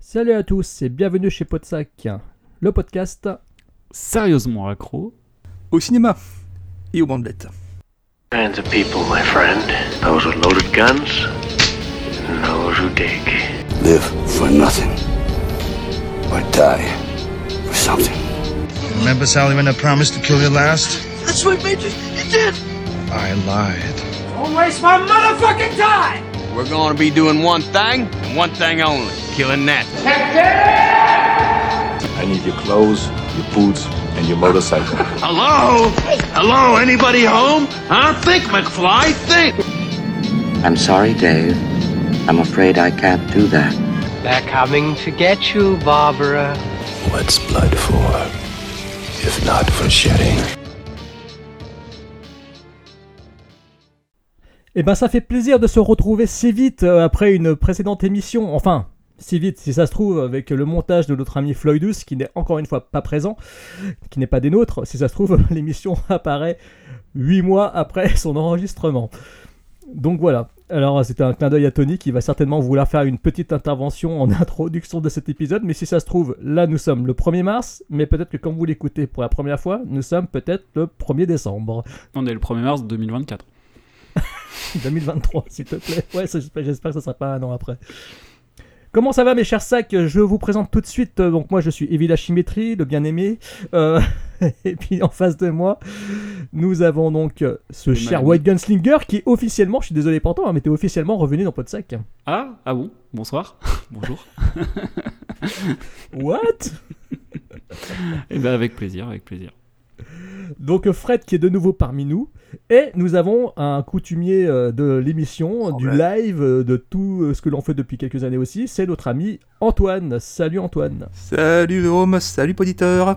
Salut à tous et bienvenue chez Podsac, le podcast sérieusement accro au cinéma et aux bandelettes. Kinds of people, my friend. Those with loaded guns, and those who dig. Live for nothing, or die for something. Remember, Sally, when I promised to kill you last? That's what made you. You did. I lied. Don't waste my motherfucking time. We're going to be doing one thing and one thing only: killing that. I need your clothes, your boots, and your motorcycle. Hello? Hello? Anybody home? Huh? Think, McFly. Think. I'm sorry, Dave. I'm afraid I can't do that. They're coming to get you, Barbara. What's blood for, if not for shedding? Eh ben, ça fait plaisir de se retrouver si vite euh, après une précédente émission. Enfin, si vite, si ça se trouve, avec le montage de notre ami Floydus, qui n'est encore une fois pas présent, qui n'est pas des nôtres. Si ça se trouve, l'émission apparaît 8 mois après son enregistrement. Donc voilà. Alors c'était un clin d'œil à Tony qui va certainement vouloir faire une petite intervention en introduction de cet épisode, mais si ça se trouve, là nous sommes le 1er mars, mais peut-être que quand vous l'écoutez pour la première fois, nous sommes peut-être le 1er décembre. On est le 1er mars 2024. 2023, s'il te plaît. Ouais, j'espère que ça sera pas un an après. Comment ça va mes chers sacs? Je vous présente tout de suite, euh, donc moi je suis Evil Chimétrie, le bien-aimé. Euh, et puis en face de moi, nous avons donc euh, ce cher White Gunslinger qui est officiellement, je suis désolé pour toi, hein, mais t'es officiellement revenu dans Podsac. Ah, ah bon? Bonsoir. Bonjour. What? Eh ben avec plaisir, avec plaisir. Donc Fred qui est de nouveau parmi nous. Et nous avons un coutumier euh, de l'émission, du live, euh, de tout euh, ce que l'on fait depuis quelques années aussi. C'est notre ami Antoine. Salut Antoine. Salut Jérôme, salut poditeur.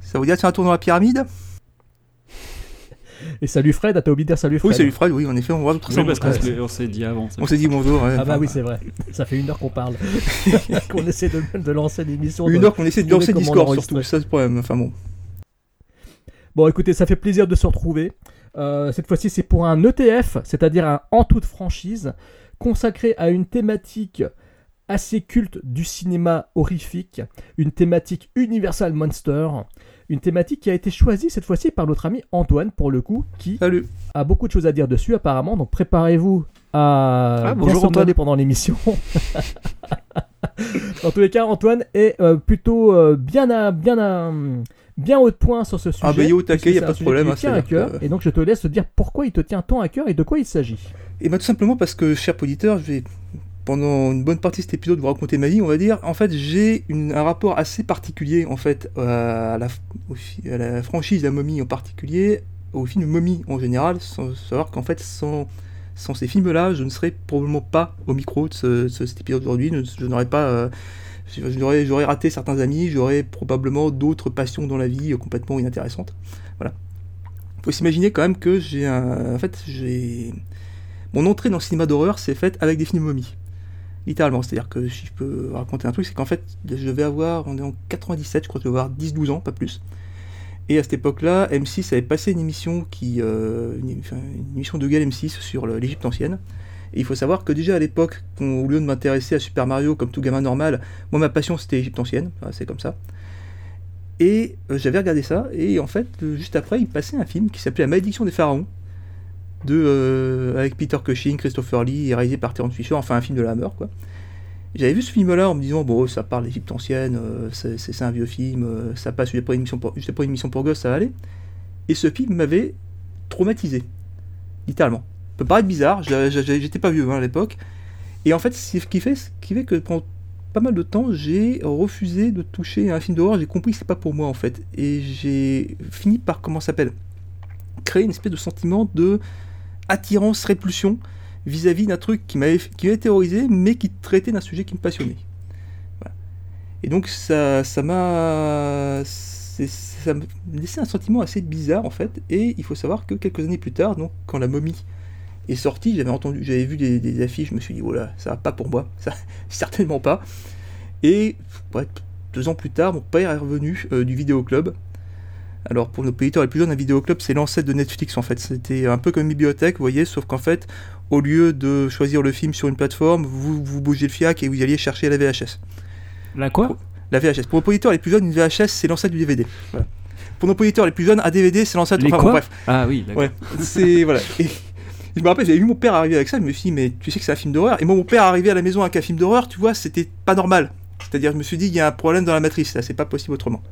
Ça vous dit de faire un tour dans la pyramide? Et salut Fred, t'as oublié de dire salut Fred Oui, salut Fred, oui, en effet, on va oui, parce qu'on s'est dit avant. On s'est dit bonjour. ah bah oui, c'est vrai. Ça fait une heure qu'on parle. qu'on essaie de, de lancer l'émission. Une heure qu'on essaie de lancer Discord surtout, ça c'est le problème. Enfin bon. Bon, écoutez, ça fait plaisir de se retrouver. Euh, cette fois-ci, c'est pour un ETF, c'est-à-dire un en toute franchise, consacré à une thématique assez culte du cinéma horrifique, une thématique Universal Monster, une thématique qui a été choisie cette fois-ci par notre ami Antoine, pour le coup, qui a beaucoup de choses à dire dessus apparemment, donc préparez-vous à ah, bonjour Antoine pendant l'émission. Dans tous les cas, Antoine est euh, plutôt euh, bien à, bien à, bien haut de point sur ce sujet. Ah, bah, il n'y a pas de problème. Hein, à cœur, Et donc, je te laisse dire pourquoi il te tient tant à cœur et de quoi il s'agit. Et bien, tout simplement parce que, cher auditeur, je vais, pendant une bonne partie de cet épisode, vous raconter ma vie, on va dire. En fait, j'ai un rapport assez particulier, en fait, à la, à la franchise La Momie en particulier, au film Momie en général, sans savoir qu'en fait, sans, sans ces films-là, je ne serais probablement pas au micro de, ce, cet épisode aujourd'hui. Je, n'aurais pas. Euh, J'aurais raté certains amis, j'aurais probablement d'autres passions dans la vie euh, complètement inintéressantes. Voilà. Faut s'imaginer quand même que j'ai. En fait, j'ai. Mon entrée dans le cinéma d'horreur s'est faite avec des films momies. Littéralement. C'est-à-dire que si je peux raconter un truc, c'est qu'en fait, je vais avoir. On est en 97, je crois que je vais avoir 10-12 ans, pas plus. Et à cette époque-là, M6 avait passé une émission qui. Euh, une, émission de Gal M6 sur l'Égypte ancienne. Et il faut savoir que déjà à l'époque, au lieu de m'intéresser à Super Mario comme tout gamin normal, moi ma passion c'était Égypte ancienne, c'est comme ça. Et euh, j'avais regardé ça, et en fait, euh, juste après, il passait un film qui s'appelait La malédiction des pharaons, de, euh, avec Peter Cushing, Christopher Lee, et réalisé par Terence Fisher, enfin un film de la Hammer, quoi. J'avais vu ce film-là en me disant, bon, ça parle d'Égypte ancienne, c'est un vieux film, ça passe juste après une pour, juste après une émission pour gosses, ça va aller. Et ce film m'avait traumatisé, littéralement peut paraître bizarre, j'étais pas vieux hein, à l'époque. Et en fait, c'est ce qui fait, ce qui fait que pendant pas mal de temps, j'ai refusé de toucher un film d'horreur, j'ai compris que c'est pas pour moi en fait. Et j'ai fini par, comment s'appelle Créer une espèce de sentiment de attirance, répulsion vis-à-vis d'un truc qui m'avait terrorisé, mais qui traitait d'un sujet qui me passionnait. Et donc ça ça m'a ça m'a laissé un sentiment assez bizarre en fait. Et il faut savoir que quelques années plus tard, donc quand la momie est sorti, j'avais entendu, j'avais vu des, affiches, je me suis dit, voilà, ça va pas pour moi, ça, certainement pas. Et deux ans plus tard, mon père est revenu euh, du vidéoclub Alors pour nos auditeurs les plus jeunes, un vidéoclub c'est l'ancêtre de Netflix en fait. C'était un peu comme une bibliothèque, vous voyez, sauf qu'en fait, au lieu de choisir le film sur une plateforme, vous, vous bougez le fiac et vous alliez chercher la VHS. La quoi La VHS. Pour nos auditeurs les plus jeunes, une VHS c'est l'ancêtre du DVD. Voilà. Pour nos auditeurs les plus jeunes, un DVD c'est l'ancêtre. Enfin, bon, bref. Ah oui, d'accord. Ouais, c'est voilà. Et je me rappelle, j'avais vu mon père arriver avec ça. Je me suis dit, mais tu sais que c'est un film d'horreur. Et moi, mon père arrivé à la maison avec un film d'horreur, tu vois, c'était pas normal. C'est-à-dire, je me suis dit, il y a un problème dans la matrice. Là, c'est pas possible autrement.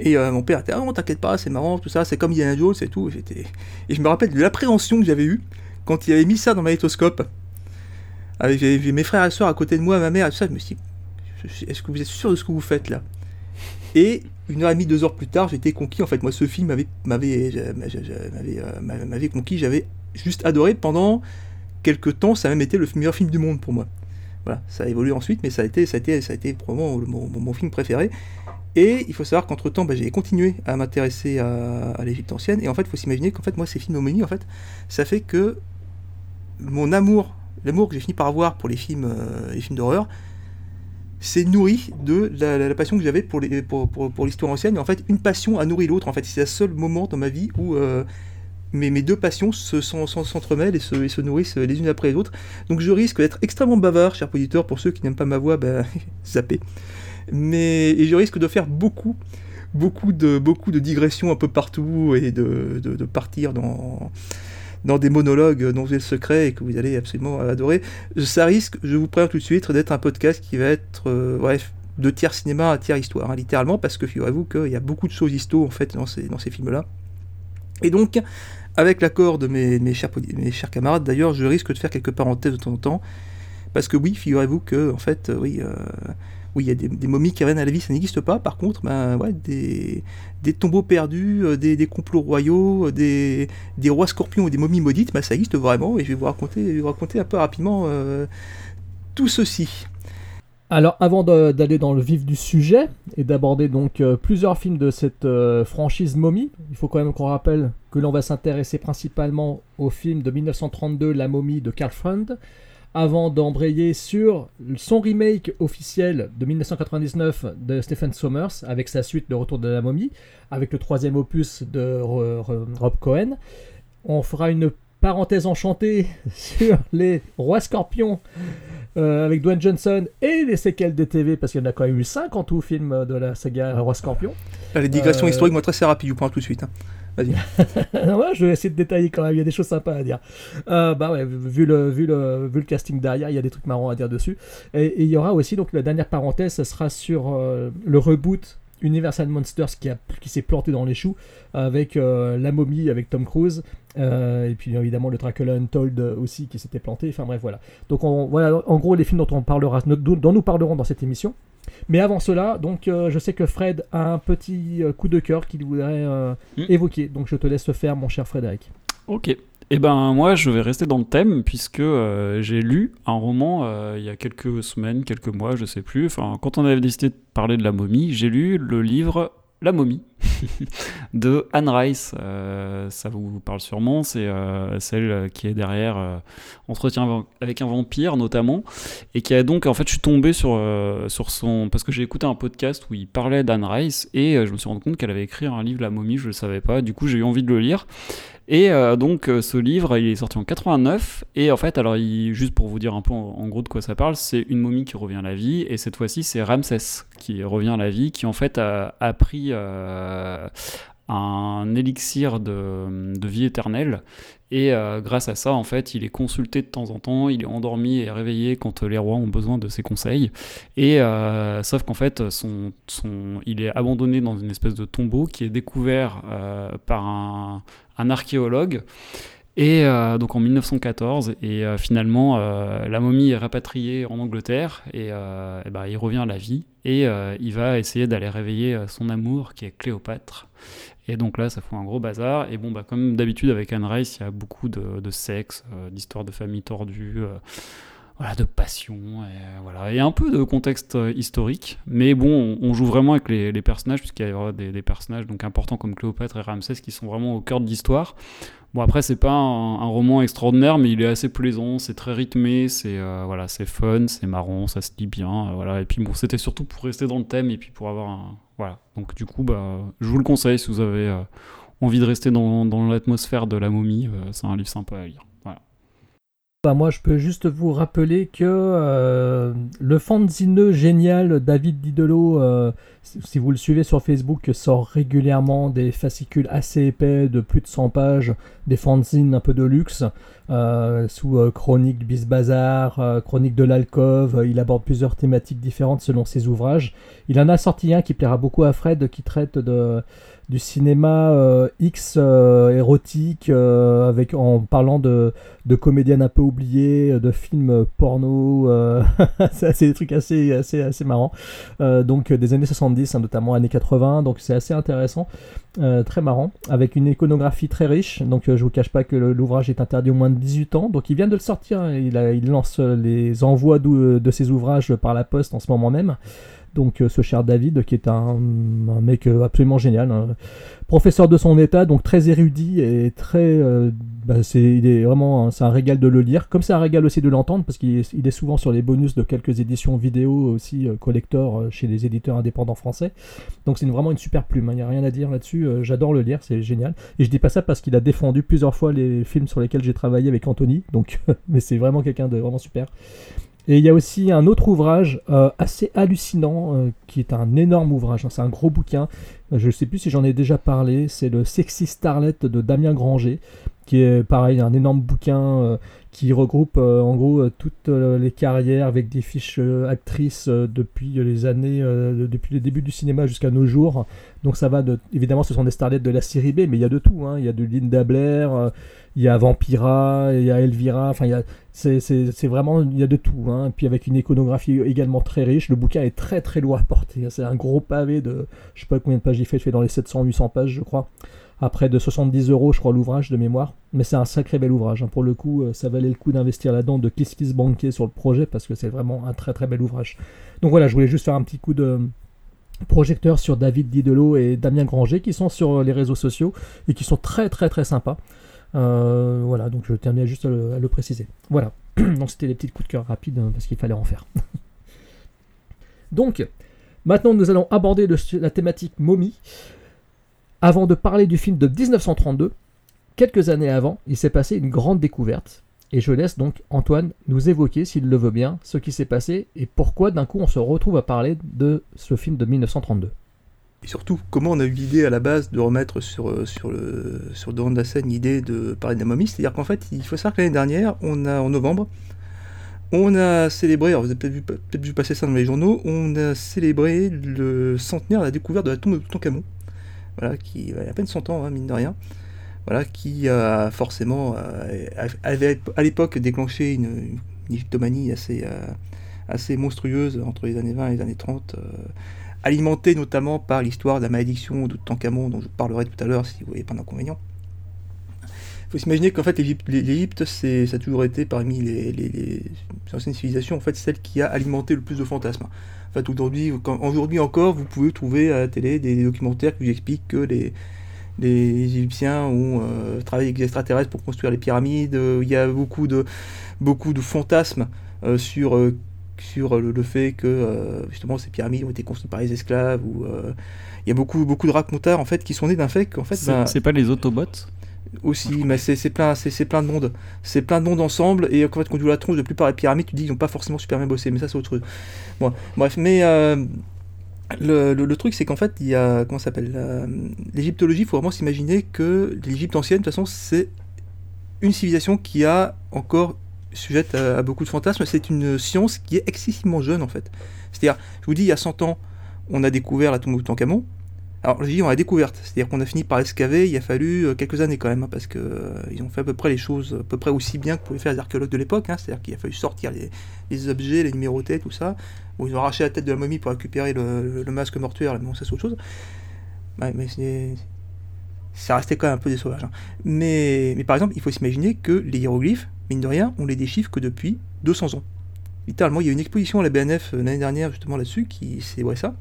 Et euh, mon père était, ah non, t'inquiète pas, c'est marrant, tout ça, c'est comme Indiana Jones et tout. Et, je me rappelle de l'appréhension que j'avais eue quand il avait mis ça dans ma magnétoscope. Avec mes frères et soeurs à côté de moi, ma mère, tout ça. Je me suis dit, est-ce que vous êtes sûr de ce que vous faites là? Et une heure et demie, deux heures plus tard, j'étais conquis. En fait, moi, ce film m'avait m'avait m'avait euh, m'avait- m'avait conquis. J'avais juste adoré pendant quelques temps. Ça a même été le meilleur film du monde pour moi. Voilà, ça a évolué ensuite, mais ça a été, ça a été, ça a été probablement le- mon, film préféré. Et il faut savoir qu'entre temps, bah, j'ai continué à m'intéresser à, l'Égypte ancienne. Et en fait, il faut s'imaginer qu'en fait, moi, ces films homonie, en fait, ça fait que mon amour, l'amour que j'ai fini par avoir pour les films, euh, les films d'horreur, c'est nourri de la, passion que j'avais pour les- pour, pour- l'histoire ancienne. En fait, une passion a nourri l'autre. En fait, c'est le seul moment dans ma vie où euh, mes, deux passions se- s'en- s'en- s'entremêlent et se, nourrissent les unes après les autres. Donc je risque d'être extrêmement bavard, cher auditeur. Pour ceux qui n'aiment pas ma voix, zappez. Mais et je risque de faire beaucoup, beaucoup de, beaucoup de digressions un peu partout et de- de partir dans, dans des monologues dont vous le secret et que vous allez absolument adorer. Ça risque, je vous préviens tout de suite, d'être un podcast qui va être, euh, bref, de tiers cinéma à tiers histoire, hein, littéralement, parce que figurez-vous qu'il y a beaucoup de choses histo en fait dans ces, films-là. Et donc, avec l'accord de mes chers camarades, d'ailleurs, je risque de faire quelques parenthèses de temps en temps, parce que oui, figurez-vous que, en fait, euh, oui, euh, oui, il y a des, momies qui reviennent à la vie, ça n'existe pas. Par contre, ben, ouais, des, tombeaux perdus, euh, des, complots royaux, euh, des, rois scorpions ou des momies maudites, ben, ça existe vraiment, et je vais vous raconter, raconter un peu rapidement euh, tout ceci. Alors, avant d'aller dans le vif du sujet et d'aborder donc plusieurs films de cette franchise Mommy, il faut quand même qu'on rappelle que l'on va s'intéresser principalement au film de 1932 La Momie de Carl Freund, avant d'embrayer sur son remake officiel de 1999 de Stephen Sommers avec sa suite Le Retour de la Momie, avec le troisième opus de Ro- Ro- Rob Cohen. On fera une parenthèse enchantée sur les rois scorpions euh, avec Dwayne Johnson et les séquelles des TV, parce qu'il y en a quand même eu 5 en tout film de la saga Roi Scorpion. Là, les digressions Euh, historiques, moi, très, très rapide, je vous prends tout de suite. hein. Vas-y. ouais, je vais essayer de détailler quand même, il y a des choses sympas à dire. Euh, bah ouais, vu le, vu, le, vu le casting derrière, il y a des trucs marrants à dire dessus. Et, il y aura aussi, donc la dernière parenthèse, ce sera sur euh, le reboot Universal Monsters qui, a- qui s'est planté dans les choux avec euh, La Momie avec Tom Cruise et puis évidemment le Dracula Untold aussi qui s'était planté. Enfin bref, voilà. Donc on, voilà, en gros les films dont on parlera, dont nous parlerons dans cette émission. Mais avant cela, donc euh, je sais que Fred a un petit euh, coup de cœur qu'il voudrait euh, Mm. évoquer. Donc je te laisse le faire, mon cher Frédéric. Ok. Eh ben moi je vais rester dans le thème puisque euh, j'ai lu un roman euh, il y a quelques semaines, quelques mois, je sais plus. Enfin quand on avait décidé de parler de la momie, j'ai lu le livre La momie de Anne Rice. Euh, ça vous parle sûrement, c'est euh, celle qui est derrière euh, Entretien avec un vampire notamment et qui a donc en fait je suis tombé sur euh, sur son parce que j'ai écouté un podcast où il parlait d'Anne Rice et je me suis rendu compte qu'elle avait écrit un livre La momie, je le savais pas. Du coup j'ai eu envie de le lire. Et donc ce livre, il est sorti en 89 et en fait, alors juste pour vous dire un peu en, gros de quoi ça parle, c'est une momie qui revient à la vie et cette fois-ci c'est Ramsès qui revient à la vie, qui en fait a, a pris un élixir de, vie éternelle et euh, grâce à ça en fait il est consulté de temps en temps, il est endormi et réveillé quand les rois ont besoin de ses conseils et euh, sauf qu'en fait son, son, il est abandonné dans une espèce de tombeau qui est découvert euh, par un archéologue. Et euh, donc en 1914, et euh, finalement, euh, la momie est rapatriée en Angleterre, et, ben, il revient à la vie, et il va essayer d'aller réveiller son amour, qui est Cléopâtre. Et donc là, ça fout un gros bazar. Et bon, bah, comme d'habitude avec Anne Rice, il y a beaucoup de, de sexe, d'histoires de famille tordues. Euh, voilà, de passion, et, voilà, et un peu de contexte euh, historique. Mais bon, on, joue vraiment avec les, personnages, puisqu'il y a des, personnages donc importants comme Cléopâtre et Ramsès qui sont vraiment au cœur de l'histoire. Bon, après, c'est pas un, roman extraordinaire, mais il est assez plaisant, c'est très rythmé, c'est euh, voilà, fun, c'est marrant, ça se lit bien. Euh, voilà. Et puis bon, c'était surtout pour rester dans le thème et puis pour avoir un. Voilà. Donc du coup, bah, je vous le conseille si vous avez envie de rester dans, dans l'atmosphère de la momie, c'est un livre sympa à lire. Bah moi, je peux juste vous rappeler que euh, le fanzineux génial David Didelo, euh, si vous le suivez sur Facebook, sort régulièrement des fascicules assez épais de plus de 100 pages, des fanzines un peu de luxe, euh, sous chronique du Bazar, chronique de l'alcove. il aborde plusieurs thématiques différentes selon ses ouvrages. Il en a sorti un qui plaira beaucoup à Fred, qui traite de du cinéma euh, X euh, érotique euh, avec en parlant de, de comédiennes un peu oubliées, de films porno, c'est des trucs assez assez assez marrants. donc des années 70 hein, notamment années 80, donc c'est assez intéressant, très marrant avec une iconographie très riche. Donc je vous cache pas que l'ouvrage est interdit au moins de 18 ans. Donc il vient de le sortir, hein. il, il lance les envois de ses ouvrages par la poste en ce moment même. Donc euh, ce cher David, qui est un, mec euh, absolument génial, hein. professeur de son état, donc très érudit et très, euh, bah, c'est, il est vraiment, c'est un régal de le lire, comme c'est un régal aussi de l'entendre parce qu'il est, souvent sur les bonus de quelques éditions vidéo aussi collector chez les éditeurs indépendants français. Donc c'est vraiment une super plume, hein. il n'y a rien à dire là-dessus. j'adore le lire, c'est génial. Et je dis pas ça parce qu'il a défendu plusieurs fois les films sur lesquels j'ai travaillé avec Anthony, donc mais c'est vraiment quelqu'un de vraiment super. Et il y a aussi un autre ouvrage euh, assez hallucinant, euh, qui est un énorme ouvrage, hein. c'est un gros bouquin, je ne sais plus si j'en ai déjà parlé, c'est le Sexy Starlet de Damien Granger, qui est pareil, un énorme bouquin euh, qui regroupe en gros toutes les carrières avec des fiches actrices depuis les années, depuis le début du cinéma jusqu'à nos jours. Donc ça va de, évidemment ce sont des starlets de la série B, mais il y a de tout, hein. il y a de Linda Blair, il y a Vampira, il y a Elvira, enfin, c'est vraiment, il y a de tout. Hein. Puis avec une iconographie également très riche, le bouquin est très très lourd à porter. C'est un gros pavé de, je sais pas combien de pages il fait, il fait dans les 700-800 pages, je crois. Après de 70 euros, je crois, l'ouvrage de mémoire. Mais c'est un sacré bel ouvrage. Hein. Pour le coup, euh, ça valait le coup d'investir là-dedans, de kiss kiss banquer sur le projet, parce que c'est vraiment un très très bel ouvrage. Donc voilà, je voulais juste faire un petit coup de projecteur sur David Didelot et Damien Granger, qui sont sur les réseaux sociaux et qui sont très très très sympas. Euh, voilà, donc je terminais juste à le, préciser. Voilà, donc c'était des petits coups de cœur rapides hein, parce qu'il fallait en faire. donc, maintenant nous allons aborder la thématique momie. Avant de parler du film de 1932, quelques années avant, il s'est passé une grande découverte. Et je laisse donc Antoine nous évoquer, s'il le veut bien, ce qui s'est passé et pourquoi d'un coup on se retrouve à parler de ce film de 1932. Et surtout, comment on a eu l'idée à la base de remettre sur, euh, sur, le, sur le devant de la scène l'idée de parler de la momie? C'est-à-dire qu'en fait, il faut savoir que l'année dernière, on a, en novembre, on a célébré, alors vous avez peut-être vu, passer ça dans les journaux, on a célébré le centenaire de la découverte de la tombe de Toutankhamon, voilà, qui a à peine 100 ans, hein, mine de rien, voilà, qui a forcément, euh, avait à l'époque déclenché une, une assez, euh, assez monstrueuse entre les années 20 et les années 30 alimenté notamment par l'histoire de la malédiction de Tancamon, dont je parlerai tout à l'heure si vous voyez pas d'inconvénient. Il faut s'imaginer qu'en fait l'Égypte, ça a toujours été parmi les, anciennes civilisations, en fait celle qui a alimenté le plus de fantasmes. En fait, aujourd'hui, encore, vous pouvez trouver à la télé des documentaires qui expliquent que les, les Égyptiens ont euh, travaillé avec des extraterrestres pour construire les pyramides. il y a beaucoup de, beaucoup de fantasmes euh, sur euh, sur le, fait que euh, justement ces pyramides ont été construites par les esclaves ou euh, il y a beaucoup beaucoup de raconteurs en fait qui sont nés d'un fait qu'en fait c'est ben, pas les Autobots aussi mais c'est plein c'est plein de monde c'est plein de monde ensemble et en fait quand tu la tronche de plupart des pyramides tu dis qu'ils n'ont pas forcément super bien bossé mais ça c'est autre chose bon, bref mais euh, le, le, truc, c'est qu'en fait, il y a. Comment s'appelle L'égyptologie, il faut vraiment s'imaginer que l'Égypte ancienne, de toute façon, c'est une civilisation qui a encore sujette à, beaucoup de fantasmes, c'est une science qui est excessivement jeune en fait. C'est-à-dire, je vous dis, il y a 100 ans, on a découvert la tombe de Toutankhamon. Alors, je dis, on a découverte, c'est-à-dire qu'on a fini par l'excaver, il a fallu euh, quelques années quand même, hein, parce qu'ils euh, ont fait à peu près les choses, à peu près aussi bien que pouvaient faire les archéologues de l'époque, hein. c'est-à-dire qu'il a fallu sortir les, objets, les numéroter, tout ça. Ils ont arraché la tête de la momie pour récupérer le, masque mortuaire, mais bon, ça c'est autre chose. mais c'est ça restait quand même un peu des sauvages. Hein. Mais, mais par exemple, il faut s'imaginer que les hiéroglyphes, mine de rien, on les déchiffre que depuis 200 ans. Littéralement, il y a une exposition à la BNF l'année dernière justement là-dessus qui célébrait ça.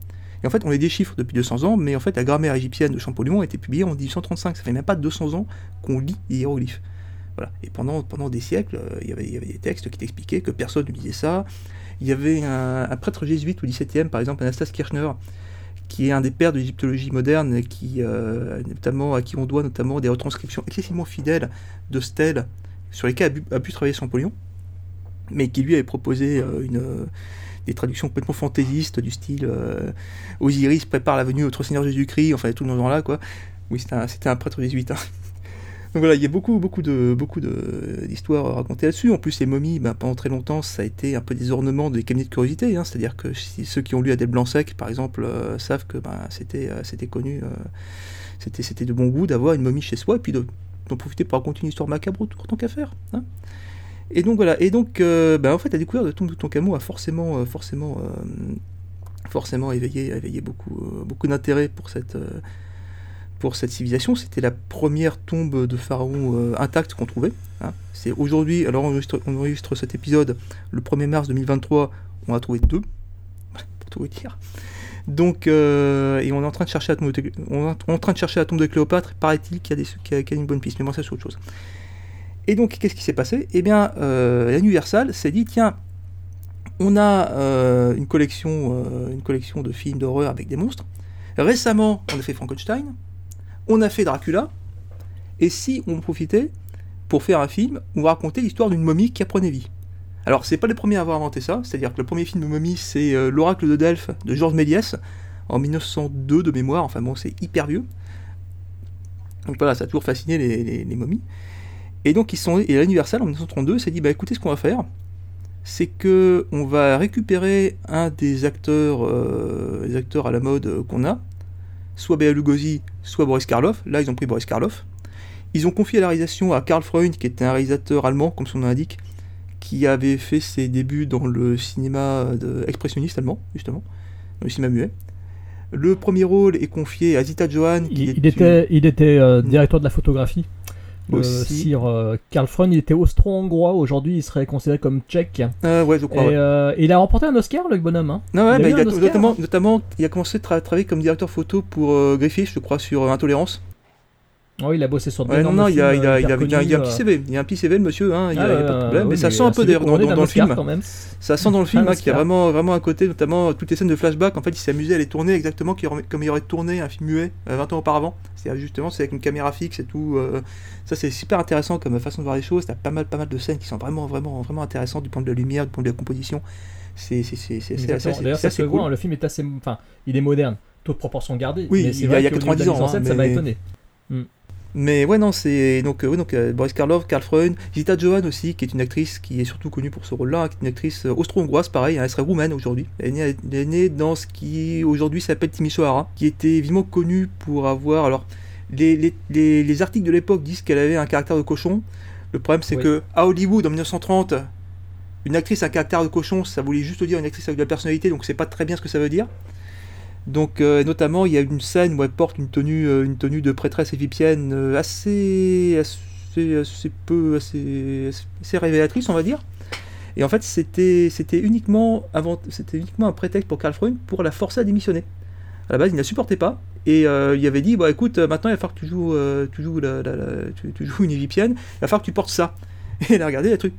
Et en fait, on est des chiffres depuis 200 ans, mais en fait, la grammaire égyptienne de Champollion a été publiée en 1835. Ça fait même pas 200 ans qu'on lit les hiéroglyphes. Voilà. Et pendant, des siècles, il y avait, il y avait des textes qui t'expliquaient que personne ne lisait ça. Il y avait un, un prêtre jésuite au XVIIe, par exemple, Anastas Kirchner, qui est un des pères de l'égyptologie moderne, qui, euh, notamment, à qui on doit notamment des retranscriptions excessivement fidèles de stèles sur lesquelles a pu, travailler Champollion, mais qui lui avait proposé euh, une, des traductions complètement fantaisistes du style euh, Osiris prépare la venue de notre Seigneur Jésus-Christ, enfin tout dans ce genre-là, quoi. Oui, c'était un, prêtre jésuite. hein. Donc voilà, il y a beaucoup, beaucoup de, beaucoup de, d'histoires racontées là-dessus. En plus, les momies, ben, pendant très longtemps, ça a été un peu des ornements des cabinets de curiosité. hein. C'est-à-dire que ceux qui ont lu Adèle Blanc-Sec, par exemple, euh, savent que ben, c'était, euh, c'était connu, euh, c'était, c'était de bon goût d'avoir une momie chez soi et puis de, d'en profiter pour raconter une histoire macabre autour, tant qu'à faire. hein. Et donc voilà. Et donc, euh, ben, en fait, la découverte de Toutankhamon a forcément, euh, forcément, euh, forcément éveillé, éveillé beaucoup, euh, beaucoup d'intérêt pour cette, pour cette civilisation. C'était la première tombe de pharaon intacte qu'on trouvait. hein. C'est aujourd'hui, alors on enregistre, on enregistre cet épisode le 1er mars 2023, on a trouvé deux, pour tout vous dire. Donc, euh, on est en train de chercher la tombe de, en train de chercher la tombe de Cléopâtre. Paraît-il qu'il y a une bonne piste, mais bon, ça c'est autre chose. Et donc, qu'est-ce qui s'est passé? Eh bien, euh, l'Universal s'est dit tiens, on a euh, une, collection, euh, une collection de films d'horreur avec des monstres. Récemment, on a fait Frankenstein, on a fait Dracula, et si on profitait pour faire un film où on racontait l'histoire d'une momie qui apprenait vie? Alors, c'est pas les premiers à avoir inventé ça, c'est-à-dire que le premier film de momie, c'est euh, L'Oracle de Delphes de Georges Méliès, en 1902 de mémoire, enfin bon, c'est hyper vieux. Donc voilà, ça a toujours fasciné les, momies. Et donc, ils sont, et en 1932 s'est dit bah écoutez, ce qu'on va faire, c'est que on va récupérer un des acteurs, euh, à la mode euh, qu'on a, soit Béa Lugosi, soit Boris Karloff. Là, ils ont pris Boris Karloff. Ils ont confié la réalisation à Karl Freund, qui était un réalisateur allemand, comme son nom l'indique, qui avait fait ses débuts dans le cinéma de- expressionniste allemand, justement, dans le cinéma muet. Le premier rôle est confié à Zita Johann, qui Il, est il était, il était euh, Mm. directeur de la photographie. Le Aussi. euh, Karl Freund, il était austro-hongrois. Aujourd'hui, il serait considéré comme tchèque. Euh, ouais, je crois. Et ouais. euh, il a remporté un Oscar, le bonhomme. Hein. Non, ouais, il a bah, il a, notamment, notamment, il a commencé à tra- travailler comme directeur photo pour euh, Griffith, je crois, sur euh, Intolérance. Oh, il a bossé sur Ouais, non, non, il y a, il a, euh, il a, il y a- il y a un petit CV, il y a un petit CV, le monsieur, hein, il y a, Ah, pas de euh, problème. oui, mais ça sent un peu d'ailleurs dans, le film. quand même. Ça sent dans le film hein, qu'il y a vraiment, vraiment un côté, notamment toutes les scènes de flashback. En fait, il s'est amusé à les tourner exactement comme il aurait tourné un film muet euh, 20 ans auparavant. C'est justement, c'est avec une caméra fixe et tout. euh, ça, c'est super intéressant comme façon de voir les choses. T'as pas mal, pas mal de scènes qui sont vraiment, vraiment, vraiment intéressantes du point de la lumière, du point de la composition. C'est, c'est, c'est, D'ailleurs, ça se voit, cool. hein, le film est assez. Enfin, il est moderne. Toute proportion gardée. Oui, mais il y a- vrai il y a qu'au niveau de la 90 mise en ans, hein, ça va étonner. Mais ouais, non, c'est donc, euh, ouais, donc euh, Boris Karloff, Karl Freund, Zita Johann aussi, qui est une actrice qui est surtout connue pour ce rôle-là, qui est une actrice euh, austro-hongroise, pareil, hein, elle serait roumaine aujourd'hui. Elle est née, dans ce qui aujourd'hui s'appelle Timisoara, qui était vivement connue pour avoir. Alors, les, les, les, les articles de l'époque disent qu'elle avait un caractère de cochon. Le problème, c'est Oui. que à Hollywood, en 1930, une actrice à un caractère de cochon, ça voulait juste dire une actrice avec de la personnalité, donc c'est pas très bien ce que ça veut dire. Donc, euh, notamment, il y a une scène où elle porte une tenue, euh, une tenue de prêtresse égyptienne euh, assez, assez, assez peu, assez, assez révélatrice, on va dire. Et en fait, c'était, uniquement avant, c'était uniquement un prétexte pour Karl Freund pour la forcer à démissionner. À la base, il ne la supportait pas. Et il avait dit, bah écoute, maintenant il va falloir que tu joues, tu joues, la- la- la- tu, joues une égyptienne, il va falloir que tu portes ça. Et elle a regardé le truc.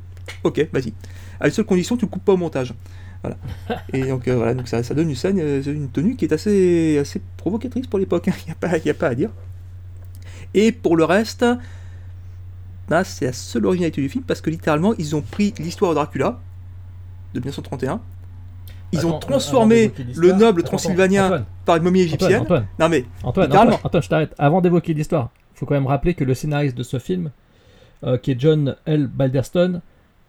Ok, vas-y. À une seule condition, tu ne coupes pas au montage. Voilà. Et donc euh, voilà, donc ça, ça donne une scène, euh, une tenue qui est assez, assez provocatrice pour l'époque. hein. Il n'y a, pas- y a pas à dire. Et pour le reste, bah, c'est la seule originalité du film parce que littéralement, ils ont pris l'histoire de Dracula de 1931. Ils Attends, ont transformé le noble attends, transylvanien Antoine, par une momie égyptienne. Antoine, Non mais, Antoine, littéralement. Antoine, Antoine, je t'arrête. Avant d'évoquer l'histoire, il faut quand même rappeler que le scénariste de ce film, euh, qui est John L. Balderston,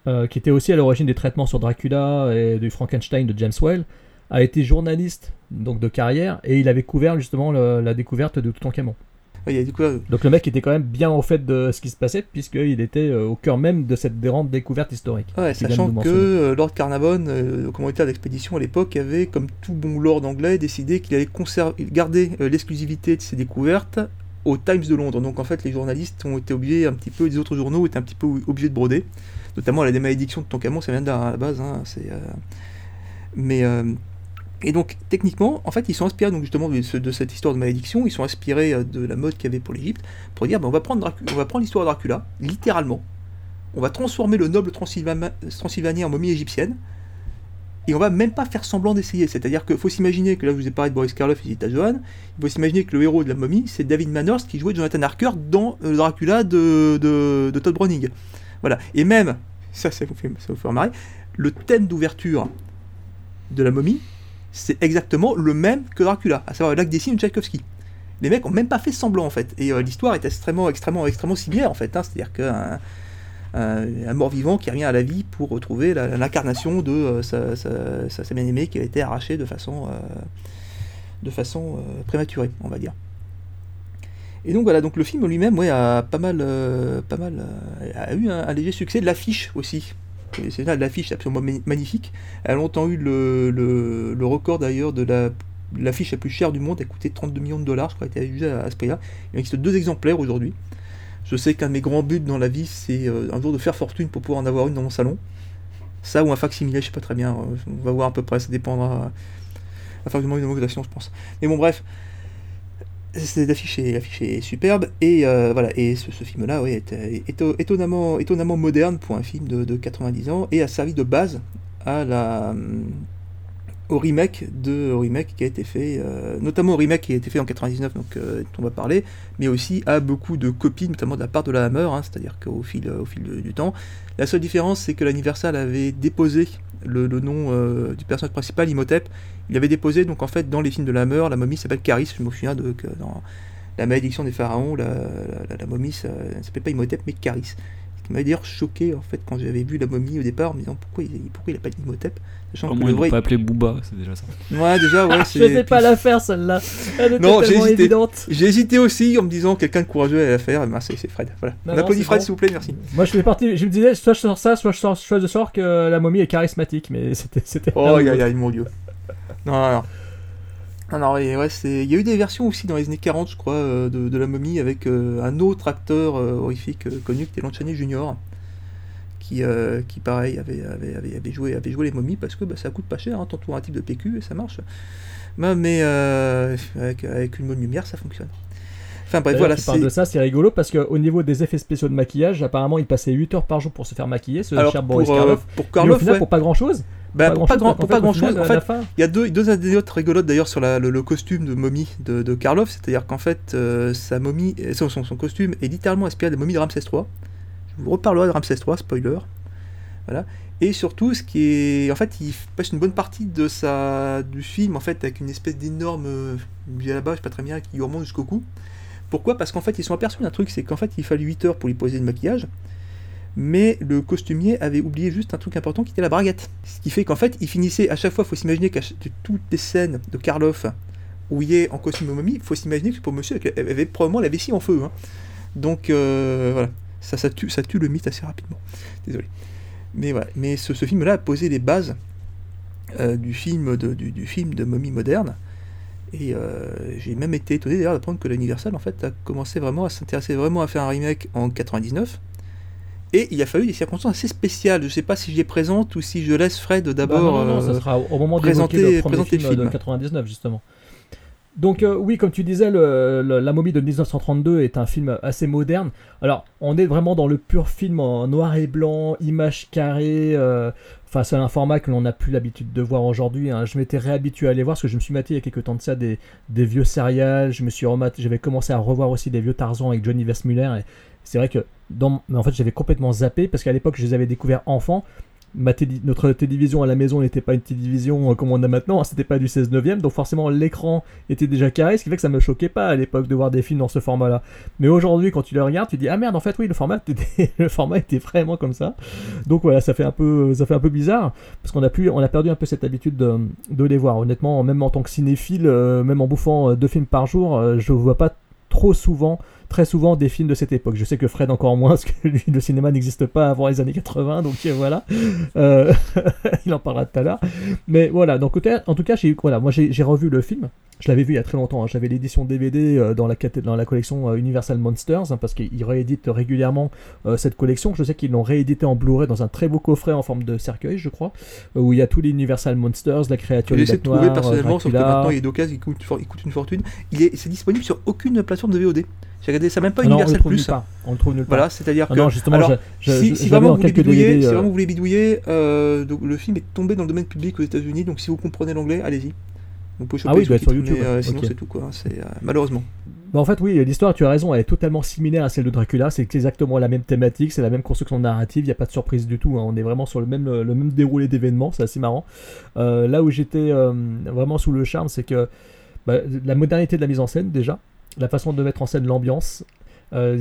euh, qui était aussi à l'origine des traitements sur Dracula et du Frankenstein de James Whale, a été journaliste donc de carrière et il avait couvert justement le- la découverte de Toutankhamon. il a Donc le mec était quand même bien au fait de ce qui se passait puisqu'il était euh, au cœur même de cette grande découverte historique. Ouais, sachant que euh, Lord Carnarvon, euh, le commanditaire d'expédition à l'époque, avait, comme tout bon lord anglais, décidé qu'il allait conserver, garder euh, l'exclusivité de ses découvertes au Times de Londres. Donc en fait, les journalistes ont été obligés un petit peu, les autres journaux étaient un petit peu obligés de broder, notamment la démalédiction de Tonkhamon, ça vient d'à la base. Hein, c'est, euh, Mais euh, et donc techniquement, en fait, ils sont inspirés donc justement de, ce- de cette histoire de malédiction. Ils sont inspirés euh, de la mode qu'il y avait pour l'Égypte pour dire, ben, on va prendre on va prendre l'histoire de Dracula, littéralement. On va transformer le noble transylva- transylvanien en momie égyptienne. Et on va même pas faire semblant d'essayer. C'est-à-dire qu'il faut s'imaginer que là, je vous ai parlé de Boris Karloff et Zita Johan. Il faut s'imaginer que le héros de la momie, c'est David Manners qui jouait Jonathan Harker dans euh, Dracula de, de, Todd Browning. Voilà. Et même, ça, ça vous fait, ça vous fait le thème d'ouverture de la momie, c'est exactement le même que Dracula, à savoir le lac des de Tchaïkovski. Les mecs ont même pas fait semblant en fait. Et euh, l'histoire est extrêmement, extrêmement, extrêmement similaire en fait. hein. C'est-à-dire qu'un un, un mort-vivant qui revient à la vie pour retrouver l'incarnation de euh, sa, sa- bien-aimée qui a été arrachée de façon, euh, de façon euh, prématurée, on va dire. Et donc voilà, donc le film lui-même, ouais, a pas mal, euh, pas mal, euh, a eu un, léger succès. L'affiche aussi, c'est là, l'affiche absolument ma- magnifique. Elle a longtemps eu le, le- record d'ailleurs de la l'affiche la plus chère du monde. Elle a coûté 32 millions de dollars, je crois, elle jugée à, à ce prix-là. Il existe deux exemplaires aujourd'hui. Je sais qu'un de mes grands buts dans la vie, c'est euh, un jour de faire fortune pour pouvoir en avoir une dans mon salon. Ça ou un facsimilé, je sais pas très bien. euh, on va voir à peu près, ça dépendra. Enfin, du moins une augmentation, je pense. Mais bon, bref. L'affiche est, superbe et euh, voilà et ce, ce film-là ouais, est, étonnamment moderne pour un film de, de 90 ans et a servi de base à la au remake de au remake qui a été fait euh, notamment au remake qui a été fait en 99 donc euh, on va parler mais aussi à beaucoup de copies notamment de la part de la Hammer hein, c'est-à-dire qu'au fil au fil du, temps. La seule différence c'est que l'Universal avait déposé le, nom euh, du personnage principal Imhotep. Il avait déposé donc en fait dans les films de la Hammer la momie s'appelle Caris je me souviens de que dans la malédiction des pharaons la, la, la momie ça ne s'appelle pas Imhotep mais Caris m'a d'ailleurs choqué en fait quand j'avais vu la momie au départ en me disant pourquoi il, pourquoi il appelle Imhotep sachant Au que moins, le ils l'ont pas appelé Booba, c'est déjà ça. Ouais, déjà, ouais, Ah, c'est. je sais pas la faire celle-là. Elle était Non, j'ai tellement hésité. évidente. J'ai hésité aussi en me disant quelqu'un de courageux allait la faire. Ben, c'est c'est Fred. Voilà. Non, On non, applaudit c'est Fred, bon. s'il vous plaît, merci. Moi je fais partie, je me disais soit je sors ça, soit je sors, soit je sors que la momie est charismatique, mais c'était c'était. Oh, aïe, aïe, mon dieu. Non, non, non. Non, et ouais, c'est... Il y a eu des versions aussi dans les années 40, je crois, euh, de, de la momie avec euh, un autre acteur euh, horrifique connu qui était Lon Chaney Jr. Qui, qui pareil, avait, avait, avait, avait joué, avait joué les momies parce que bah, ça coûte pas cher, hein, t'entoures un type de PQ et ça marche. Bah, mais avec, avec une bonne lumière, ça fonctionne. Enfin bref, D'ailleurs, voilà, tu c'est... de ça, c'est rigolo parce qu'au niveau des effets spéciaux de maquillage, apparemment il passait 8 heures par jour pour se faire maquiller, ce Alors, cher pour, Boris Karloff. pour Mais au Karloff, final, ouais. pour pas grand chose. Bah, pour pas grand, pour pas grand chose. En fait, il y a deux, deux anecdotes rigolotes d'ailleurs sur la- le, le costume de momie de, de Karloff, c'est-à-dire qu'en fait, euh, sa momie, euh, son, son, son costume est littéralement inspiré de la momie de Ramsès III. Je vous reparlerai de Ramsès III, spoiler. Voilà. Et surtout, ce qui est, en fait, il passe une bonne partie de sa du film en fait avec une espèce d'énorme euh, à la bas, je sais pas très bien, qui lui remonte jusqu'au cou. Pourquoi? Parce qu'en fait, ils sont aperçus d'un truc, c'est qu'en fait, il fallait 8 heures pour lui poser le maquillage mais le costumier avait oublié juste un truc important qui était la braguette. Ce qui fait qu'en fait, il finissait à chaque fois, il faut s'imaginer qu'à toutes les scènes de Karloff où il est en costume de momie, il faut s'imaginer que pour monsieur il avait probablement la vessie en feu. hein. Donc euh, voilà, ça, tue, ça tue le mythe assez rapidement. Désolé. Mais voilà, mais ce, ce film-là a posé les bases euh, du, film de, du film de momie moderne. Et euh, j'ai même été étonné d'ailleurs d'apprendre que l'Universal en fait a commencé vraiment à s'intéresser vraiment à faire un remake en 99. Et il a fallu des circonstances assez spéciales. Je sais pas si j'y ai présente ou si je laisse Fred Bah d'abord ça euh, sera au moment présenter, le présenter film, le film. de 99 justement. Donc euh, oui, comme tu disais, le- le- La momie de 1932 est un film assez moderne. Alors, on est vraiment dans le pur film en noir et blanc, images carrées. euh, Enfin, c'est un format que l'on n'a plus l'habitude de voir aujourd'hui. hein. Je m'étais réhabitué à aller voir parce que je me suis maté il y a quelques temps de ça des, des vieux serials. Je me suis rematé, j'avais commencé à revoir aussi des vieux Tarzan avec Johnny Weissmuller. Et c'est vrai que dans, mais en j'avais complètement zappé parce qu'à l'époque, je les avais découverts enfants notre télévision à la maison n'était pas une télévision euh, comme on a maintenant, c'était pas du 16 neuvième, donc forcément l'écran était déjà carré, ce qui fait que ça me choquait pas à l'époque de voir des films dans ce format-là. Mais aujourd'hui, quand tu le regardes, tu dis ah merde, en fait oui, le format était, le format était vraiment comme ça. Donc voilà, ça fait un peu, ça fait un peu bizarre parce qu'on a a perdu un peu cette habitude de, les voir. Honnêtement, même en tant que cinéphile, euh, même en bouffant euh, deux films par jour, je vois pas trop souvent très souvent des films de cette époque. Je sais que Fred encore moins, parce que lui, le cinéma n'existe pas avant les années 80, donc euh, voilà. Euh, il en parlera tout à l'heure. Mais voilà, donc en tout cas, j'ai, voilà, moi j'ai revu le film. Je l'avais vu il y a très longtemps. hein. J'avais l'édition DVD euh, dans la, dans la collection Universal Monsters, hein, parce qu'ils rééditent régulièrement euh, cette collection. Je sais qu'ils l'ont réédité en Blu-ray dans un très beau coffret en forme de cercueil, je crois, où il y a tous les Universal Monsters, la créature J'ai des essayé de trouver personnellement, sauf que maintenant il est d'occasion, il coûte, il coûte une fortune. Il est, c'est disponible sur aucune plateforme de VOD. J'ai regardé ça, même pas Ah non, on Universal Plus. part. On le trouve nulle part. Voilà, c'est-à-dire Ah que. non, justement, alors, je- je- si, si vraiment bidouiller, si euh, vraiment vous voulez bidouiller, euh, donc le film est tombé dans le domaine public aux États-Unis, donc si vous comprenez l'anglais, allez-y. Vous pouvez Ah choper oui, doit être sur YouTube, mais, euh, ouais. sinon c'est tout quoi. C'est euh, malheureusement. Bah, en fait, oui, l'histoire, tu as raison, elle est totalement similaire à celle de Dracula. C'est exactement la même thématique, c'est la même construction narrative, il n'y a pas de surprise du tout. hein. On est vraiment sur le même, le même déroulé d'événements, c'est assez marrant. Là où j'étais vraiment sous le charme, c'est que bah, la modernité de la mise en scène, déjà, la façon de mettre en scène l'ambiance. Euh,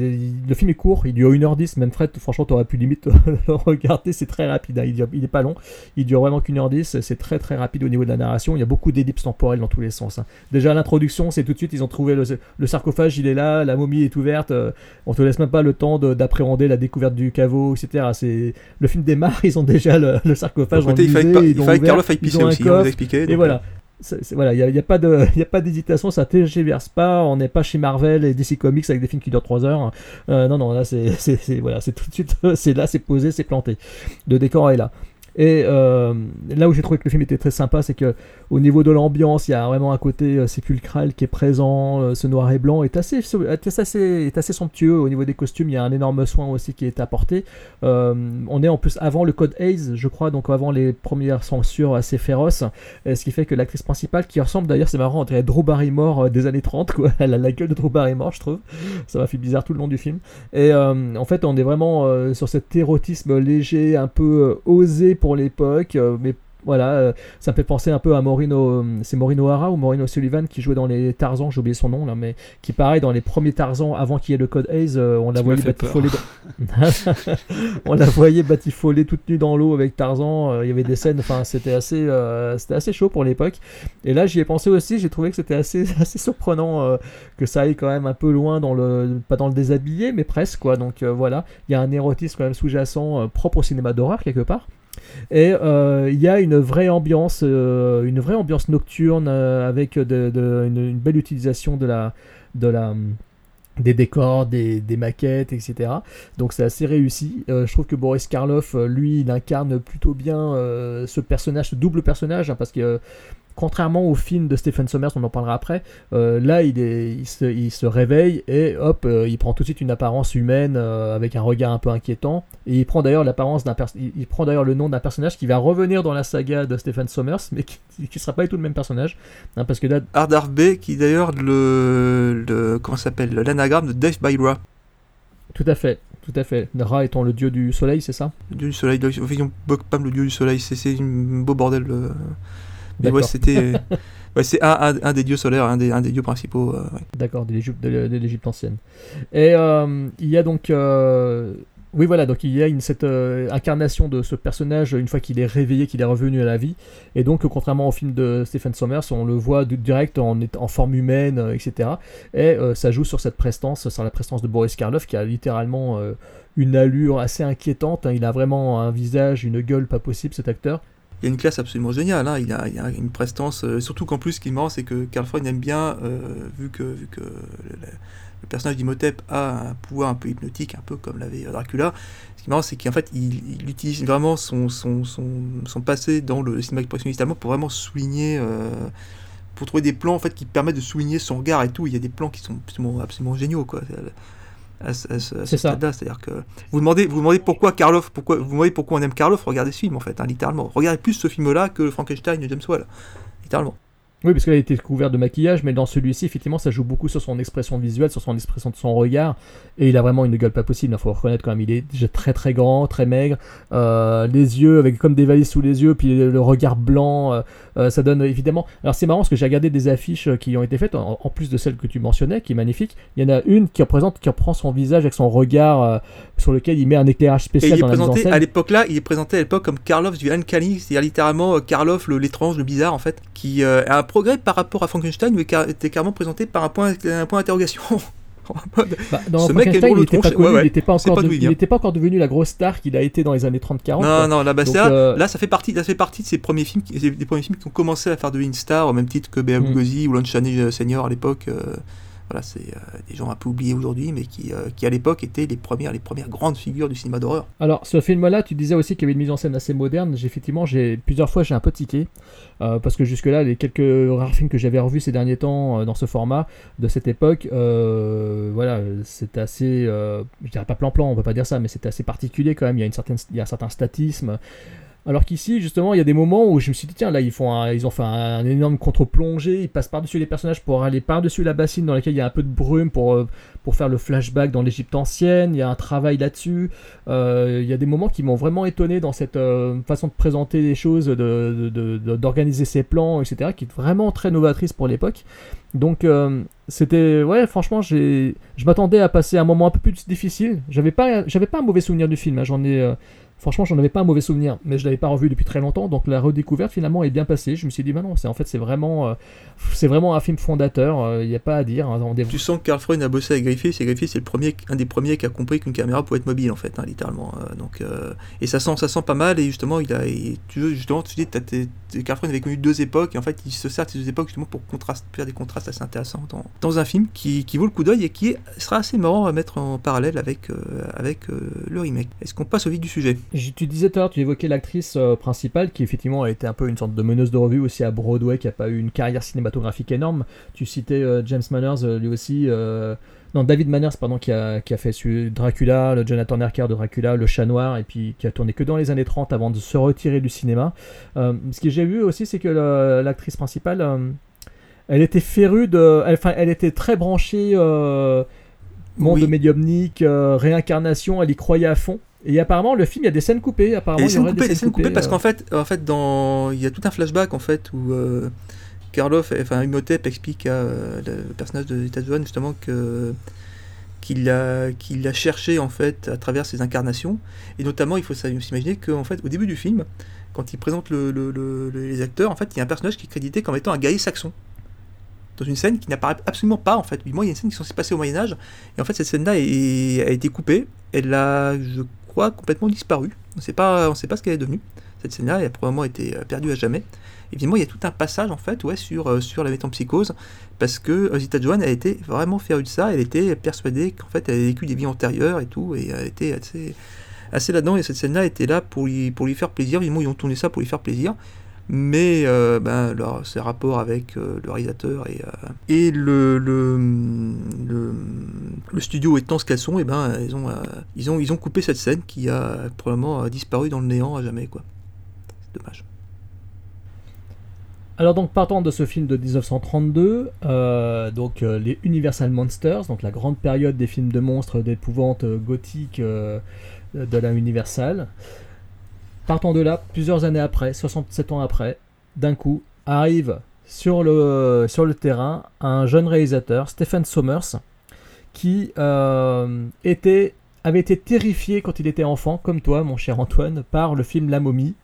le film est court, il dure 1h10, même Fred, franchement, t'aurais pu limite le regarder, c'est très rapide, hein. il, dure- il est pas long, il dure vraiment qu'une heure 10, c'est très très rapide au niveau de la narration, il y a beaucoup d'ellipses temporelles dans tous les sens. hein. Déjà l'introduction, c'est tout de suite, ils ont trouvé le, le sarcophage, il est là, la momie est ouverte, euh, on te laisse même pas le temps de- d'appréhender la découverte du caveau, etc. C'est le film démarre, ils ont déjà le, le sarcophage. Côté, il fallait il que pisser aussi, on vous expliquait, Et donc, voilà. Euh. C'est- c'est- voilà, il n'y a, a pas d'hésitation, ça tergiverse pas, on n'est pas chez Marvel et DC Comics avec des films qui durent 3 heures. Euh, non, non, là c'est voilà, c'est tout de suite, c'est là, c'est posé, c'est planté. Le décor est là. Et euh, là où j'ai trouvé que le film était très sympa, c'est que au niveau de l'ambiance, il y a vraiment un côté euh, sépulcral qui est présent. euh, ce noir et blanc est assez, est assez, somptueux. Au niveau des costumes, il y a un énorme soin aussi qui est apporté. On est en plus avant le code Hayes, je crois, donc avant les premières censures assez féroces. Ce qui fait que l'actrice principale, qui ressemble d'ailleurs, c'est marrant, on dirait Drew Barrymore des années 30, quoi. Elle a la gueule de Drew Barrymore, je trouve. Ça m'a fait bizarre tout le long du film. Et en fait, on est vraiment sur cet érotisme léger, un peu osé pour l'époque, euh, mais voilà, euh, ça me fait penser un peu à Maureen, c'est Maureen O'Hara ou Maureen O'Sullivan qui jouait dans les Tarzans, j'ai oublié son nom là, mais qui pareil dans les premiers Tarzans avant qu'il y ait le code Hayes, euh, on la voyait batifoler, dans- on la voyait batifoler toute nue dans l'eau avec Tarzan. euh, Il y avait des scènes, enfin c'était assez, euh, c'était assez chaud pour l'époque. Et là j'y ai pensé aussi, j'ai trouvé que c'était assez, assez surprenant euh, que ça aille quand même un peu loin dans le, pas dans le déshabillé, mais presque quoi. Donc euh, voilà, il y a un érotisme quand même sous-jacent euh, propre au cinéma d'horreur quelque part. Et euh, il y a une vraie ambiance, euh, une vraie ambiance nocturne euh, avec une, belle utilisation de la, des décors, des, maquettes, etc. Donc c'est assez réussi. Je trouve que Boris Karloff, lui, il incarne plutôt bien ce personnage, ce double personnage, hein, parce que contrairement au film de Stephen Sommers, on en parlera après, euh, là il, est, il, se, il se réveille et hop, euh, il prend tout de suite une apparence humaine euh, avec un regard un peu inquiétant. Et il prend d'ailleurs l'apparence d'un il, il prend d'ailleurs le nom d'un personnage qui va revenir dans la saga de Stephen Sommers, mais qui ne sera pas du tout le même personnage. hein, parce que là, Ardar B, qui d'ailleurs le, le comment ça s'appelle l'anagramme de Death by Ra. tout à fait, tout à fait. Ra étant le dieu du soleil, c'est ça? Le dieu du soleil. Enfin, pas le dieu du soleil. C'est c'est un beau bordel. Euh. Mais ouais, c'était. ouais, c'est un, un- un des dieux solaires, un des, un des dieux principaux. euh, ouais. D'accord, de l'Égypte, ancienne. Et euh, il y a donc, euh, oui voilà, donc il y a une, cette euh, incarnation de ce personnage une fois qu'il est réveillé, qu'il est revenu à la vie. Et donc, contrairement au film de Stephen Sommers, on le voit direct en, en forme humaine, euh, etc. Et euh, ça joue sur cette prestance, sur la prestance de Boris Karloff, qui a littéralement euh, une allure assez inquiétante. hein. Il a vraiment un visage, une gueule pas possible, cet acteur. Il a une classe absolument géniale. hein. Il, a, a une prestance. euh, surtout qu'en plus, ce qui est marrant, c'est que Karl Freund aime bien, euh, vu que, le, personnage d'Imhotep a un pouvoir un peu hypnotique, un peu comme l'avait euh, Dracula. Ce qui est marrant, c'est qu'en fait, il, il utilise vraiment son, passé dans le cinéma expressionniste allemand pour vraiment souligner. pour trouver des plans en fait qui permettent de souligner son regard et tout. Il y a des plans qui sont absolument, absolument géniaux quoi. À, ce- ce- stade-là, c'est-à-dire que vous demandez, vous demandez pourquoi Karloff, pourquoi vous demandez pourquoi on aime Karloff, regardez ce film en fait, hein, littéralement. Regardez plus ce film-là que Frankenstein de James Whale, littéralement. Oui, parce qu'il a été couvert de maquillage, mais dans celui-ci, effectivement, ça joue beaucoup sur son expression visuelle, sur son expression de son regard, et il a vraiment une gueule pas possible, il faut reconnaître quand même, il est déjà très très grand, très maigre, euh, les yeux avec comme des valises sous les yeux, puis le, regard blanc, euh, euh, ça donne évidemment... Alors c'est marrant parce que j'ai regardé des affiches qui ont été faites, en, en plus de celle que tu mentionnais, qui est magnifique, il y en a une qui représente, qui reprend son visage avec son regard euh, sur lequel il met un éclairage Et spécial il est dans présenté à l'époque-là, il est présenté à l'époque comme Karloff du Uncanny, c'est-à-dire littéralement Karloff, l'étrange, le bizarre en fait, qui a un progrès par rapport à Frankenstein, mais car- était carrément présenté par un point, un point d'interrogation Bah, ce mec est drôle il n'était pas Ouais, ouais. il n'était pas, de- il il était pas encore devenu la grosse star qu'il a été dans les années 30-40. Non, non, là, bah, Donc, euh, là, ça fait partie, ça fait partie de ces premiers films, qui, des premiers films qui ont commencé à faire de une star, au même titre que Mm. Lugosi ou Lon Chaney Senior à l'époque. euh, voilà, c'est euh, des gens un peu oubliés aujourd'hui, mais qui, euh, qui à l'époque étaient les premières, les premières grandes figures du cinéma d'horreur. Alors, ce film-là, tu disais aussi qu'il y avait une mise en scène assez moderne. J'ai- Effectivement, plusieurs fois j'ai un peu tiqué euh, parce que jusque-là, les quelques rares films que j'avais revus ces derniers temps dans ce format de cette époque, voilà, c'était assez, je dirais pas plan-plan, on peut pas dire ça, mais c'était assez particulier quand même. Il y a une certaine, il y a un certain statisme. Alors qu'ici, justement, il y a des moments où je me suis dit, tiens, là, ils, font un- ils ont fait un, énorme contre-plongée, ils passent par-dessus les personnages pour aller par-dessus la bassine dans laquelle il y a un peu de brume pour, euh, pour faire le flashback dans l'Égypte ancienne, il y a un travail là-dessus. Euh, il y a des moments qui m'ont vraiment étonné dans cette euh, façon de présenter les choses, de- de- d'organiser ses plans, etc., qui est vraiment très novatrice pour l'époque. Donc, c'était. Ouais, franchement, je m'attendais à passer un moment un peu plus difficile. J'avais pas, pas un mauvais souvenir du film, hein, j'en ai. Franchement, j'en avais pas un mauvais souvenir, mais je l'avais pas revu depuis très longtemps, donc la redécouverte finalement est bien passée. Je me suis dit, bah non, c'est en fait c'est vraiment, euh, vraiment un film fondateur. Il n'y a pas à dire. hein, Tu sens que Carl Freund a bossé avec Griffith, et Griffith c'est un des premiers qui a compris qu'une caméra pouvait être mobile en fait, hein, littéralement. euh, donc, euh, et ça sent, ça sent pas mal, et justement, il a, et tu justement, tu dis, Carl Freund avait connu deux époques, et en fait, il se sert de ces deux époques justement pour faire des contrastes assez intéressants dans, dans un film qui, qui vaut le coup d'œil et qui sera assez marrant à mettre en parallèle avec, euh, avec euh, le remake. Est-ce qu'on passe au vif du sujet? Tu disais tout à l'heure, tu évoquais l'actrice euh, principale qui effectivement a été un peu une sorte de meneuse de revue aussi à Broadway, qui a pas eu une carrière cinématographique énorme. Tu citais euh, James Manners, euh, lui aussi. euh, Non, David Manners, pardon, qui a, qui a fait Dracula, le Jonathan Harker de Dracula, le chat noir, et puis qui a tourné que dans les années 30 avant de se retirer du cinéma. Ce que j'ai vu aussi, c'est que l'actrice principale, elle était férue de. elle- Enfin, elle, était très branchée. Monde Oui. médiumnique, euh, réincarnation, elle y croyait à fond. Et apparemment, le film, il y a des scènes coupées. Apparemment, il y aurait coupées, des scènes coupées parce euh, qu'en fait, en fait, dans, il y a tout un flashback en fait où euh, Karloff, enfin Imhotep explique à euh, le personnage de Zetajuan justement que qu'il a qu'il a cherché en fait à travers ses incarnations et notamment il faut s'imaginer qu'en fait au début du film quand il présente le- le- le- le- les acteurs en fait il y a un personnage qui est crédité comme étant un guerrier saxon dans une scène qui n'apparaît absolument pas en fait. Moi, il y a une scène qui sont censée passer au Moyen Âge et en fait cette scène-là est- a été coupée. Elle a, je crois, complètement disparu. On sait pas, on sait pas ce qu'elle est devenue. Cette scène-là, elle a probablement été euh, perdue à jamais. Évidemment, il y a tout un passage en fait, ouais, sur euh, sur la métampsychose parce que euh, Zita Joan a été vraiment férue de ça. Elle était persuadée qu'en fait, elle avait vécu des vies antérieures et tout, et elle était assez assez là-dedans. Et cette scène-là était là pour lui pour lui faire plaisir. Évidemment, ils ont tourné ça pour lui faire plaisir mais euh, ben, ses rapports avec euh, le réalisateur et, euh, et le, le, le, studio étant ce qu'elles sont, et ben, ils, ont, euh, ils, ont, ils ont coupé cette scène qui a probablement disparu dans le néant à jamais. quoi. C'est dommage. Alors donc partant de ce film de 1932, euh, donc les Universal Monsters, donc la grande période des films de monstres d'épouvante gothique de la Universal. Partant de là, plusieurs années après, 67 ans après, d'un coup arrive sur le, terrain un jeune réalisateur, Stephen Sommers, qui euh, avait été terrifié quand il était enfant, comme toi, mon cher Antoine, par le film La Momie.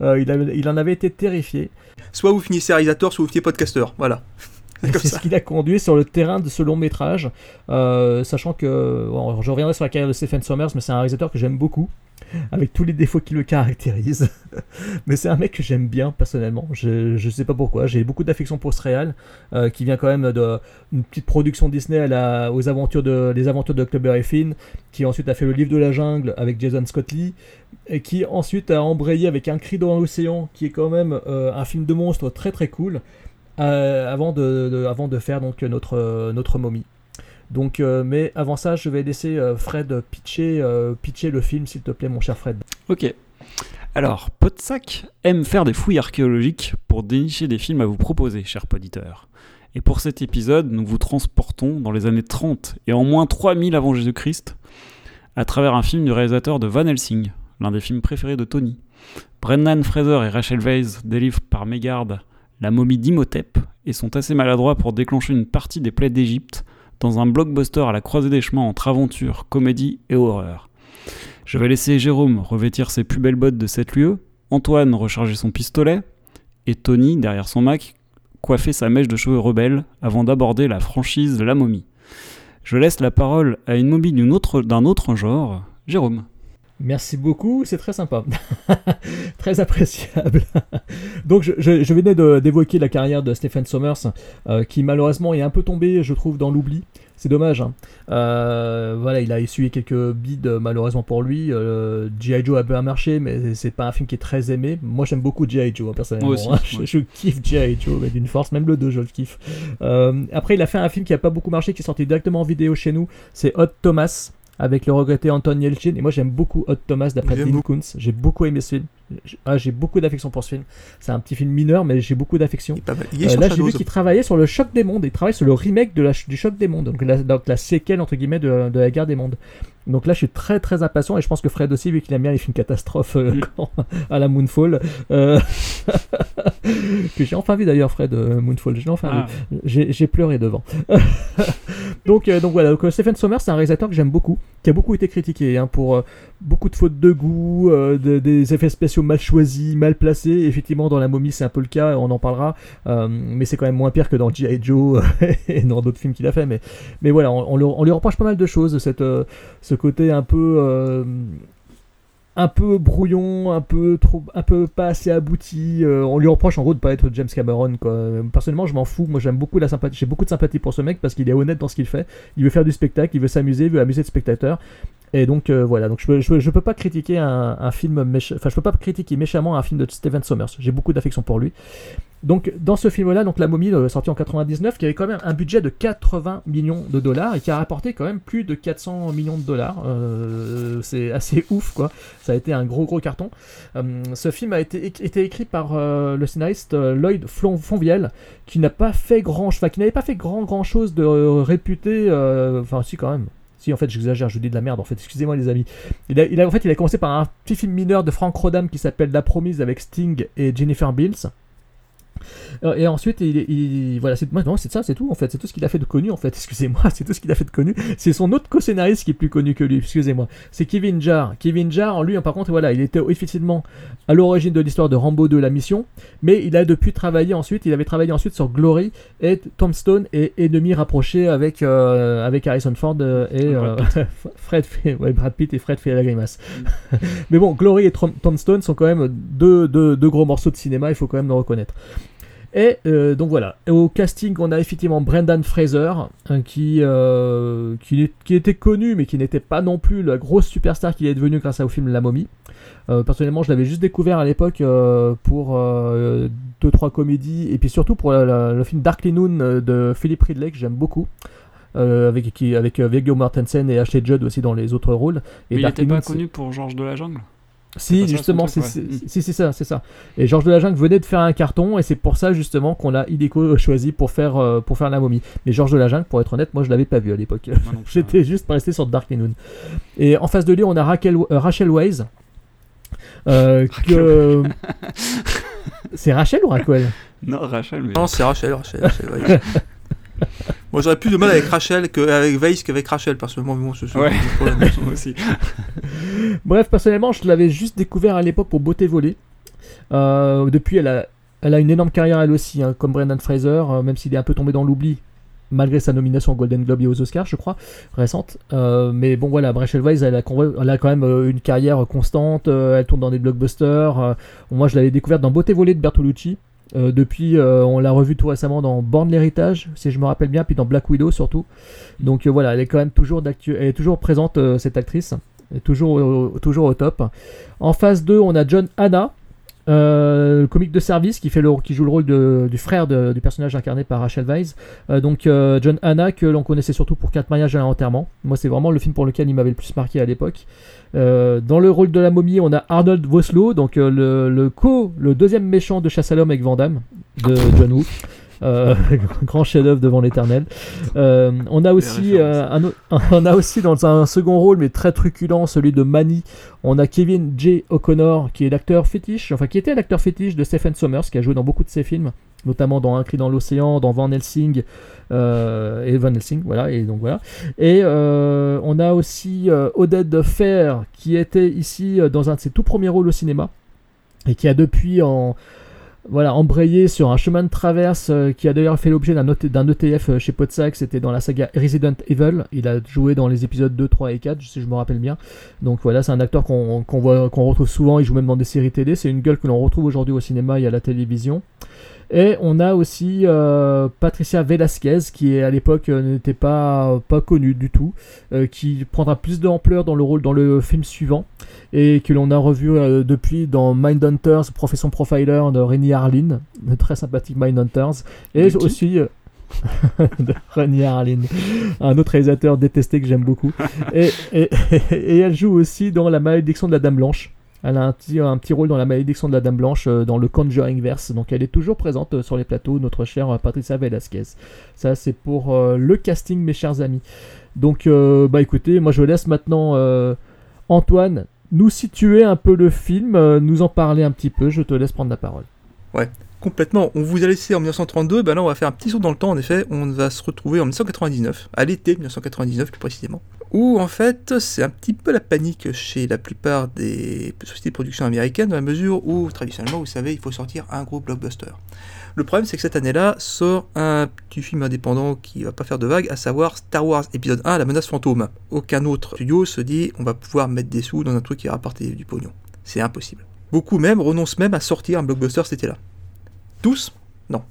Euh, il en avait été terrifié. Soit vous finissez réalisateur, soit vous finissez podcasteur. Voilà. C'est ce qui l'a conduit sur le terrain de ce long métrage, euh, sachant que bon, je reviendrai sur la carrière de Stephen Sommers, mais c'est un réalisateur que j'aime beaucoup, avec tous les défauts qui le caractérisent. mais c'est un mec que j'aime bien personnellement. Je, je sais pas pourquoi. J'ai beaucoup d'affection pour ce réal, euh, qui vient quand même d'une petite production Disney à la, aux aventures de les aventures de Huckleberry Finn, qui ensuite a fait le livre de la jungle avec Jason Scott Lee, et qui ensuite a embrayé avec Un cri dans l'océan, qui est quand même euh, un film de monstre très très cool. Euh, avant, de, avant de faire donc notre, euh, notre momie. Donc, euh, mais avant ça, je vais laisser Fred pitcher, pitcher le film, s'il te plaît, mon cher Fred. Ok. Alors, Podsac aime faire des fouilles archéologiques pour dénicher des films à vous proposer, cher poditeur. Et pour cet épisode, nous vous transportons dans les années 30 et en moins 3000 avant Jésus-Christ, à travers un film du réalisateur de Van Helsing, l'un des films préférés de Tony. Brendan Fraser et Rachel Weisz délivrent par mégarde la momie d'Imhotep et sont assez maladroits pour déclencher une partie des plaies d'Égypte dans un blockbuster à la croisée des chemins entre aventure, comédie et horreur. Je vais laisser Jérôme revêtir ses plus belles bottes de cette lieu, Antoine recharger son pistolet, et Tony, derrière son Mac, coiffer sa mèche de cheveux rebelle avant d'aborder la franchise la momie. Je laisse la parole à une momie d'un autre genre, Jérôme. Merci beaucoup, c'est très sympa. très appréciable. Donc, je, je, je venais de- d'évoquer la carrière de Stephen Sommers, euh, qui malheureusement est un peu tombé, je trouve, dans l'oubli. C'est dommage. hein. Euh, voilà, il a essuyé quelques bides, malheureusement pour lui. Euh, G.I. Joe a bien marché, mais c'est pas un film qui est très aimé. Moi, j'aime beaucoup G.I. Joe, hein, personnellement. Moi aussi, hein. Ouais. je kiffe G.I. Joe, mais d'une force, même le 2, je le kiffe. Euh, après, il a fait un film qui a pas beaucoup marché, qui est sorti directement en vidéo chez nous. C'est Hot Thomas avec le regretté Anton Yelchin. Et moi, j'aime beaucoup Hot Thomas d'après Dean Koontz. J'ai beaucoup aimé ce film. J'ai ah, j'ai beaucoup d'affection pour ce film. C'est un petit film mineur, mais j'ai beaucoup d'affection. Euh, là, j'ai vu qu'il travaillait sur le choc des mondes. Il travaille sur le remake de la, du choc des mondes, donc la, donc la séquelle entre guillemets de, de la guerre des mondes. Donc là, je suis très très impatient et je pense que Fred aussi, vu qu'il aime bien les films catastrophes euh, Mm. quand- à la Moonfall, euh, que j'ai enfin vu d'ailleurs, Fred euh, Moonfall. J'ai enfin Ah, vu. J'ai pleuré devant. donc, donc voilà, donc, Stephen Sommers, c'est un réalisateur que j'aime beaucoup, qui a beaucoup été critiqué hein, pour beaucoup de fautes de goût, de- des effets spéciaux mal choisis, mal placés. Effectivement, dans La Momie, c'est un peu le cas, on en parlera, mais c'est quand même moins pire que dans G.I. Joe et dans d'autres films qu'il a fait. Mais, mais voilà, on, on on lui reproche pas mal de choses, cette, ce côté un peu. euh, un peu brouillon, un peu trop, un peu pas assez abouti. euh, on lui reproche en gros de pas être James Cameron. Personnellement, je m'en fous. Moi, j'aime beaucoup la sympathie. J'ai beaucoup de sympathie pour ce mec parce qu'il est honnête dans ce qu'il fait. Il veut faire du spectacle, il veut s'amuser, il veut amuser le spectateur. Et donc euh, voilà. Donc je je, peux- je peux pas critiquer un, film, méch- enfin je peux pas critiquer méchamment un film de Steven Sommers. J'ai beaucoup d'affection pour lui. Donc dans ce film-là, donc La Momie, euh, sorti en 99, qui avait quand même un budget de 80 millions de dollars et qui a rapporté quand même plus de 400 millions de dollars. Euh, c'est assez ouf quoi. Ça a été un gros gros carton. Euh, ce film a été, écrit par le scénariste Lloyd Fonvielle, qui n'a pas fait grand, qui n'avait pas fait grand grand chose de réputé. Enfin si quand même. Si en fait j'exagère, je dis de la merde en fait. Excusez-moi les amis. Il a- en fait il a commencé par un petit film mineur de Frank Rodham qui s'appelle La Promise avec Sting et Jennifer Bills. Euh, Et ensuite, il, il- voilà, c'est ça, c'est tout en fait, c'est tout ce qu'il a fait de connu en fait. Excusez-moi, c'est tout ce qu'il a fait de connu. C'est son autre co-scénariste qui est plus connu que lui. Excusez-moi, c'est Kevin Jarre. Kevin Jarre, lui, par contre, voilà, il était effectivement à l'origine de l'histoire de Rambo 2, la mission, mais il a depuis travaillé ensuite. Il avait travaillé ensuite sur Glory et Tombstone et Ennemi rapproché avec euh, avec Harrison Ford euh, et euh, Fred, ouais, Brad Pitt et Fred fait la grimace. mais bon, Glory et Tom- Tombstone sont quand même deux, deux, deux gros morceaux de cinéma. Il faut quand même le reconnaître. Et euh, donc voilà, Et au casting, on a effectivement Brendan Fraser, hein, qui, euh, qui, était connu, mais qui n'était pas non plus la grosse superstar qu'il est devenu grâce au film La Momie. Euh, personnellement, je l'avais juste découvert à l'époque pour euh, deux trois comédies, et puis surtout pour la- la- le film Darkly Noon de Philip Ridley, que j'aime beaucoup. euh, avec qui, avec Viggo Mortensen et Ashley Judd aussi dans les autres rôles. Et Mais il Darkly était pas connu pour Georges de la Jungle? Si, justement, c'est ouais. c'est ça, c'est ça. Et Georges de la Jungle venait de faire un carton, et c'est pour ça justement qu'on l'a illico choisi pour faire, euh, pour faire la momie. Mais Georges de la Jungle, pour être honnête, moi je l'avais pas vu à l'époque. J'étais juste resté sur Dark Noon. Et en face de lui, on a Raquel, euh, Rachel Weisz. euh, que... c'est Rachel ou Raquel? Non, Rachel, mais. Non, c'est Rachel, Rachel, Rachel. Moi j'aurais plus de mal avec Rachel qu'avec Weiss qu'avec Rachel, personnellement, bon, Ouais. problème. Aussi. Bref, personnellement, je l'avais juste découvert à l'époque pour Beauté Volée. Euh, depuis, elle a, elle a une énorme carrière elle aussi, hein, comme Brendan Fraser, euh, même s'il est un peu tombé dans l'oubli, malgré sa nomination au Golden Globe et aux Oscars, je crois, récente. Euh, mais bon, voilà, Rachel Weisz, elle a, elle a quand même une carrière constante, elle tourne dans des blockbusters. moi, je l'avais découverte dans Beauté Volée de Bertolucci. Euh, depuis, euh, on l'a revu tout récemment dans Born l'héritage, si je me rappelle bien, puis dans Black Widow surtout. Donc euh, voilà, elle est quand même toujours, elle est toujours présente, cette actrice. Elle est toujours, toujours au top. En phase 2, on a John Hanna, euh, le comique de service qui, joue le rôle de- du frère du personnage incarné par Rachel Weisz. Euh, donc euh, John Hanna, que l'on connaissait surtout pour Quatre mariages à l'enterrement. Moi, c'est vraiment le film pour lequel il m'avait le plus marqué à l'époque. Dans le rôle de la momie, on a Arnold Vosloo, donc le, co, le deuxième méchant de Chasse à l'homme avec Van Damme, de John Woo. Euh, grand chef-d'œuvre devant l'éternel. Euh, on a aussi euh, un, on a aussi dans un second rôle, mais très truculent, celui de Manny. On a Kevin J. O'Connor, qui est l'acteur fétiche, enfin qui était l'acteur fétiche de Stephen Sommers, qui a joué dans beaucoup de ses films, notamment dans Un cri dans l'océan, dans Van Helsing et Van Helsing, voilà. Et donc voilà. Et on a aussi Odette Fair, qui était ici dans un de ses tout premiers rôles au cinéma et qui a depuis en voilà, embrayé sur un chemin de traverse euh, qui a d'ailleurs fait l'objet d'un ETF euh, chez Podsac, c'était dans la saga Resident Evil. Il a joué dans les épisodes 2, 3 et 4, si je me rappelle bien. Donc voilà, c'est un acteur qu'on qu'on voit, qu'on retrouve souvent, il joue même dans des séries télé. C'est une gueule que l'on retrouve aujourd'hui au cinéma et à la télévision. Et on a aussi euh, Patricia Velasquez, qui à l'époque euh, n'était pas, pas connue du tout, euh, qui prendra plus d'ampleur dans le rôle dans le film suivant, et que l'on a revu euh, depuis dans Mindhunters, Profession Profiler de Rennie Harlin, le très sympathique Mindhunters, et De aussi euh, de Rennie Harlin, un autre réalisateur détesté que j'aime beaucoup. Et, et- et elle joue aussi dans La Malédiction de la Dame Blanche. Elle a un petit, un petit rôle dans La Malédiction de la Dame Blanche, euh, dans le Conjuring Verse. Donc elle est toujours présente euh, sur les plateaux, notre chère euh, Patricia Velasquez. Ça, c'est pour euh, le casting, mes chers amis. Donc, euh, bah écoutez, moi je laisse maintenant euh, Antoine nous situer un peu le film, euh, nous en parler un petit peu. Je te laisse prendre la parole. Ouais, complètement. On vous a laissé en 1932, ben là on va faire un petit saut dans le temps en effet. On va se retrouver en 1999, à l'été 1999 plus précisément. Où en fait c'est un petit peu la panique chez la plupart des sociétés de production américaines, dans la mesure où traditionnellement vous savez il faut sortir un gros blockbuster. Le problème c'est que cette année-là sort un petit film indépendant qui va pas faire de vagues, à savoir Star Wars épisode 1, la menace fantôme. Aucun autre studio se dit on va pouvoir mettre des sous dans un truc qui rapporte du pognon. C'est impossible. Beaucoup même renoncent même à sortir un blockbuster cet été-là. Tous Non.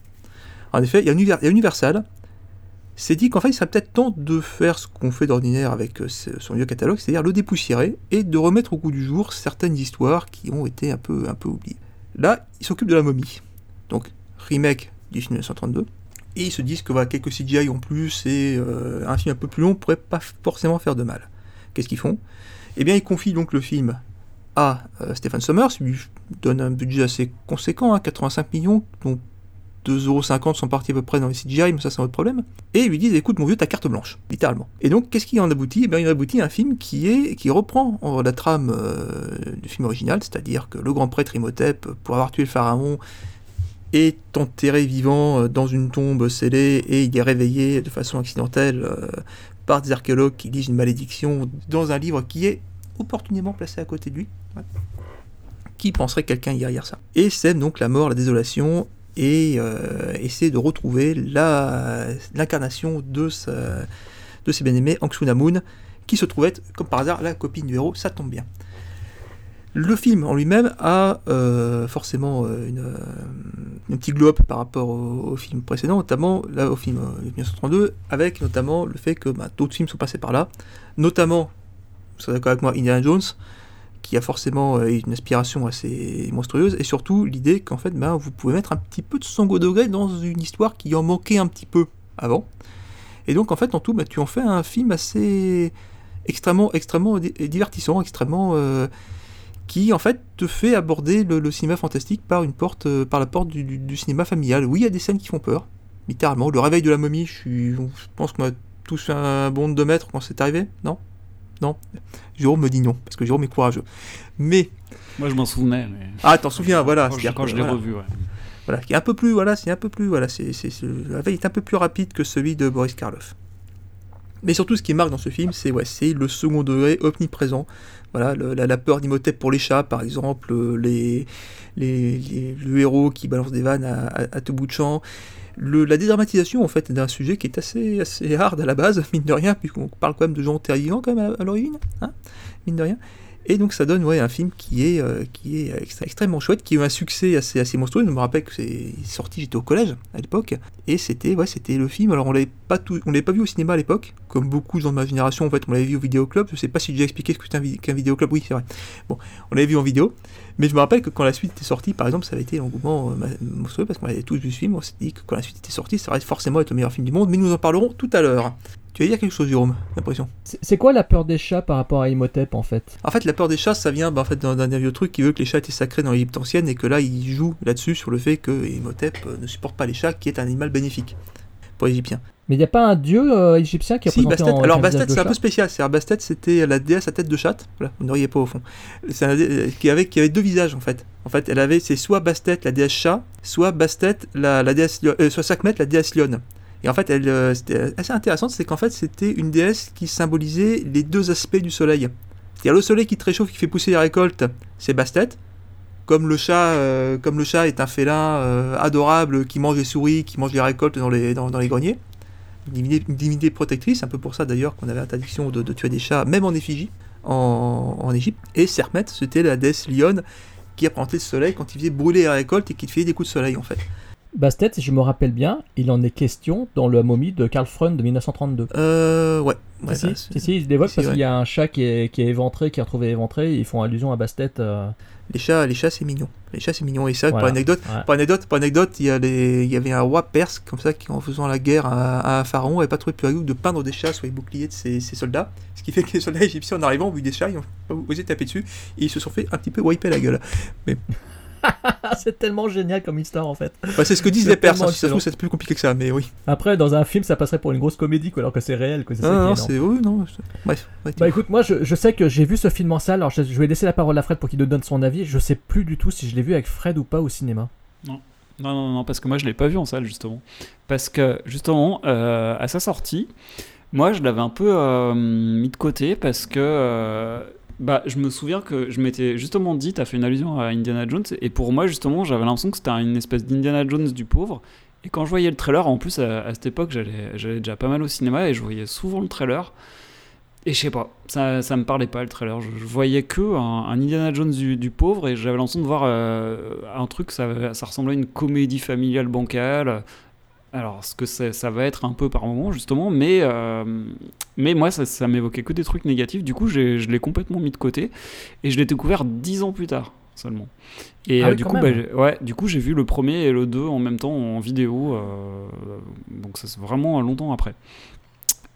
En effet, il y a Universal. C'est dit qu'en fait, il serait peut-être temps de faire ce qu'on fait d'ordinaire avec euh, son vieux catalogue, c'est-à-dire le dépoussiérer et de remettre au goût du jour certaines histoires qui ont été un peu, un peu oubliées. Là, ils s'occupent de la momie. Donc, remake du film 1932. Et ils se disent que voilà, quelques CGI en plus et euh, un film un peu plus long pourrait pas forcément faire de mal. Qu'est-ce qu'ils font? Eh bien, ils confient donc le film à euh, Stephen Sommers, il lui donne un budget assez conséquent, hein, 85 millions, dont 2,50€ sont partis à peu près dans les CGI, mais ça c'est un autre problème. Et ils lui disent écoute mon vieux, ta carte blanche, littéralement. Et donc qu'est-ce qui en aboutit? Eh bien il en aboutit un film qui est qui reprend la trame euh, du film original, c'est-à-dire que le grand prêtre Imhotep, pour avoir tué le pharaon, est enterré vivant euh, dans une tombe scellée et il est réveillé de façon accidentelle par des archéologues qui lisent une malédiction dans un livre qui est opportunément placé à côté de lui. Qui penserait que quelqu'un derrière ça Et sème donc la mort, la désolation et euh, essaie de retrouver l'incarnation de, de ses bien-aimés, Aang Sunamun, qui se trouve être, comme par hasard, la copine du héros, ça tombe bien. Le film en lui-même a euh, forcément euh, une, euh, un petit glow-up par rapport au, au film précédent, notamment là, au film euh, de 1932, avec notamment le fait que bah, d'autres films sont passés par là, notamment, vous serez d'accord avec moi, Indiana Jones, qui a forcément euh, une aspiration assez monstrueuse, et surtout l'idée qu'en fait, ben, vous pouvez mettre un petit peu de second degré dans une histoire qui en manquait un petit peu avant. Et donc, en fait, en tout, ben, tu en fais un film assez extrêmement, extrêmement di- divertissant, extrêmement euh, qui en fait te fait aborder le, cinéma fantastique par une porte, euh, par la porte du, cinéma familial. Oui, il y a des scènes qui font peur, littéralement. Le réveil de la momie, je, suis, je pense qu'on a tous fait un bond de 2 mètres quand c'est arrivé, non? Non Jérôme me dit non, parce que Jérôme est courageux. Mais Moi, je m'en souvenais. Mais... ah, t'en souviens, voilà. Quand je, quand je l'ai voilà. revu, ouais. Voilà, qui est un peu plus, voilà, c'est un peu plus, voilà, c'est, c'est, c'est- le réveil est un peu plus rapide que celui de Boris Karloff. Mais surtout, ce qui marque dans ce film, c'est ouais, c'est le second degré omniprésent. Voilà, le- la, la peur d'Imhotep pour les chats, par exemple, euh, les, les, les- le héros qui balance des vannes à, à- à tout bout de champ. La dédramatisation, en fait, d'un sujet qui est assez, assez hard à la base, mine de rien, puisqu'on parle quand même de gens terrifiants, quand même, à, l'origine, hein, mine de rien. Et donc ça donne ouais, un film qui est, euh, qui est extrêmement chouette, qui a eu un succès assez, assez monstrueux. Je me rappelle que c'est sorti, j'étais au collège à l'époque, et c'était ouais, c'était le film. Alors on l'avait pas on l'avait pas vu au cinéma à l'époque, comme beaucoup dans ma génération en fait, on l'avait vu au vidéoclub. Je sais pas si j'ai expliqué ce que c'était qu'un vidéoclub. Oui, c'est vrai. Bon, on l'avait vu en vidéo, mais je me rappelle que quand la suite était sortie, par exemple, ça avait été l'engouement euh, monstrueux parce qu'on avait tous vu ce film. On s'est dit que quand la suite était sortie, ça aurait forcément être le meilleur film du monde, mais nous en parlerons tout à l'heure. Tu vas dire quelque chose, Jérôme l'impression? C'est quoi la peur des chats par rapport à Imhotep en fait? En fait, la peur des chats, ça vient bah, en fait, d'un d'un vieux truc qui veut que les chats étaient sacrés dans l'Égypte ancienne et que là, il joue là-dessus sur le fait que Imhotep euh, ne supporte pas les chats, qui est un animal bénéfique pour les Égyptiens. Mais il n'y a pas un dieu euh, égyptien qui est Si, Bastet. en Alors, Bastet, c'est un peu spécial. C'est Bastet, c'était la déesse à tête de chatte. Voilà, vous n'auriez pas au fond. C'est un qui avait, qui avait deux visages en fait. En fait, elle avait, c'est soit Bastet, la déesse chat, soit Bastet, la, la déesse, lion- euh, soit Sekhmet, la déesse lionne. Et en fait, elle, euh, c'était assez intéressant, c'est qu'en fait, c'était une déesse qui symbolisait les deux aspects du soleil. C'est-à-dire le soleil qui te réchauffe, qui fait pousser les récoltes, c'est Bastet. Comme le chat, euh, comme le chat est un félin euh, adorable qui mange les souris, qui mange les récoltes dans les, dans, dans les greniers. Une divinité, une divinité protectrice, un peu pour ça d'ailleurs qu'on avait interdiction de, de tuer des chats, même en effigie, en, en Égypte. Et Sermet, c'était la déesse lionne qui représentait le soleil quand il faisait brûler les récoltes et qui te faisait des coups de soleil en fait. Bastet, si je me rappelle bien, il en est question dans le momie de Karl Freund de 1932. Euh, ouais. ouais si, là, si, il dévoque si, parce ouais. qu'il y a un chat qui est, qui est éventré, qui est retrouvé éventré, ils font allusion à Bastet. euh, Les chats, les chats c'est mignon. Les chats c'est mignon. Et ça, Voilà. pour anecdote, Ouais. pour anecdote, pour anecdote, il y, a les- il y avait un roi perse comme ça qui, en faisant la guerre à, à un pharaon, avait pas trouvé plus de peindre des chats sur les boucliers de ses, ses soldats. Ce qui fait que les soldats égyptiens, en arrivant, ont vu des chats, ils ont pas osé taper dessus et ils se sont fait un petit peu wiper la gueule. c'est tellement génial comme histoire en fait. C'est ce que disent les Perses. tellement hein. Si ça se trouve, c'est plus compliqué que ça, mais oui. Après, dans un film, ça passerait pour une grosse comédie, quoi, alors que c'est réel. Quoi, c'est Non, non, c'est. Oui, non. Bref. ouais, Bah écoute, moi je, je sais que j'ai vu ce film en salle, alors je, je vais laisser la parole à Fred pour qu'il nous donne son avis. Je sais plus du tout si je l'ai vu avec Fred ou pas au cinéma. Non, non, non, parce que moi je l'ai pas vu en salle justement. Parce que justement, euh, à sa sortie, moi je l'avais un peu euh, mis de côté parce que euh, bah, je me souviens que je m'étais justement dit, t'as fait une allusion à Indiana Jones, et pour moi justement j'avais l'impression que c'était une espèce d'Indiana Jones du pauvre. Et quand je voyais le trailer, en plus à, cette époque j'allais déjà pas mal au cinéma et je voyais souvent le trailer. Et je sais pas, ça, ça me parlait pas le trailer. Je, voyais que un, Indiana Jones du, du pauvre et j'avais l'impression de voir euh, un truc, ça, ça ressemblait à une comédie familiale bancale. Alors, ce que ça va être un peu par moment, justement, mais, euh, mais moi, ça, ça m'évoquait que des trucs négatifs. Du coup, je l'ai complètement mis de côté et je l'ai découvert dix ans plus tard seulement. Et Ah euh, du, coup, bah, ouais, du coup, j'ai vu le premier et le deux en même temps en vidéo. euh, donc, ça c'est vraiment longtemps après.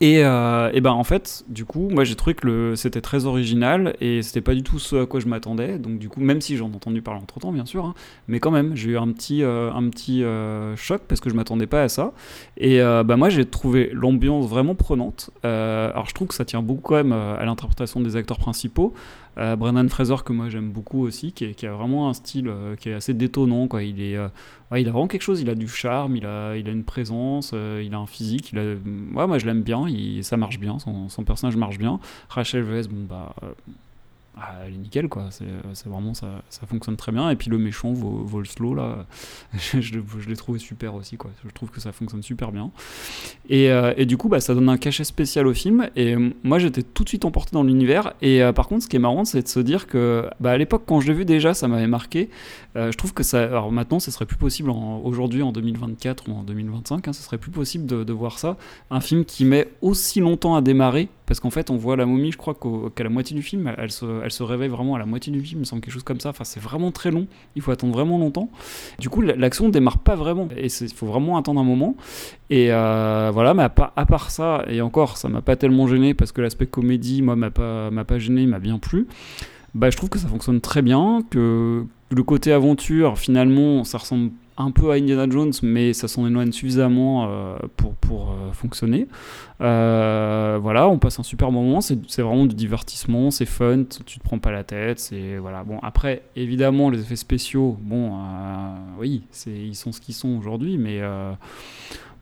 Et, euh, et ben en fait, du coup, moi j'ai trouvé que c'était très original et c'était pas du tout ce à quoi je m'attendais. Donc du coup, même si j'en ai entendu parler entre temps, bien sûr, hein, mais quand même, j'ai eu un petit, euh, euh, choc parce que je m'attendais pas à ça. Et bah, moi j'ai trouvé l'ambiance vraiment prenante. Alors je trouve que ça tient beaucoup quand même à l'interprétation des acteurs principaux. Euh, Brendan Fraser que moi j'aime beaucoup aussi, qui, a vraiment un style euh, qui est assez détonnant. Quoi. Il est, euh, il a vraiment quelque chose. Il a du charme, il a, il a une présence, euh, il a un physique. Il moi je l'aime bien. Ça marche bien. Son, son personnage marche bien. Rachel Weisz, bon bah. Ah, elle est nickel quoi, c'est vraiment ça, ça fonctionne très bien. Et puis le méchant Vol- Volslo là, je, l'ai trouvé super aussi quoi. Je trouve que ça fonctionne super bien. Et, euh, et du coup, bah, ça donne un cachet spécial au film. Et moi, j'étais tout de suite emporté dans l'univers. Et euh, par contre, ce qui est marrant, c'est de se dire que, bah, à l'époque, quand je l'ai vu déjà, ça m'avait marqué. Euh, je trouve que ça. Alors maintenant, ce serait plus possible aujourd'hui, en 2024 ou en 2025, hein, ce serait plus possible de, voir ça. Un film qui met aussi longtemps à démarrer. Parce qu'en fait, on voit la momie, je crois qu'à la moitié du film, elle se, elle se réveille vraiment à la moitié du film, il me semble quelque chose comme ça. Enfin, c'est vraiment très long. Il faut attendre vraiment longtemps. Du coup, la- l'action démarre pas vraiment. Et il faut vraiment attendre un moment. Et euh, voilà, mais à part, à part ça, et encore, ça m'a pas tellement gêné parce que l'aspect comédie, moi, m'a pas, m'a pas gêné, m'a bien plu. Bah, je trouve que ça fonctionne très bien, que le côté aventure, finalement, ça ressemble un peu à Indiana Jones, mais ça s'en éloigne suffisamment euh, pour, pour euh, fonctionner. Euh, voilà, on passe un super moment, c'est vraiment du divertissement, c'est fun, tu te prends pas la tête, c'est voilà. Bon, après, évidemment, les effets spéciaux, bon, oui, ils sont ce qu'ils sont aujourd'hui, mais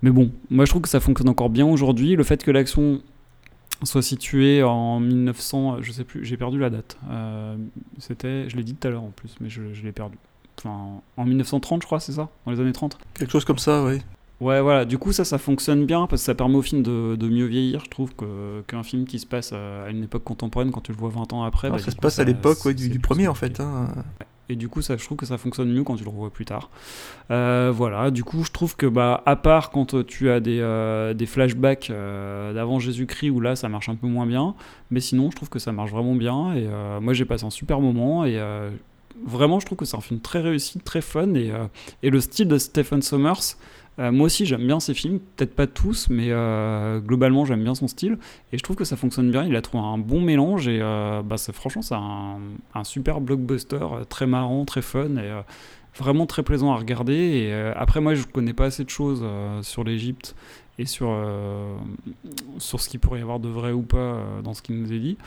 mais bon, moi je trouve que ça fonctionne encore bien aujourd'hui. Le fait que l'action soit située en 1900, je sais plus, j'ai perdu la date. C'était, je l'ai dit tout à l'heure en plus, mais je l'ai perdu. Enfin, en 1930, je crois, c'est ça Dans les années 30 Quelque chose comme ça, oui. Ouais, voilà, du coup, ça, ça fonctionne bien parce que ça permet au film de, de mieux vieillir, je trouve, qu'un film qui se passe à une époque contemporaine, quand tu le vois 20 ans après. Alors, bah, ça se coup, passe à l'époque ouais, du, premier en fait. hein. Et du coup, ça, je trouve que ça fonctionne mieux quand tu le revois plus tard. Euh, voilà, du coup, je trouve que, bah, à part quand euh, tu as des, euh, des flashbacks euh, d'avant Jésus-Christ, où là, ça marche un peu moins bien, mais sinon, je trouve que ça marche vraiment bien. Et euh, moi, j'ai passé un super moment. Et euh, vraiment, je trouve que c'est un film très réussi, très fun. Et, euh, et le style de Stephen Sommers, euh, moi aussi, j'aime bien ses films, peut-être pas tous, mais euh, globalement, j'aime bien son style. Et je trouve que ça fonctionne bien. Il a trouvé un bon mélange. Et bah, franchement, c'est un, super blockbuster, très marrant, très fun. Et vraiment très plaisant à regarder. Et après, moi, je connais pas assez de choses sur l'Égypte et sur, sur ce qu'il pourrait y avoir de vrai ou pas dans ce qu'il nous est dit.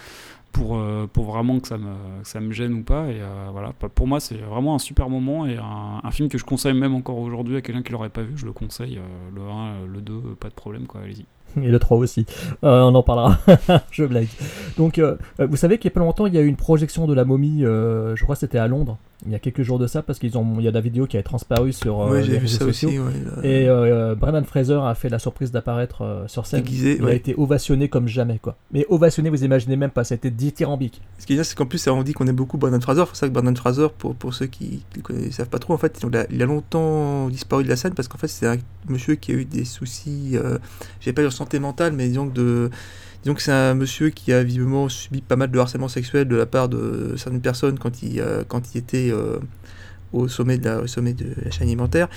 Pour, euh, pour vraiment que ça, me, que ça me gêne ou pas. Et euh, voilà, pour moi, c'est vraiment un super moment et un, un film que je conseille même encore aujourd'hui à quelqu'un qui l'aurait pas vu. Je le conseille, euh, le 1, euh, le 2, pas de problème, quoi, allez-y. Et le 3 aussi. On en parlera. je blague. Donc, vous savez qu'il y a pas longtemps, il y a eu une projection de la momie, je crois que c'était à Londres. Il y a quelques jours de ça, parce qu'il y a la vidéo qui a transparu sur euh, Ouais, les réseaux ça sociaux. aussi. ouais. Et euh, Brendan Fraser a fait la surprise d'apparaître euh, sur scène. Déguisé, il a été ovationné comme jamais, quoi. Mais ovationné, vous imaginez même pas, ça a été dithyrambique. Ce qui est bien, c'est qu'en plus, on dit qu'on aime beaucoup Brandon Fraser. C'est ça que Brandon Fraser, pour, pour ceux qui ne savent pas trop, en fait, il a, il a longtemps disparu de la scène parce qu'en fait, c'est un monsieur qui a eu des soucis, euh, j'ai pas dire santé mentale, mais disons que, de, disons que c'est un monsieur qui a visiblement subi pas mal de harcèlement sexuel de la part de certaines personnes quand il, euh, quand il était euh, au, sommet de la, au sommet de la chaîne alimentaire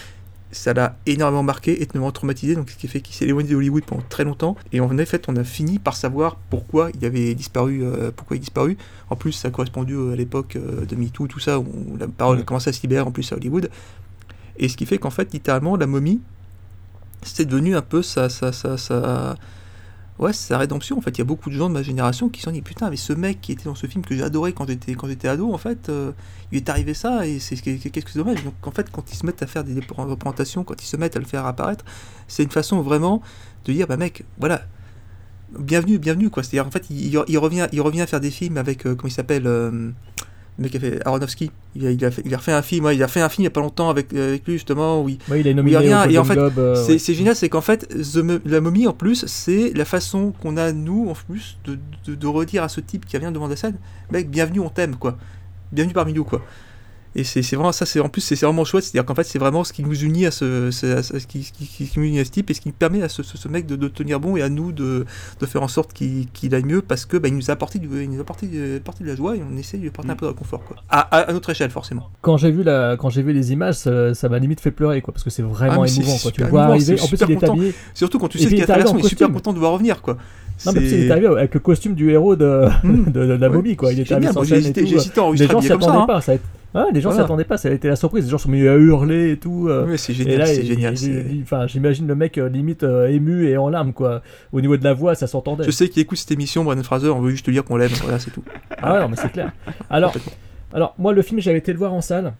ça l'a énormément marqué, énormément traumatisé, donc ce qui fait qu'il s'est éloigné de Hollywood pendant très longtemps. Et en fait, on a fini par savoir pourquoi il avait disparu, euh, pourquoi il disparu. En plus, ça a correspondu à l'époque de MeToo, tout ça, où la parole a commencé à se libérer en plus à Hollywood. Et ce qui fait qu'en fait, littéralement, la momie, c'est devenu un peu sa, sa, sa, sa- ouais, sa rédemption. En fait, il y a beaucoup de gens de ma génération qui sont dit putain, mais ce mec qui était dans ce film que adoré quand j'étais quand j'étais ado, en fait, euh, il est arrivé ça et c'est qu'est-ce que c'est dommage. Donc en fait, quand ils se mettent à faire des représentations, quand ils se mettent à le faire apparaître, c'est une façon vraiment de dire bah mec, voilà. Bienvenue, bienvenue quoi. C'est-à-dire en fait, il, il revient, il revient faire des films avec euh, comment il s'appelle, euh, le mec qui a fait Aronofsky. Il a, il a, fait, il a un film, ouais, il a fait un film il y a pas longtemps avec, euh, avec lui justement où il, Ouais, il est nominé il revient au et en fait euh, c'est ouais. génial, c'est qu'en fait The la momie en plus c'est la façon qu'on a nous en plus de, de, de redire à ce type qui vient devant la scène, mec bienvenue on t'aime quoi, bienvenue parmi nous quoi. Et c'est vraiment ça, c'est en plus c'est vraiment chouette, c'est-à-dire qu'en fait c'est vraiment ce qui nous unit à ce, à ce- qui, qui, qui- qui nous unit à ce type et ce qui permet à ce, ce, mec de, de tenir bon et à nous de, de faire en sorte qu'il qu'il aille mieux parce que bah, il nous a apporté, du, il nous a apporté, euh, apporté de la joie et on essaie de lui apporter un peu de réconfort quoi. À, à, à notre échelle forcément. Quand j'ai vu la, quand j'ai vu les images, ça m'a limite fait pleurer, quoi, parce que c'est vraiment Ah, émouvant, quoi. Tu vois arriver, en plus il est habillé. Surtout quand tu sais qu'il il a traversé, on est super content de voir revenir quoi. Non, mais C'est- est arrivé avec le costume du héros de, Hmm. de, de la momie, quoi. Il était génial, sans j'ai hésité- euh, Les gens habillé s'y attendaient hein. pas. Ça Ouais, les gens s'y Voilà. attendaient pas, ça a été la surprise. Les gens sont mis à hurler et tout. euh, Ouais, c'est génial, c'est génial. Enfin, j'imagine le mec euh, limite euh, ému et en larmes, quoi. Au niveau de la voix, ça s'entendait. Je sais qu'il écoute cette émission, Brandon Fraser, on veut juste te dire qu'on l'aime, voilà, c'est tout. Ah ouais, non, mais c'est clair. Alors, alors, moi, le film, j'avais été le voir en salle.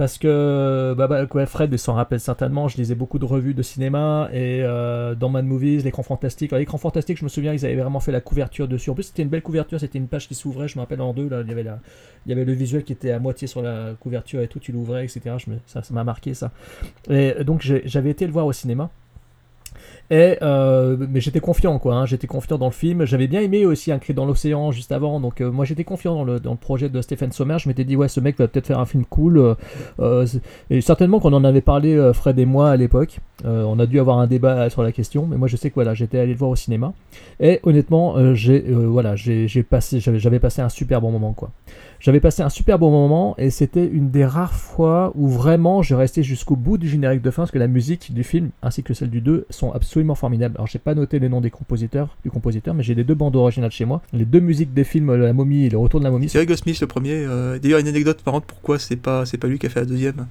Parce que bah, bah, Fred s'en rappelle certainement, je lisais beaucoup de revues de cinéma et euh, dans Mad Movies, l'écran fantastique. L'écran fantastique, je me souviens, ils avaient vraiment fait la couverture dessus. En plus, c'était une belle couverture, c'était une page qui s'ouvrait, je me rappelle en deux. Là, il, y avait le visuel qui était à moitié sur la couverture et tout, tu l'ouvrais, etc. Ça m'a marqué ça. Et donc, j'avais été le voir au cinéma. Et euh, mais j'étais confiant quoi, hein, j'étais confiant dans le film. J'avais bien aimé aussi Un cri dans l'océan juste avant, donc euh, moi j'étais confiant dans le, dans le projet de Stephen Sommer. Je m'étais dit ouais ce mec va peut-être faire un film cool. euh, euh, et certainement qu'on en avait parlé euh, Fred et moi à l'époque. Euh, on a dû avoir un débat sur la question, mais moi je sais que voilà j'étais allé le voir au cinéma. Et honnêtement j'ai voilà j'ai passé j'avais passé un super bon moment quoi. J'avais passé un super bon moment et c'était une des rares fois où vraiment j'ai resté jusqu'au bout du générique de fin parce que la musique du film ainsi que celle du 2 sont absolument formidables. Alors j'ai pas noté les noms des compositeurs, du compositeur, mais j'ai les deux bandes originales chez moi. Les deux musiques des films La momie et Le retour de la momie. C'est Hugo Smith le premier. euh, D'ailleurs, une anecdote marrante, pourquoi c'est pas, c'est pas lui qui a fait la deuxième?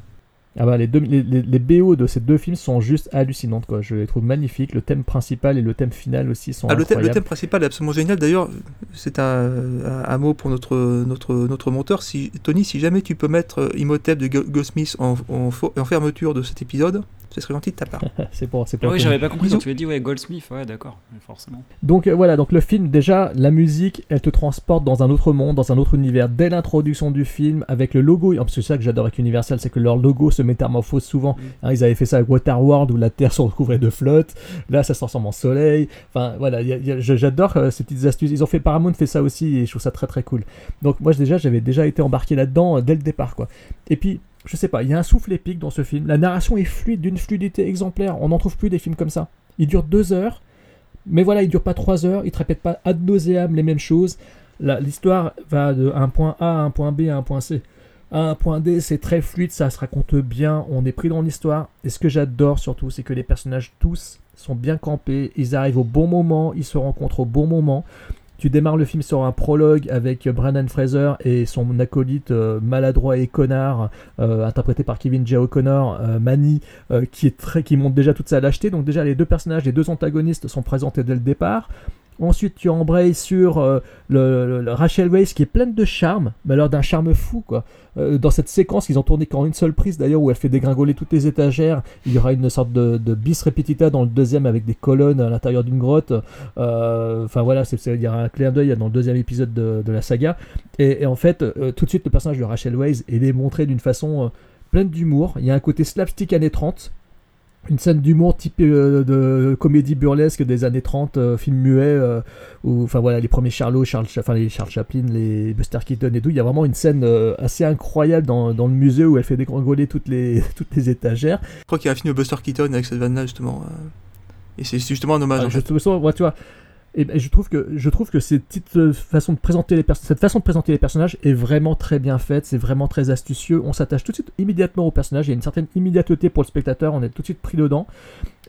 Ah bah les, deux, les, les- les BO de ces deux films sont juste hallucinantes quoi. Je les trouve magnifiques. Le thème principal et le thème final aussi sont Ah, le, thème, le thème principal est absolument génial. D'ailleurs, c'est un, un, mot pour notre, notre, notre monteur. Si, Tony, si jamais tu peux mettre euh, Imhotep de Go- Goldsmith en, en, en fermeture de cet épisode, ce serait gentil de ta part. c'est pour, c'est Ah pour oui, j'avais pas compris quand tu as dit ouais, Goldsmith, ouais, d'accord, forcément. Donc euh, voilà, donc le film déjà, la musique, elle te transporte dans un autre monde, dans un autre univers dès l'introduction du film avec le logo. Parce que c'est ça que j'adore avec Universal, c'est que leur logo se métamorphose souvent. Hein, ils avaient fait ça avec Waterworld où la Terre se recouvrait de flotte. Là, ça se transforme en soleil. Enfin voilà, il y a- il y a- je- j'adore euh, ces petites astuces. Ils ont fait Paramount fait ça aussi et je trouve ça très très cool. Donc moi déjà, j'avais déjà été embarqué là-dedans euh, dès le départ quoi. Et puis je sais pas, il y a un souffle épique dans ce film. La narration est fluide, d'une fluidité exemplaire. On n'en trouve plus des films comme ça. Il dure deux heures. Mais voilà, il dure pas 3 heures, il te répète pas ad nauseam les mêmes choses. L'histoire va de un point A à un point B à un point C. À un point D, c'est très fluide, ça se raconte bien, on est pris dans l'histoire. Et ce que j'adore surtout, c'est que les personnages tous sont bien campés, ils arrivent au bon moment, ils se rencontrent au bon moment. Tu démarres le film sur un prologue avec Brandon Fraser et son acolyte euh, maladroit et connard, euh, interprété par Kevin J. O'Connor, euh, Manny, euh, qui, est très, qui montre déjà toute sa lâcheté. Donc déjà les deux personnages, les deux antagonistes sont présentés dès le départ. Ensuite, tu embrayes sur euh, le, Rachel Weisz qui est pleine de charme, mais alors d'un charme fou quoi. Euh, dans cette séquence qu'ils ont tourné qu'en une seule prise d'ailleurs où elle fait dégringoler toutes les étagères, il y aura une sorte de, bis repetita dans le deuxième avec des colonnes à l'intérieur d'une grotte. Euh, Enfin voilà, c'est- il y aura un clin d'œil dans le deuxième épisode de, la saga. Et, en fait, tout de suite, le personnage de Rachel Weisz est montré d'une façon pleine d'humour. Il y a un côté slapstick années 30. Une scène d'humour type euh, de comédie burlesque des années 30, euh, film muet, euh, où, enfin voilà, les premiers Charlot, Charles, Cha- enfin, les Charles Chaplin, les Buster Keaton et tout. Il y a vraiment une scène assez incroyable dans, dans le musée où elle fait dégringoler toutes les, toutes les étagères. Je crois qu'il y a un film de Buster Keaton avec cette vanne-là, justement. Et c'est justement un hommage, Ah, en fait. ouais, tu vois, et ben, je trouve que je trouve que cette petite euh, façon de présenter les cette façon de présenter les personnages est vraiment très bien faite, c'est vraiment très astucieux. On s'attache tout de suite immédiatement au personnage. Il y a une certaine immédiateté pour le spectateur. On est tout de suite pris dedans.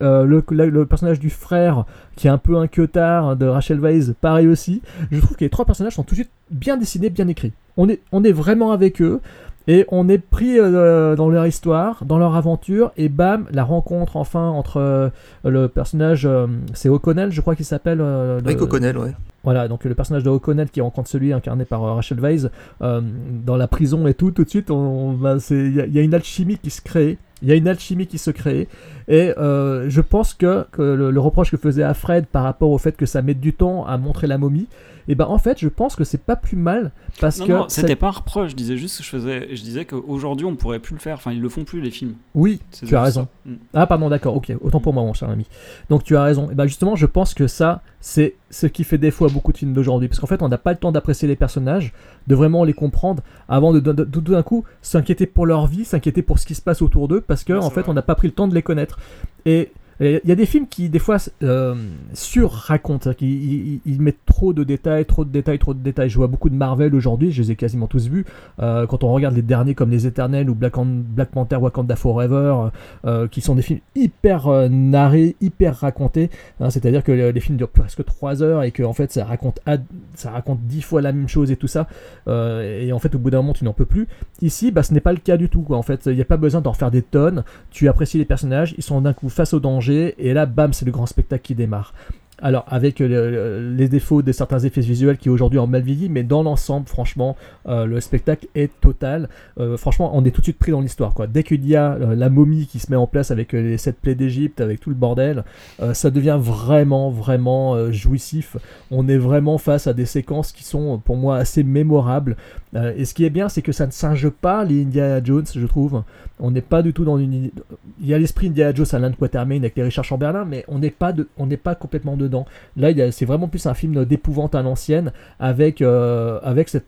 Euh, le, le personnage du frère qui est un peu un queutard de Rachel Weisz, pareil aussi. Je trouve que les trois personnages sont tout de suite bien dessinés, bien écrits. On est on est vraiment avec eux. Et on est pris euh, dans leur histoire, dans leur aventure, et bam, la rencontre enfin entre euh, le personnage, euh, c'est O'Connell, je crois qu'il s'appelle. le- O'Connell, ouais. Voilà, donc le personnage de O'Connell qui rencontre celui incarné par Rachel Weisz dans la prison et tout, tout de suite, on, on il y, a- il y a une alchimie qui se crée. Il y a une alchimie qui se crée. Et je pense que, que le, le reproche que faisait à Fred par rapport au fait que ça mette du temps à montrer la momie, et ben en fait, je pense que c'est pas plus mal parce Non, que. non, ça- c'était pas un reproche. Je disais juste que je faisais. Je disais qu'aujourd'hui, on pourrait plus le faire. Enfin, ils le font plus, les films. Oui, C'est tu as raison. Mm. Ah, pardon, d'accord, ok, autant pour moi, mon cher ami. Donc, tu as raison. Et ben justement, je pense que ça, c'est ce qui fait défaut à beaucoup de films d'aujourd'hui. Parce qu'en fait, on n'a pas le temps d'apprécier les personnages, de vraiment les comprendre, avant de, de- de- tout d'un coup s'inquiéter pour leur vie, s'inquiéter pour ce qui se passe autour d'eux, parce que, Ouais, en fait, vrai. on n'a pas pris le temps de les connaître. Et. Il y a des films qui, des fois, euh, sur-racontent, qu'ils ils- mettent trop de détails, trop de détails, trop de détails. Je vois beaucoup de Marvel aujourd'hui, je les ai quasiment tous vus. Euh, quand on regarde les derniers comme Les Éternels ou Black, Black Panther Wakanda Forever, euh, qui sont des films hyper euh, narrés, hyper racontés. hein, C'est-à-dire que les, films durent presque 3 heures et que en fait ça raconte ça raconte 10 fois la même chose et tout ça. Euh, et en fait au bout d'un moment tu n'en peux plus. Ici, bah, ce n'est pas le cas du tout. En fait, il n'y a pas besoin d'en faire des tonnes. Tu apprécies les personnages, ils sont d'un coup face au danger et là, bam, c'est le grand spectacle qui démarre. Alors, avec euh, le- les défauts de certains effets visuels qui aujourd'hui ont mal vieilli, mais dans l'ensemble, franchement, euh, le spectacle est total. Euh, franchement, on est tout de suite pris dans l'histoire. quoi. Dès qu'il y a la momie qui se met en place avec les sept plaies d'Égypte, avec tout le bordel, ça devient vraiment, vraiment jouissif. On est vraiment face à des séquences qui sont, pour moi, assez mémorables. Et ce qui est bien, c'est que ça ne singe pas les Indiana Jones, je trouve. On n'est pas du tout dans une. Il y a l'esprit Indiana Jones à l'Inde Quatermain avec les Richard Chamberlain, mais on n'est pas, de... pas complètement Là, c'est vraiment plus un film d'épouvante à l'ancienne, avec, euh,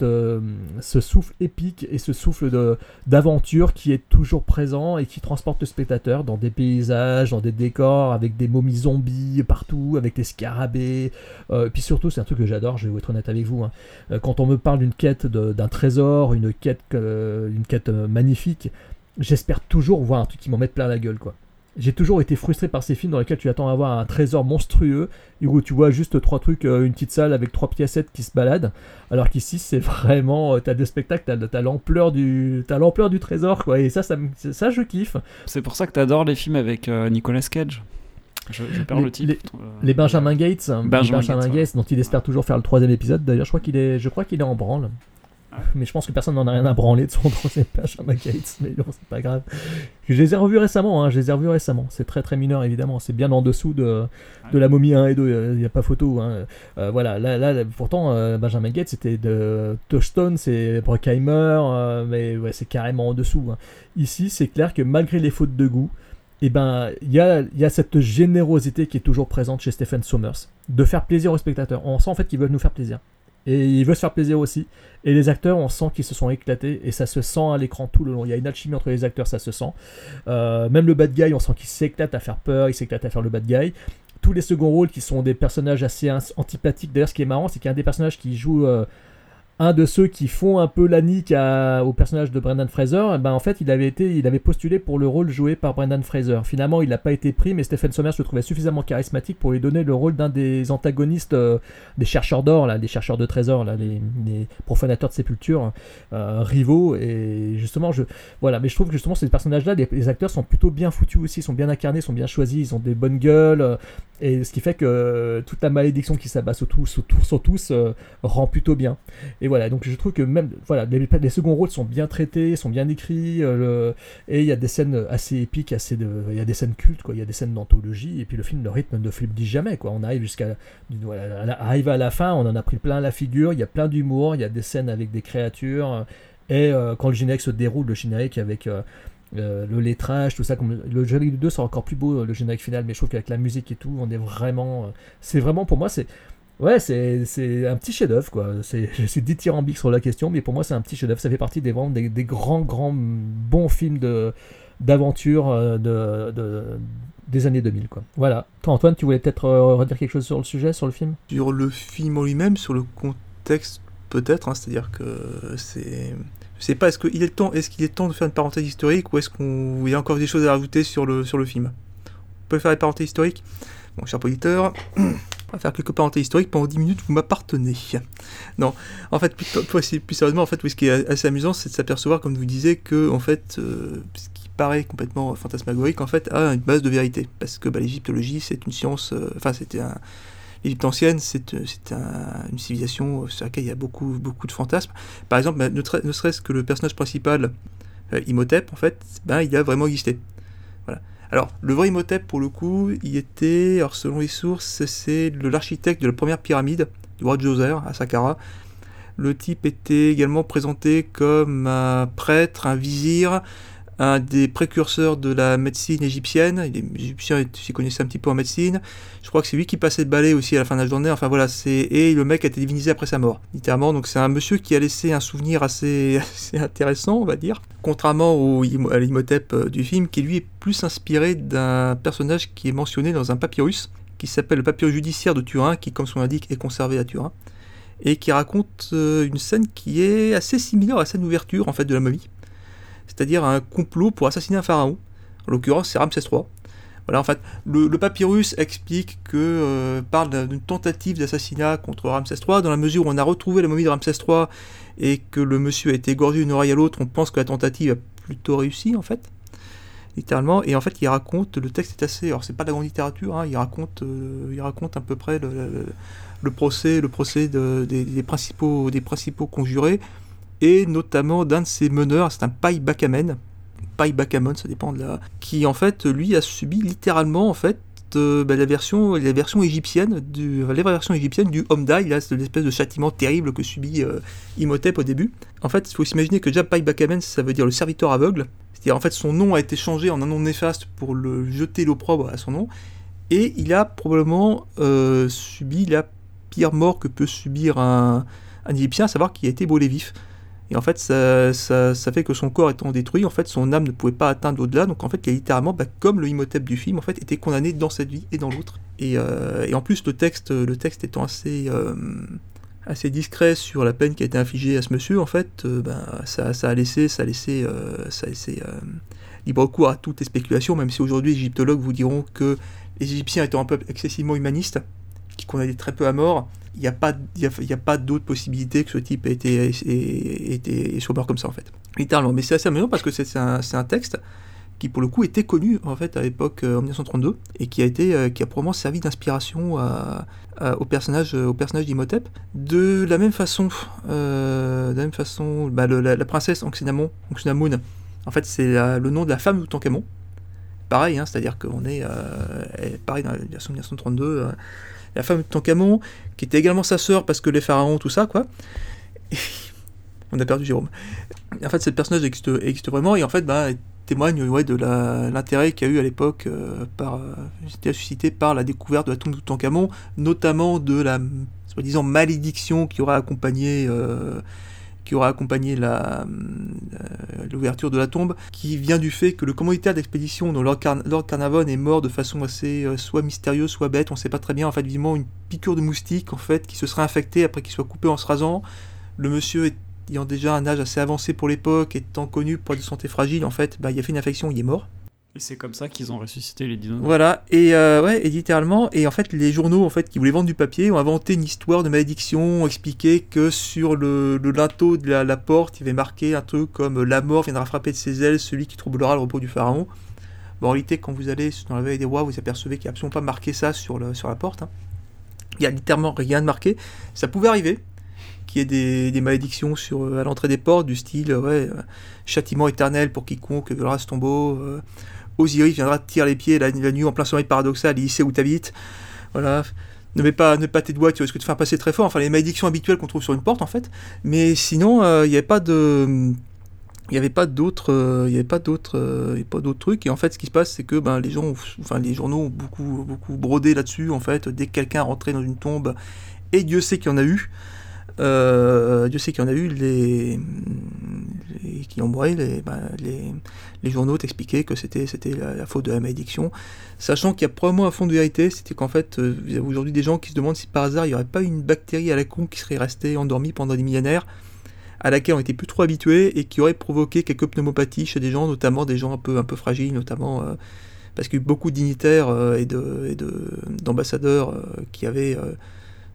euh, ce souffle épique et ce souffle d'aventure qui est toujours présent et qui transporte le spectateur dans des paysages, dans des décors, avec des momies zombies partout, avec des scarabées. Euh, puis surtout, c'est un truc que j'adore, je vais être honnête avec vous. hein. Quand on me parle d'une quête d'un trésor, une quête, une quête magnifique, j'espère toujours voir un truc qui m'en mette plein la gueule. J'ai toujours été frustré par ces films dans lesquels tu attends à avoir un trésor monstrueux et où tu vois juste trois trucs, euh, une petite salle avec trois piécettes qui se baladent, alors qu'ici c'est vraiment, euh, t'as des spectacles, t'as, t'as l'ampleur du, t'as l'ampleur du trésor, quoi. Et ça, ça, ça je kiffe. C'est pour ça que t'adores les films avec euh, Nicolas Cage. Je, je perds Les- le titre. euh, Les Benjamin Gates, hein, Benjamin Benjamin Gates, Gates, dont il espère toujours faire le troisième épisode. D'ailleurs, je crois qu'il est, je crois qu'il est en branle. Mais je pense que personne n'en a rien à branler de son troisième Benjamin Gates. Mais bon, c'est pas grave. Je les ai revus récemment. Hein, je les ai revus récemment. C'est très très mineur évidemment. C'est bien en dessous de, de la momie 1 et 2. Il n'y a pas photo. hein. Euh, voilà. Là, là, pourtant, euh, Benjamin Gates c'était de Touchstone, c'est Bruckheimer, euh, mais ouais, c'est carrément en dessous. hein. Ici, c'est clair que malgré les fautes de goût, eh ben, il y a, y a cette générosité qui est toujours présente chez Stephen Sommers, de faire plaisir aux spectateurs. On sent en fait qu'ils veulent nous faire plaisir. Et ils veulent se faire plaisir aussi. Et les acteurs, on sent qu'ils se sont éclatés. Et ça se sent à l'écran tout le long. Il y a une alchimie entre les acteurs, ça se sent. Euh, même le bad guy, on sent qu'il s'éclate à faire peur, il s'éclate à faire le bad guy. Tous les seconds rôles qui sont des personnages assez antipathiques. D'ailleurs, ce qui est marrant, c'est qu'il y a un des personnages qui joue euh, un de ceux qui font un peu la nique au personnage de Brendan Fraser, eh ben en fait il avait été, il avait postulé pour le rôle joué par Brendan Fraser. Finalement, il n'a pas été pris, mais Stephen Sommers le trouvait suffisamment charismatique pour lui donner le rôle d'un des antagonistes euh, des chercheurs d'or, là, des chercheurs de trésors, là, les, profanateurs de sépultures, euh, rivaux. Et justement, je voilà, mais je trouve que justement ces personnages-là, les, les acteurs sont plutôt bien foutus aussi, sont bien incarnés, sont bien choisis, ils ont des bonnes gueules, euh, et ce qui fait que toute la malédiction qui s'abat sur tous, sur tous, sur tous, rend plutôt bien. Et voilà, donc je trouve que même voilà, les, les seconds rôles sont bien traités, sont bien écrits, euh, et il y a des scènes assez épiques, assez de, il y a des scènes cultes, quoi. Il y a des scènes d'anthologie, et puis le film, le rythme ne faiblit jamais, quoi. On arrive jusqu'à, voilà, arrive à la fin, on en a pris plein la figure. Il y a plein d'humour, il y a des scènes avec des créatures, et euh, quand le générique se déroule, le générique avec euh, le lettrage, tout ça, le générique 2 sera encore plus beau, le générique final, mais je trouve qu'avec la musique et tout, on est vraiment, c'est vraiment pour moi, c'est Ouais, c'est un petit chef-d'œuvre, quoi. C'est- Je suis dithyrambique sur la question, mais pour moi, c'est un petit chef-d'œuvre. Ça fait partie des, des, des grands, grands, bons films d'aventure euh, de, de- des années 2000, quoi. Voilà. Toi, Antoine, tu voulais peut-être euh, redire quelque chose sur le sujet, sur le film? Sur le film en lui-même, sur le contexte peut-être, hein, c'est-à-dire que c'est... Je sais pas, est-ce qu'il est, temps- est-ce qu'il est temps de faire une parenthèse historique ou est-ce qu'il y a encore des choses à rajouter sur le, sur le film? On peut faire une parenthèse historique Bon, cher auditeur, on va faire quelques parenthèses historiques pendant 10 minutes, vous m'appartenez. Non, en fait, plus, sérieusement, en fait, ce qui est assez amusant, c'est de s'apercevoir, comme vous disiez, que, en fait, euh, ce qui paraît complètement fantasmagorique, en fait, a une base de vérité. Parce que bah, l'égyptologie, c'est une science, euh, enfin, c'était un. L'Égypte ancienne, c'est euh, une civilisation sur laquelle il y a beaucoup, beaucoup de fantasmes. Par exemple, bah, ne serait-ce que le personnage principal, euh, Imhotep, en fait, ben, il a vraiment existé. Voilà. Alors, le vrai Imhotep, pour le coup, il était, alors selon les sources, c'est l'architecte de la première pyramide du roi Djoser à Saqqara. Le type était également présenté comme un prêtre, un vizir, un des précurseurs de la médecine égyptienne. Les Égyptiens s'y connaissaient un petit peu en médecine. Je crois que c'est lui qui passait le balai aussi à la fin de la journée. Enfin voilà, c'est et le mec a été divinisé après sa mort, littéralement. Donc c'est un monsieur qui a laissé un souvenir assez, intéressant, on va dire. Contrairement à l'Imhotep euh, du film, qui lui est plus inspiré d'un personnage qui est mentionné dans un papyrus, qui s'appelle le papyrus judiciaire de Turin, qui, comme son nom l'indique, est conservé à Turin, et qui raconte euh, une scène qui est assez similaire à la scène d'ouverture en fait de la momie, c'est-à-dire un complot pour assassiner un pharaon. En l'occurrence, c'est Ramsès III. Voilà, en fait, le, papyrus explique que euh, parle d'un- d'une tentative d'assassinat contre Ramsès III, dans la mesure où on a retrouvé la momie de Ramsès III et que le monsieur a été égorgé d'une oreille à l'autre, on pense que la tentative a plutôt réussi en fait, littéralement. Et en fait, il raconte, le texte est assez, alors c'est pas de la grande littérature, hein, il raconte, euh, il raconte à peu près le, procès, le procès de- des, des principaux, des principaux conjurés et notamment d'un de ses meneurs, c'est un Pai Bakamen, Pai Bakamon, ça dépend de la, qui en fait lui a subi littéralement en fait euh, bah, la version, la version égyptienne du, la version du Omdai, là c'est l'espèce de châtiment terrible que subit euh, Imhotep au début. En fait, il faut s'imaginer que déjà Pai Bakamen, ça veut dire le serviteur aveugle. C'est-à-dire en fait son nom a été changé en un nom néfaste pour le jeter l'opprobre à son nom, et il a probablement euh, subi la pire mort que peut subir un, un Égyptien, à savoir qu'il a été brûlé vif. Et en fait, ça, fait que son corps étant détruit, en fait, son âme ne pouvait pas atteindre l'au-delà. Donc en fait, il littéralement, bah, comme le Imhotep du film, en fait, était condamné dans cette vie et dans l'autre. Et, euh, en plus, le texte, le texte étant assez, euh, assez discret sur la peine qui a été infligée à ce monsieur, en fait, euh, ben, ça, ça a laissé, ça a laissé, ça a laissé libre cours à toutes les spéculations, même si aujourd'hui, les égyptologues vous diront que les Égyptiens étant un peuple excessivement humaniste, qui condamnait très peu à mort, il n'y a pas, d'autre possibilité que ce type ait été, ait- mort comme ça en fait. Littéralement. Mais c'est assez amusant parce que c'est un, texte qui pour le coup était connu en fait à l'époque euh, en 1932 et qui a été euh, qui a probablement servi d'inspiration au personnage au personnage d'Imhotep de la même façon euh, de la même façon bah, la, princesse Anxinamon en fait c'est le nom de la femme de Toutankhamon pareil hein, c'est à dire qu'on est euh, pareil dans la version 1932 euh, la femme de Toutankhamon qui était également sa sœur parce que les pharaons tout ça quoi. On a perdu Jérôme. En fait, ce personnage existe, existe vraiment et en fait, bah, témoigne ouais, de l'intérêt qu'il y a eu à l'époque euh, par, euh, suscité par la découverte de la tombe de Toutankhamon, notamment de la soi-disant malédiction qui aurait accompagné, euh, qui aurait accompagné euh, l'ouverture de la tombe, qui vient du fait que le commanditaire d'expédition, dont Lord, Carn- Lord Carnarvon, est mort de façon assez euh, soit mystérieuse, soit bête, on sait pas très bien, en fait, vivement une piqûre de moustique, en fait, qui se serait infectée après qu'il soit coupé en se rasant. Le monsieur ayant déjà un âge assez avancé pour l'époque, étant connu pour de santé fragile, en fait, bah, il a fait une infection, il est mort. Et c'est comme ça qu'ils ont ressuscité les dinosaures. Voilà, et euh, ouais, et littéralement, et en fait, les journaux en fait qui voulaient vendre du papier ont inventé une histoire de malédiction, ont expliqué que sur le, linteau de la, porte, il y avait marqué un truc comme la mort viendra frapper de ses ailes celui qui troublera le repos du pharaon. Bon, en réalité, quand vous allez dans la veille des rois, vous apercevez qu'il n'y a absolument pas marqué ça sur, sur la porte. Hein. Il n'y a littéralement rien de marqué. Ça pouvait arriver qu'il y ait des, malédictions sur, à l'entrée des portes, du style ouais, euh, châtiment éternel pour quiconque violera ce tombeau. Euh, Osiris viendra te tirer les pieds la, la, nuit en plein sommeil paradoxal, il sait où t'habites. Voilà. Ne mets pas, ne pas tes doigts, tu risques de te faire passer très fort. Enfin, les malédictions habituelles qu'on trouve sur une porte, en fait. Mais sinon, il euh, n'y avait pas de. Il avait pas d'autres, il y avait pas d'autres, pas d'autres trucs. Et en fait, ce qui se passe, c'est que ben, les gens, enfin les journaux ont beaucoup, beaucoup brodé là-dessus. En fait, dès que quelqu'un rentrait dans une tombe, et Dieu sait qu'il y en a eu, euh, Dieu sait qu'il y en a eu les, qui ont les, bah, les, les, journaux t'expliquaient que c'était c'était la, faute de la malédiction, sachant qu'il y a probablement un fond de vérité, c'était qu'en fait, euh, il y a aujourd'hui des gens qui se demandent si par hasard il n'y aurait pas une bactérie à la con qui serait restée endormie pendant des millénaires, à laquelle on était plus trop habitué et qui aurait provoqué quelques pneumopathies chez des gens, notamment des gens un peu, un peu fragiles, notamment euh, parce qu'il y a eu beaucoup de dignitaires et d'ambassadeurs de, de, qui avaient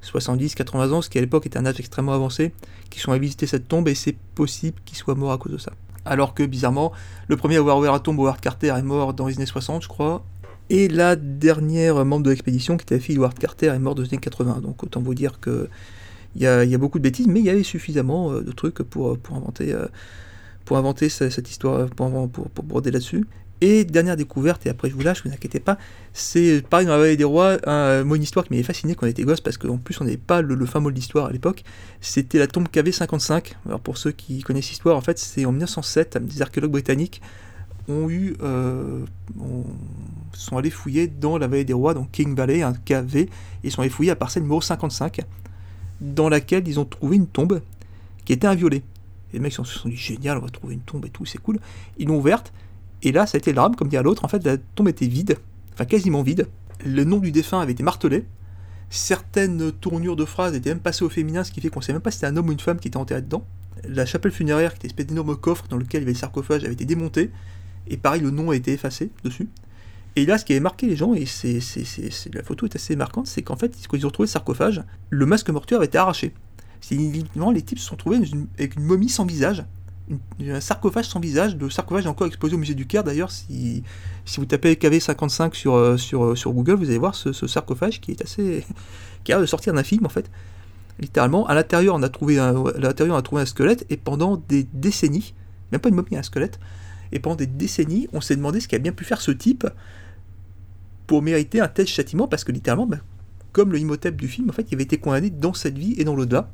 70, 80 ans, ce qui à l'époque était un âge extrêmement avancé, qui sont allés visiter cette tombe et c'est possible qu'ils soient morts à cause de ça. Alors que bizarrement, le premier à avoir ouvert la tombe, Howard Carter, est mort dans les années 60, je crois. Et la dernière membre de l'expédition, qui était la fille d'Howard Carter, est morte dans les années 80. Donc autant vous dire que il y, a beaucoup de bêtises, mais il y avait suffisamment de trucs pour, inventer, inventer cette histoire, pour, pour broder là-dessus. Et dernière découverte, et après je vous lâche, vous inquiétez pas, c'est pareil dans la vallée des rois, un, moi une histoire qui m'avait fasciné quand on était gosse, parce qu'en plus on n'avait pas le, le fin mot de l'histoire à l'époque, c'était la tombe KV55. Alors pour ceux qui connaissent l'histoire, en fait c'est en 1907, des archéologues britanniques ont eu, euh, ont, sont allés fouiller dans la vallée des rois, donc King Valley, un KV, et sont allés fouiller à parcelle numéro 55, dans laquelle ils ont trouvé une tombe qui était inviolée. Et les mecs se sont dit génial, on va trouver une tombe et tout, c'est cool. Ils l'ont ouverte, et là, ça a été le drame, comme dit l'autre, en fait, la tombe était vide, enfin quasiment vide. Le nom du défunt avait été martelé. Certaines tournures de phrases étaient même passées au féminin, ce qui fait qu'on ne sait même pas si c'était un homme ou une femme qui était enterré dedans. La chapelle funéraire, qui était une espèce d'énorme coffre dans lequel il y avait le sarcophage, avait été démonté. Et pareil, le nom a été effacé dessus. Et là, ce qui avait marqué les gens, et c'est, la photo est assez marquante, c'est qu'en fait, quand ils ont retrouvé le sarcophage, le masque mortuaire avait été arraché. C'est les types se sont trouvés une, avec une momie sans visage, un sarcophage sans visage. Le sarcophage encore exposé au musée du Caire d'ailleurs. Si, vous tapez KV55 sur, sur, sur Google, vous allez voir ce, sarcophage qui est assez. qui a de sortir d'un film en fait. Littéralement, à l'intérieur, on a trouvé un, à l'intérieur, on a trouvé un squelette et pendant des décennies, même pas une momie, un squelette, et pendant des décennies, on s'est demandé ce qu'a bien pu faire ce type pour mériter un tel châtiment parce que littéralement, bah, comme le Imhotep du film, en fait, il avait été condamné dans cette vie et dans l'au-delà.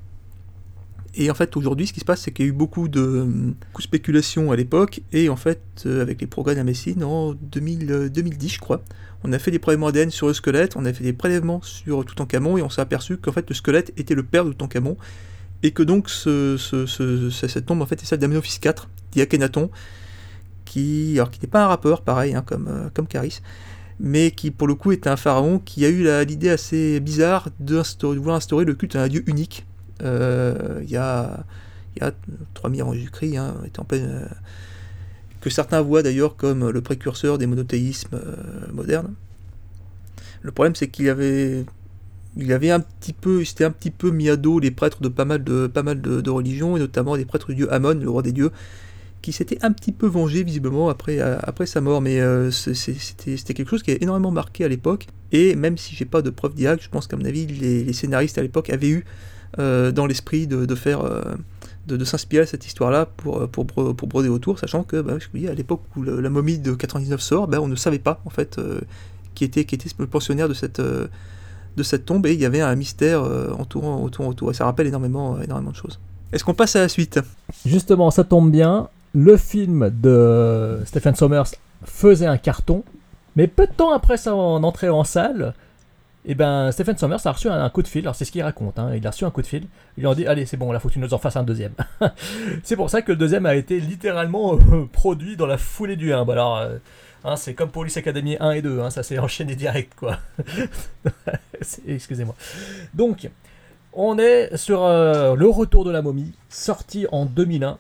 Et en fait, aujourd'hui, ce qui se passe, c'est qu'il y a eu beaucoup de, beaucoup de spéculations à l'époque, et en fait, euh, avec les progrès médecine, en 2000, euh, 2010, je crois, on a fait des prélèvements ADN sur le squelette, on a fait des prélèvements sur Toutankhamon, et on s'est aperçu qu'en fait, le squelette était le père de Toutankhamon, et que donc, ce, ce, ce, cette tombe, en fait, est celle d'Amenophis IV, dit Akhenaton, qui, alors, qui n'est pas un rappeur, pareil, hein, comme, euh, comme Caris, mais qui, pour le coup, était un pharaon qui a eu l'idée assez bizarre de, de vouloir instaurer le culte à un dieu unique, il euh, y, a, y a 3000 ans Jésus-Christ, hein, en euh, que certains voient d'ailleurs comme le précurseur des monothéismes euh, modernes. Le problème, c'est qu'il avait, il avait un petit peu, c'était un petit peu mis à dos les prêtres de pas mal de, pas mal de, religions, et notamment des prêtres du dieu Amon, le roi des dieux, qui s'était un petit peu vengé visiblement après, après sa mort, mais euh, c'était quelque chose qui a énormément marqué à l'époque, et même si j'ai pas de preuve directe, je pense qu'à mon avis, les, scénaristes à l'époque avaient eu dans l'esprit de, de, faire euh, de, de s'inspirer à cette histoire-là pour, pour, pour, broder autour, sachant que bah, je vous dis, à l'époque où la momie de 99 sort, bah, on ne savait pas en fait euh, qui, était, qui était le pensionnaire de cette, euh, de cette tombe et il y avait un mystère euh, autour, autour. Ça rappelle énormément, énormément de choses. Est-ce qu'on passe à la suite? Justement, ça tombe bien. Le film de Stephen Sommers faisait un carton, mais peu de temps après son entrée en salle, et ben Stephen Sommers a reçu un, coup de fil, alors c'est ce qu'il raconte, hein. il a reçu un coup de fil, lui ont dit allez c'est bon, là faut que tu nous en fasses un deuxième. c'est pour ça que le deuxième a été littéralement euh, produit dans la foulée du 1. Bah alors euh, hein, c'est comme Police Academy 1 et 2, hein, ça s'est enchaîné direct quoi. Excusez-moi. Donc, On est sur euh, le retour de la momie, sorti en 2001.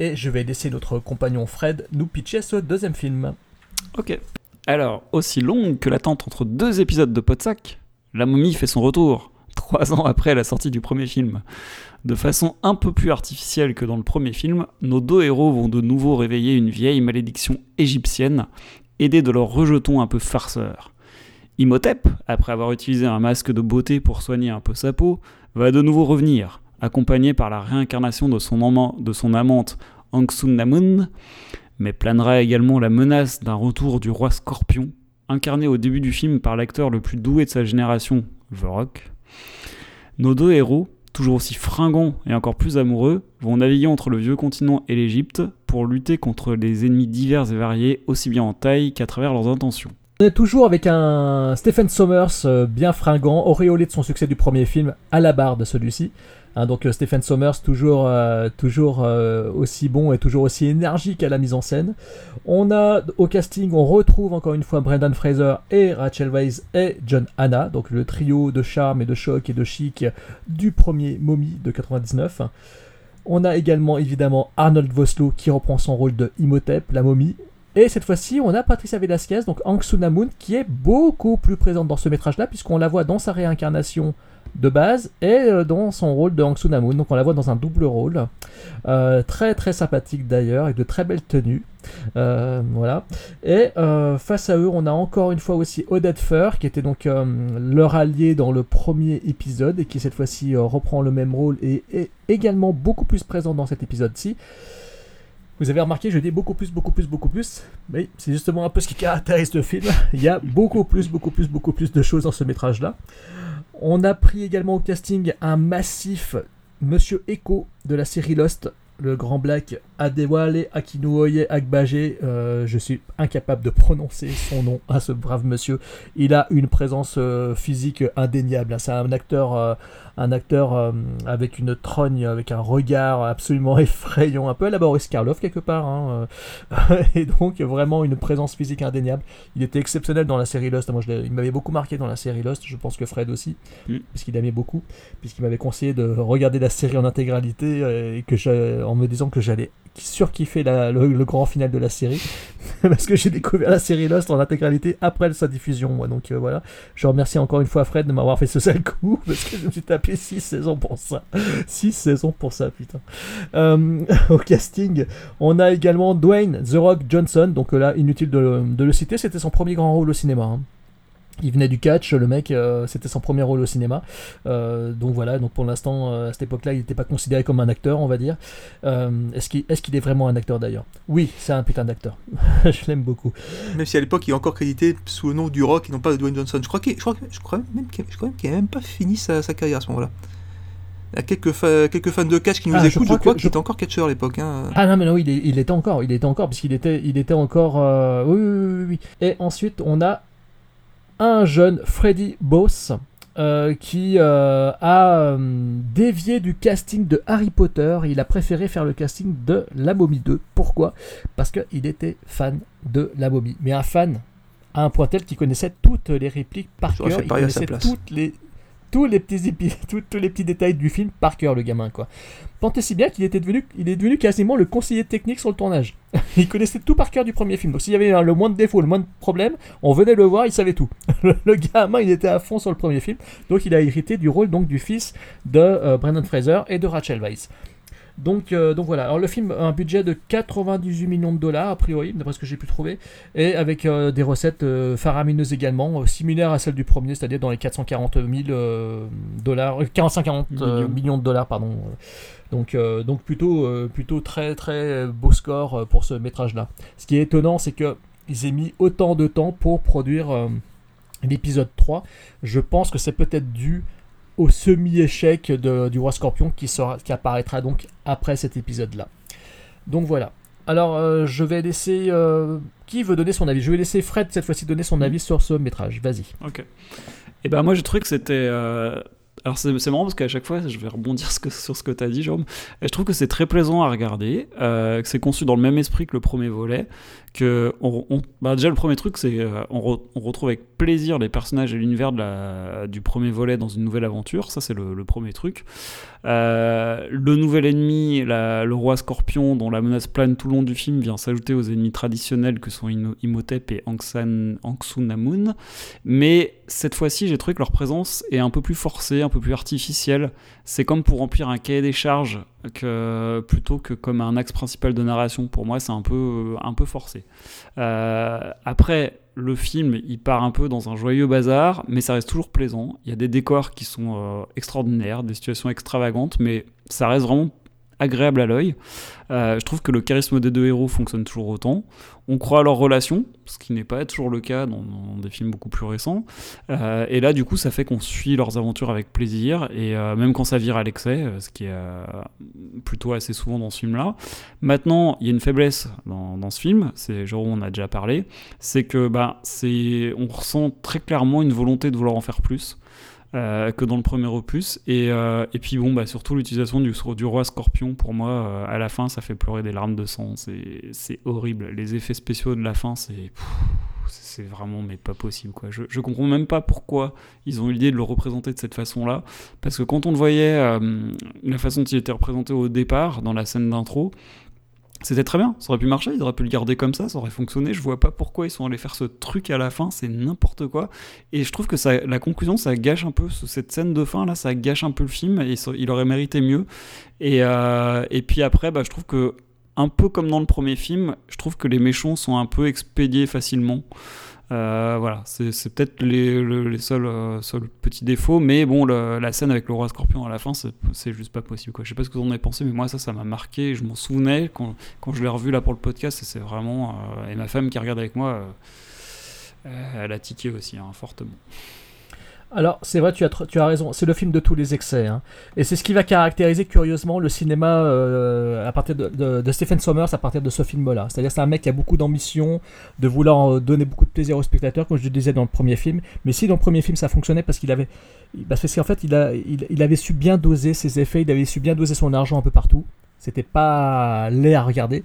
Et je vais laisser notre compagnon Fred nous pitcher ce deuxième film. Ok. Alors, aussi longue que l'attente entre deux épisodes de Podsac, La momie fait son retour, trois ans après la sortie du premier film. De façon un peu plus artificielle que dans le premier film, nos deux héros vont de nouveau réveiller une vieille malédiction égyptienne, aidés de leur rejeton un peu farceur. Imhotep, après avoir utilisé un masque de beauté pour soigner un peu sa peau, va de nouveau revenir, accompagné par la réincarnation de son, amant, de son amante Namun, mais planera également la menace d'un retour du roi Scorpion, incarné au début du film par l'acteur le plus doué de sa génération, The Rock. Nos deux héros, toujours aussi fringants et encore plus amoureux, vont naviguer entre le vieux continent et l'Égypte pour lutter contre des ennemis divers et variés, aussi bien en taille qu'à travers leurs intentions. On est toujours avec un Stephen Sommers euh, bien fringant, auréolé de son succès du premier film, à la barre de celui-ci. Hein, donc euh, Stephen Sommers toujours, euh, toujours aussi bon et toujours aussi énergique à la mise en scène. On a au casting, on retrouve encore une fois Brendan Fraser et Rachel Weisz et John Hanna, donc le trio de charme et de choc et de chic du premier Mommy de 99. On a également évidemment Arnold Vosloo qui reprend son rôle de Imhotep, la momie, et cette fois-ci, on a Patricia Velasquez, donc Aang Sunamun, qui est beaucoup plus présente dans ce métrage-là, puisqu'on la voit dans sa réincarnation de base et euh, dans son rôle de Sunamun. Donc on la voit dans un double rôle. Euh, très très sympathique d'ailleurs, avec de très belles tenues. Euh, voilà. Et face à eux, on a encore une fois aussi Odette Fur, qui était donc leur allié dans le premier épisode et qui cette fois-ci reprend le même rôle et est également beaucoup plus présente dans cet épisode-ci. Vous avez remarqué, je dis beaucoup plus, beaucoup plus, beaucoup plus. Mais c'est justement un peu ce qui caractérise le film. Il y a beaucoup plus, beaucoup plus, beaucoup plus de choses dans ce métrage-là. On a pris également au casting un massif Monsieur Echo de la série Lost, le grand black Adewale Akinuoye Agbaje. Euh, je suis incapable de prononcer son nom à ce brave monsieur. Il a une présence euh, physique indéniable. C'est un acteur euh, un acteur euh, avec une trogne, avec un regard absolument effrayant, un peu à la Boris Karloff quelque part, hein, euh, et donc vraiment une présence physique indéniable. Il était exceptionnel dans la série Lost, moi il m'avait beaucoup marqué dans la série Lost, je pense que Fred aussi, mm. puisqu'il aimait beaucoup, puisqu'il m'avait conseillé de regarder la série en intégralité, euh, et que en me disant que j'allais surkiffé la, le, grand final de la série. Parce que j'ai découvert la série Lost en intégralité après sa diffusion moi. Donc euh, voilà. Je remercie encore une fois Fred de m'avoir fait ce sale coup parce que je me suis tapé 6 saisons pour ça. 6 saisons pour ça putain. Euh, au casting on a également Dwayne The Rock Johnson. Donc euh, là inutile de, de le citer. C'était son premier grand rôle au cinéma hein. Il venait du catch, le mec, euh, c'était son premier rôle au cinéma. Euh, donc voilà, donc pour l'instant, euh, à cette époque-là, il n'était pas considéré comme un acteur, on va dire. est-ce qu'il est, est, vraiment un acteur d'ailleurs? Oui, c'est un putain d'acteur. je l'aime beaucoup. Même si à l'époque, il est encore crédité sous le nom du Rock et non pas de Dwayne Johnson. Je crois qu'il n'a même, pas fini sa, carrière à ce moment-là. Il y a quelques, quelques fans de catch qui nous ah, écoutent, je crois, qu'il était encore catcheur à l'époque. Hein. Ah non, mais non, il, il, était encore, il était encore, puisqu'il était, il était encore. oui, oui, oui, oui. Et ensuite, on a un jeune Freddy Boss euh, qui euh, a euh, dévié du casting de Harry Potter. Il a préféré faire le casting de La Momie 2. Pourquoi? Parce qu'il était fan de La Momie. Mais un fan à un point tel qu'il connaissait toutes les répliques par cœur. Il connaissait toutes les, tous les petits détails du film par cœur, le gamin, quoi. Tant si bien qu'il était devenu, il est devenu quasiment le conseiller technique sur le tournage. il connaissait tout par cœur du premier film. Donc s'il y avait le moins de défauts, le moins de problèmes, on venait le voir, il savait tout. le gamin, il était à fond sur le premier film. Donc il a hérité du rôle donc du fils de euh, Brendan Fraser et de Rachel Weisz. Donc, euh, donc voilà. Alors le film a un budget de 98 millions de dollars a priori, d'après ce que j'ai pu trouver, et avec euh, des recettes euh, faramineuses également, similaires à celles du premier, c'est-à-dire dans les 440 000 dollars, 450 millions. de dollars, pardon. Donc, donc plutôt, plutôt très très beau score pour ce métrage-là. Ce qui est étonnant, c'est que ils aient mis autant de temps pour produire l'épisode 3. Je pense que c'est peut-être dû au semi-échec du roi scorpion qui, qui apparaîtra donc après cet épisode-là. Donc voilà. Alors euh, je vais laisser... Euh, qui veut donner son avis? Je vais laisser Fred cette fois-ci donner son avis sur ce métrage. Vas-y. Ok. Et eh ben moi je trouvé que c'était... Euh, alors c'est marrant parce qu'à chaque fois, je vais rebondir sur ce que tu as dit, Jérôme. Et je trouve que c'est très plaisant à regarder, que c'est conçu dans le même esprit que le premier volet. On, bah déjà, le premier truc, c'est euh, on, re- on retrouve avec plaisir les personnages et l'univers du premier volet dans une nouvelle aventure. Ça, c'est le, premier truc. Euh, le nouvel ennemi, le roi scorpion, dont la menace plane tout le long du film, vient s'ajouter aux ennemis traditionnels que sont Imhotep et Anksan, Anksunamun. Mais cette fois-ci, j'ai trouvé que leur présence est un peu plus forcée, un peu plus artificielle. C'est comme pour remplir un cahier des charges plutôt que comme un axe principal de narration. Pour moi, c'est un peu, un peu forcé. Euh, après, le film, il part un peu dans un joyeux bazar, mais ça reste toujours plaisant. Il y a des décors qui sont euh, extraordinaires, des situations extravagantes, mais ça reste vraiment agréable à l'œil. Euh, je trouve que le charisme des deux héros fonctionne toujours autant. On croit à leur relation, ce qui n'est pas toujours le cas dans, des films beaucoup plus récents. Euh, et là, du coup, ça fait qu'on suit leurs aventures avec plaisir, et euh, même quand ça vire à l'excès, euh, ce qui est plutôt assez souvent dans ce film-là. Maintenant, il y a une faiblesse dans, ce film, c'est genre on a déjà parlé, c'est que bah, on ressent très clairement une volonté de vouloir en faire plus. Euh, que dans le premier opus. Et, euh, et puis bon bah surtout l'utilisation du, roi scorpion pour moi euh, à la fin ça fait pleurer des larmes de sang. C'est horrible. Les effets spéciaux de la fin c'est c'est vraiment pas possible je, je comprends même pas pourquoi ils ont eu l'idée de le représenter de cette façon là parce que quand on le voyait la façon dont il était représenté au départ dans la scène d'intro c'était très bien, ça aurait pu marcher, ils auraient pu le garder comme ça, ça aurait fonctionné. Je vois pas pourquoi ils sont allés faire ce truc à la fin, c'est n'importe quoi. Et je trouve que ça, la conclusion, ça gâche un peu ce- cette scène de fin là, ça gâche un peu le film et il aurait mérité mieux. Et, euh, et puis après, bah, je trouve que un peu comme dans le premier film, je trouve que les méchants sont un peu expédiés facilement. Euh, voilà, c'est peut-être les, le- les seuls, euh, seuls petits défauts, mais bon, la scène avec le roi scorpion à la fin, c'est juste pas possible. Quoi. Je sais pas ce que vous en avez pensé, mais moi, ça, ça m'a marqué. Je m'en souvenais quand, quand je l'ai revu là pour le podcast, et c'est vraiment. euh, et ma femme qui regarde avec moi, euh, elle a tiqué aussi, hein, fortement. Alors, c'est vrai, tu as, tu as raison, c'est le film de tous les excès. hein. Et c'est ce qui va caractériser curieusement le cinéma euh, à partir de, de- de Stephen Sommers à partir de ce film-là. C'est-à-dire c'est un mec qui a beaucoup d'ambition, de vouloir euh, donner beaucoup de plaisir aux spectateurs, comme je le disais dans le premier film. Mais si dans le premier film ça fonctionnait parce qu'il avait... Parce qu'en fait, il, a, il, il avait su bien doser ses effets, il avait su bien doser son argent un peu partout. C'était pas laid à regarder.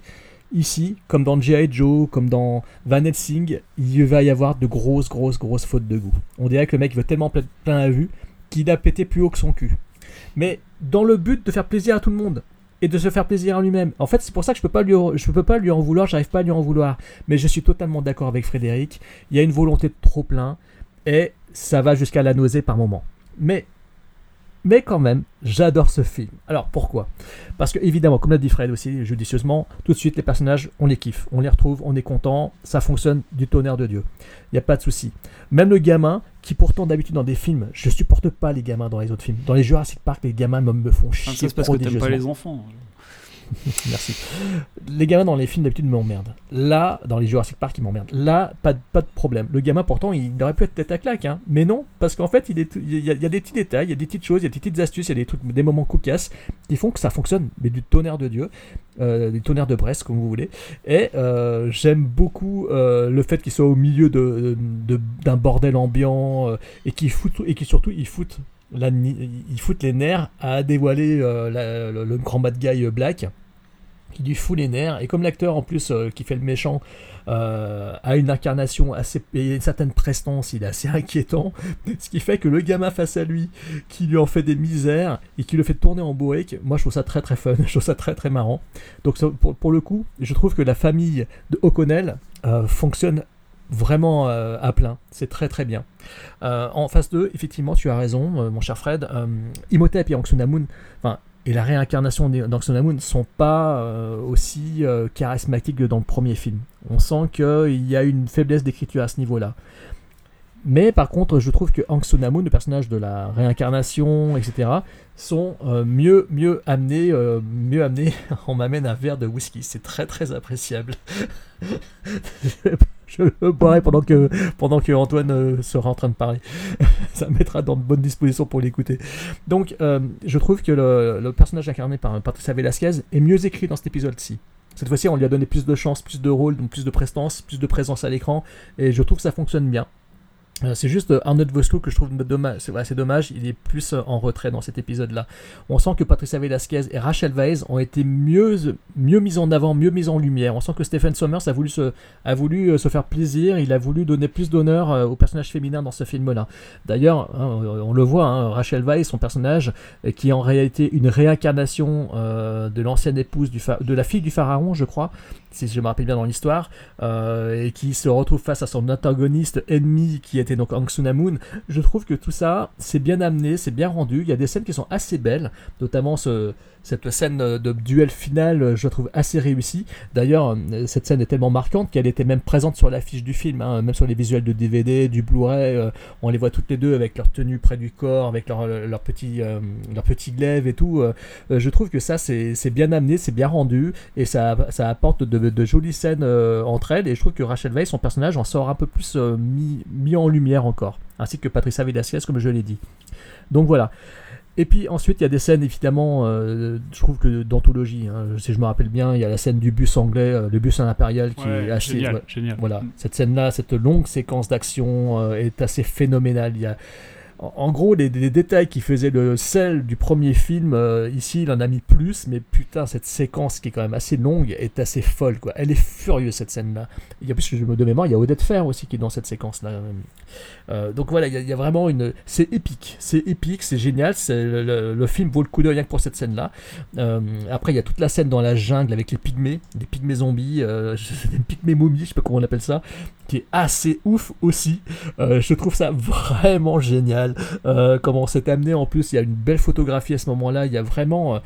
Ici, comme dans G.I. Joe, comme dans Van Helsing, il va y avoir de grosses, grosses, grosses fautes de goût. On dirait que le mec veut tellement plein, plein à vue qu'il a pété plus haut que son cul. Mais dans le but de faire plaisir à tout le monde et de se faire plaisir à lui-même. En fait, c'est pour ça que je peux pas lui, peux pas lui en vouloir, j'arrive pas à lui en vouloir. Mais je suis totalement d'accord avec Frédéric. Il y a une volonté de trop plein et ça va jusqu'à la nausée par moment. Mais mais quand même, j'adore ce film. Alors pourquoi? Parce que évidemment, comme l'a dit Fred aussi judicieusement, tout de suite les personnages, on les kiffe, on les retrouve, on est content, ça fonctionne du tonnerre de Dieu. Il n'y a pas de souci. Même le gamin, qui pourtant d'habitude dans des films, je supporte pas les gamins dans les autres films. Dans les Jurassic Park, les gamins me, me font Ah, chier ça, c'est parce que t'aimes pas les enfants. Merci. Les gamins dans les films d'habitude m'emmerdent. Là, dans les Jurassic Park, ils m'emmerdent. Là, pas de, problème. Le gamin, pourtant, il aurait pu être tête à claque, hein. mais non, parce qu'en fait, il, y a, des petits détails, il y a des petites choses, il y a des petites astuces, il y a des trucs, des moments cocasses qui font que ça fonctionne, mais du tonnerre de Dieu, euh, du tonnerre de Brest, comme vous voulez. Et euh, j'aime beaucoup euh, le fait qu'il soit au milieu de, d'un bordel ambiant et qu'il fout, et surtout il fout les nerfs à dévoiler le, le grand bad guy Black qui lui fout les nerfs. Et comme l'acteur en plus euh, qui fait le méchant euh, a une incarnation assez et une certaine prestance, il est assez inquiétant. Ce qui fait que le gamin face à lui, qui lui en fait des misères et qui le fait tourner en bourrique, moi je trouve ça très très fun, je trouve ça très très marrant. Donc pour, pour le coup, je trouve que la famille de O'Connell euh, fonctionne vraiment à plein. C'est très très bien. En phase 2, effectivement, tu as raison, mon cher Fred. Imhotep et Anxunamun, enfin, et la réincarnation d'Anxunamun ne sont pas euh, aussi euh, charismatiques que dans le premier film. On sent qu'il y a une faiblesse d'écriture à ce niveau-là. Mais par contre, je trouve que Anxunamun, le personnage de la réincarnation, etc., sont euh, mieux, mieux amenés. mieux amenés. On m'amène un verre de whisky, c'est très très appréciable. je le boirai pendant que, pendant que Antoine euh, sera en train de parler. Ça me mettra dans de bonnes dispositions pour l'écouter. Donc, euh, je trouve que le, le personnage incarné par Patricia Velasquez est mieux écrit dans cet épisode-ci. Cette fois-ci, on lui a donné plus de chance, plus de rôle, donc plus de prestance, plus de présence à l'écran, et je trouve que ça fonctionne bien. Euh, c'est juste euh, Arnold Vosloo que je trouve dommage. C'est c'est dommage, il est plus euh, en retrait dans cet épisode-là. On sent que Patricia Velasquez et Rachel Weisz ont été mieux, mieux mises en avant, mieux mises en lumière. On sent que Stephen Sommers a voulu se, a voulu se faire plaisir, il a voulu donner plus d'honneur euh, au personnage féminin dans ce film-là. D'ailleurs, hein, on le voit, hein, Rachel Weisz, son personnage, qui est en réalité une réincarnation de l'ancienne épouse de la fille du pharaon, je crois, si je me rappelle bien dans l'histoire, et qui se retrouve face à son antagoniste ennemi qui donc Aung Sunamun. Je trouve que tout ça, c'est bien amené, c'est bien rendu. Il y a des scènes qui sont assez belles, notamment ce, cette scène de duel final, je trouve assez réussie. D'ailleurs, euh, cette scène est tellement marquante qu'elle était même présente sur l'affiche du film, hein, même sur les visuels de DVD, du Blu-ray. euh, on les voit toutes les deux avec leur tenue près du corps, avec leur, euh, petit glaive et tout. je trouve que ça, c'est bien amené, c'est bien rendu, et ça, ça apporte de, jolies scènes entre elles. Et je trouve que Rachel Weisz, son personnage, en sort un peu plus mis, mis en lumière encore, ainsi que Patricia Velasquez, comme je l'ai dit. Donc voilà. Et puis ensuite, il y a des scènes évidemment, euh, je trouve que d'anthologie. hein, si je me rappelle bien, il y a la scène du bus anglais, euh, le bus impérial qui Ouais, est assez. génial, ouais, génial. Voilà, cette scène-là, cette longue séquence d'action euh, est assez phénoménale. Il y a, en, gros, les, détails qui faisaient le sel du premier film, euh, ici, il en a mis plus, mais putain, cette séquence qui est quand même assez longue est assez folle, quoi. Elle est furieuse cette scène-là. Il y a plus que je me de mémoire, il y a Odette Fer aussi qui est dans cette séquence-là. Euh, donc voilà, il y, a- vraiment une. C'est épique, c'est épique, c'est génial. Le, film vaut le coup d'œil rien que pour cette scène-là. Euh, après, il y a toute la scène dans la jungle avec les pygmées, les pygmées zombies, les pygmées momies, je sais pas comment on appelle ça, qui est assez ouf aussi. Je trouve ça vraiment génial. Euh, comment c'est amené en plus, il y a une belle photographie à ce moment-là. Il y a vraiment. euh,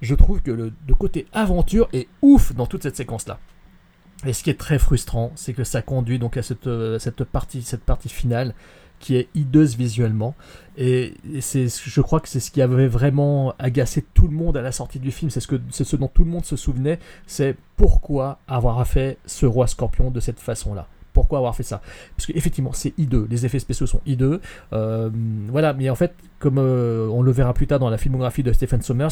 je trouve que le, côté aventure est ouf dans toute cette séquence-là. Et ce qui est très frustrant, c'est que ça conduit donc à cette, euh, partie, cette partie finale qui est hideuse visuellement. Et, et c'est, je crois que c'est ce qui avait vraiment agacé tout le monde à la sortie du film. C'est ce, que, c'est ce dont tout le monde se souvenait. C'est pourquoi avoir fait ce roi scorpion de cette façon-là. Pourquoi avoir fait ça Parce qu'effectivement, c'est hideux. Les effets spéciaux sont hideux. Euh, voilà, mais en fait, comme euh, on le verra plus tard dans la filmographie de Stephen Sommers,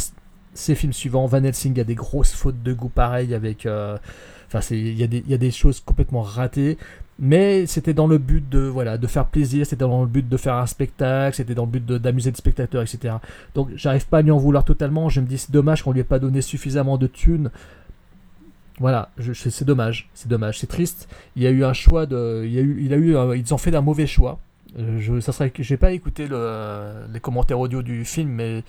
ces films suivants, Van Helsing a des grosses fautes de goût pareilles avec. euh, Enfin, il y, a des- choses complètement ratées, mais c'était dans le but de voilà de faire plaisir, c'était dans le but de faire un spectacle, c'était dans le but d'amuser le spectateur, etc. Donc, j'arrive pas à lui en vouloir totalement. Je me dis c'est dommage qu'on lui ait pas donné suffisamment de thunes. Voilà, c'est dommage, c'est dommage, c'est triste. Il y a eu un choix de, il y a eu, ils ont fait d'un mauvais choix. Euh, Je, ça serait, j'ai pas écouté le- les commentaires audio du film, mais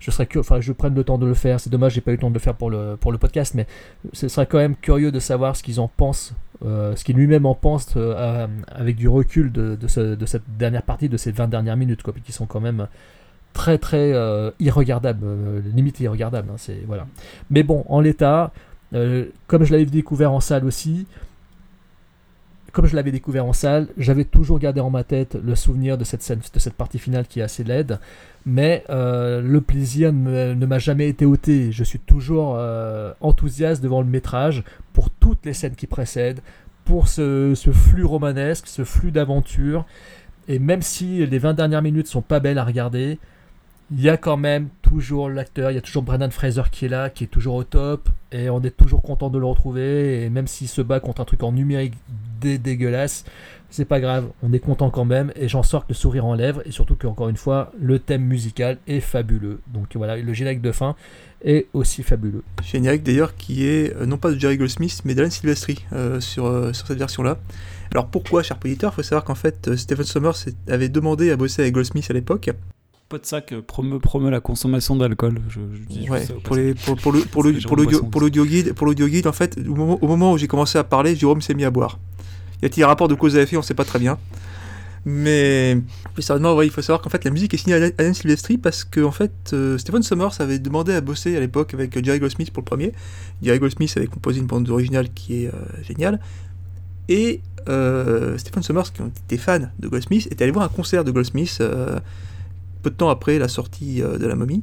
je serais que, enfin, je prenne le temps de le faire. C'est dommage, j'ai pas eu le temps de le faire pour le pour le podcast, mais ce serait quand même curieux de savoir ce qu'ils en pensent, euh, ce qu'ils lui-même en pensent euh, avec du recul de, de, ce- de cette dernière partie, de ces 20 dernières minutes, quoi, qui sont quand même très très irregardables, limite irregardables. hein, c'est voilà. Mais bon, en l'état, euh, comme je l'avais découvert en salle aussi, comme je l'avais découvert en salle, j'avais toujours gardé en ma tête le souvenir de cette scène, de cette partie finale qui est assez laide, mais euh, le plaisir ne, m'a jamais été ôté. Je suis toujours euh, enthousiaste devant le métrage pour toutes les scènes qui précèdent, pour ce, ce flux romanesque, ce flux d'aventure, et même si les 20 dernières minutes sont pas belles à regarder, il y a quand même l'acteur, il y a toujours Brendan Fraser qui est là, qui est toujours au top, et on est toujours content de le retrouver, et même s'il se bat contre un truc en numérique dé- dégueulasse, c'est pas grave, on est content quand même, et j'en sors que le sourire en lèvres, et surtout qu'encore une fois, le thème musical est fabuleux. Donc voilà, le générique de fin est aussi fabuleux. Générique d'ailleurs qui est euh, non pas de Jerry Goldsmith mais d'Alan Silvestri euh, sur, euh, sur cette version-là. Alors pourquoi, cher auditeur? Faut savoir qu'en fait Stephen Sommers avait demandé à bosser avec Goldsmith à l'époque. Pas de ça que promeut, promeut la consommation d'alcool. Je, je dis juste Ouais, ça au pour, les, pour, pour le, pour, le, pour, l'audio- Boisson pour l'audio guide, pour l'audio guide, en fait, au moment, au moment où j'ai commencé à parler, Jérôme s'est mis à boire. Y a-t-il un rapport de cause à effet? On sait pas très bien. Mais plus sérieusement, ouais, il faut savoir qu'en fait la musique est signée à Alan Silvestri parce que en fait euh, Stephen Sommers avait demandé à bosser à l'époque avec euh, Jerry Goldsmith pour le premier. Jerry Goldsmith avait composé une bande originale qui est euh, géniale. Et euh, Stephen Sommers, qui était fan de Goldsmith, était allé voir un concert de Goldsmith peu de temps après la sortie euh, de La Momie.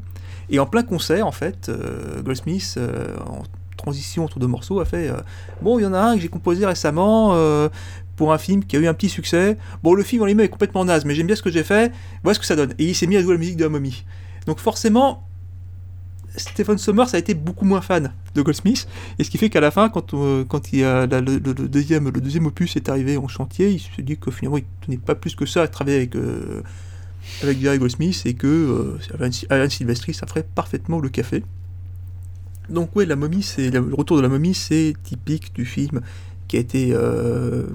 Et en plein concert, en fait, euh, Goldsmith, euh, en transition entre deux morceaux, a fait Bon, il y en a un que j'ai composé récemment pour un film qui a eu un petit succès. Bon, le film en lui-même est complètement naze, mais j'aime bien ce que j'ai fait. Voilà ce que ça donne. Et il s'est mis à jouer la musique de La Momie. Donc forcément, Stephen Sommers a été beaucoup moins fan de Goldsmith, et ce qui fait qu'à la fin, quand, quand il a la- le, deuxième, le deuxième opus est arrivé en chantier, il se dit que finalement il tenait pas plus que ça à travailler avec, avec Jerry Goldsmith, et que euh, Alan, Silvestri, ça ferait parfaitement le café. Donc ouais, la momie, c'est le retour de la momie, c'est typique du film qui a été euh,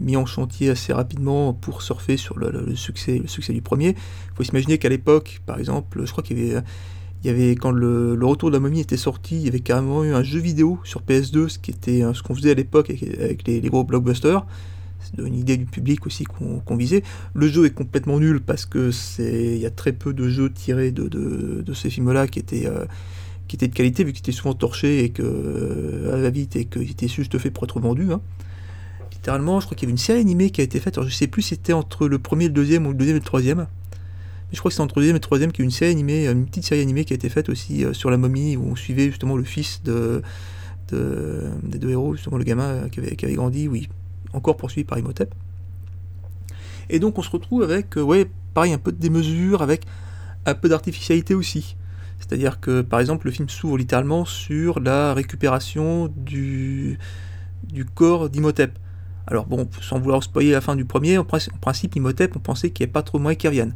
mis en chantier assez rapidement pour surfer sur le, succès, le succès du premier. Il faut s'imaginer qu'à l'époque, par exemple, je crois qu'il y avait, quand le, retour de la momie était sorti, il y avait carrément eu un jeu vidéo sur PS2, ce qui était euh, ce qu'on faisait à l'époque avec, les gros blockbusters. C'est une idée du public aussi qu'on visait. Le jeu est complètement nul parce que c'est, y a très peu de jeux tirés de, ces films-là qui étaient euh, qui étaient de qualité vu qu'ils étaient souvent torchés et que euh, à la vite et qu'ils étaient juste faits pour être vendus. hein. Littéralement, je crois qu'il y avait une série animée qui a été faite. Alors, je sais plus si c'était entre le premier et le deuxième ou le deuxième et le troisième. Mais je crois que c'est entre le deuxième et le troisième qu'il y a une série animée, une petite série animée qui a été faite aussi euh, sur la momie où on suivait justement le fils de, de- des deux héros, justement le gamin euh, qui avait, qui avait grandi, oui, encore poursuivi par Imhotep. Et donc on se retrouve avec, euh, ouais, pareil, un peu de démesure, avec un peu d'artificialité aussi. C'est-à-dire que, par exemple, le film s'ouvre littéralement sur la récupération du, du corps d'Imhotep. Alors bon, sans vouloir spoiler la fin du premier, en, princi- en principe, Imhotep, on pensait qu'il n'y avait pas trop de moyens qu'il revienne.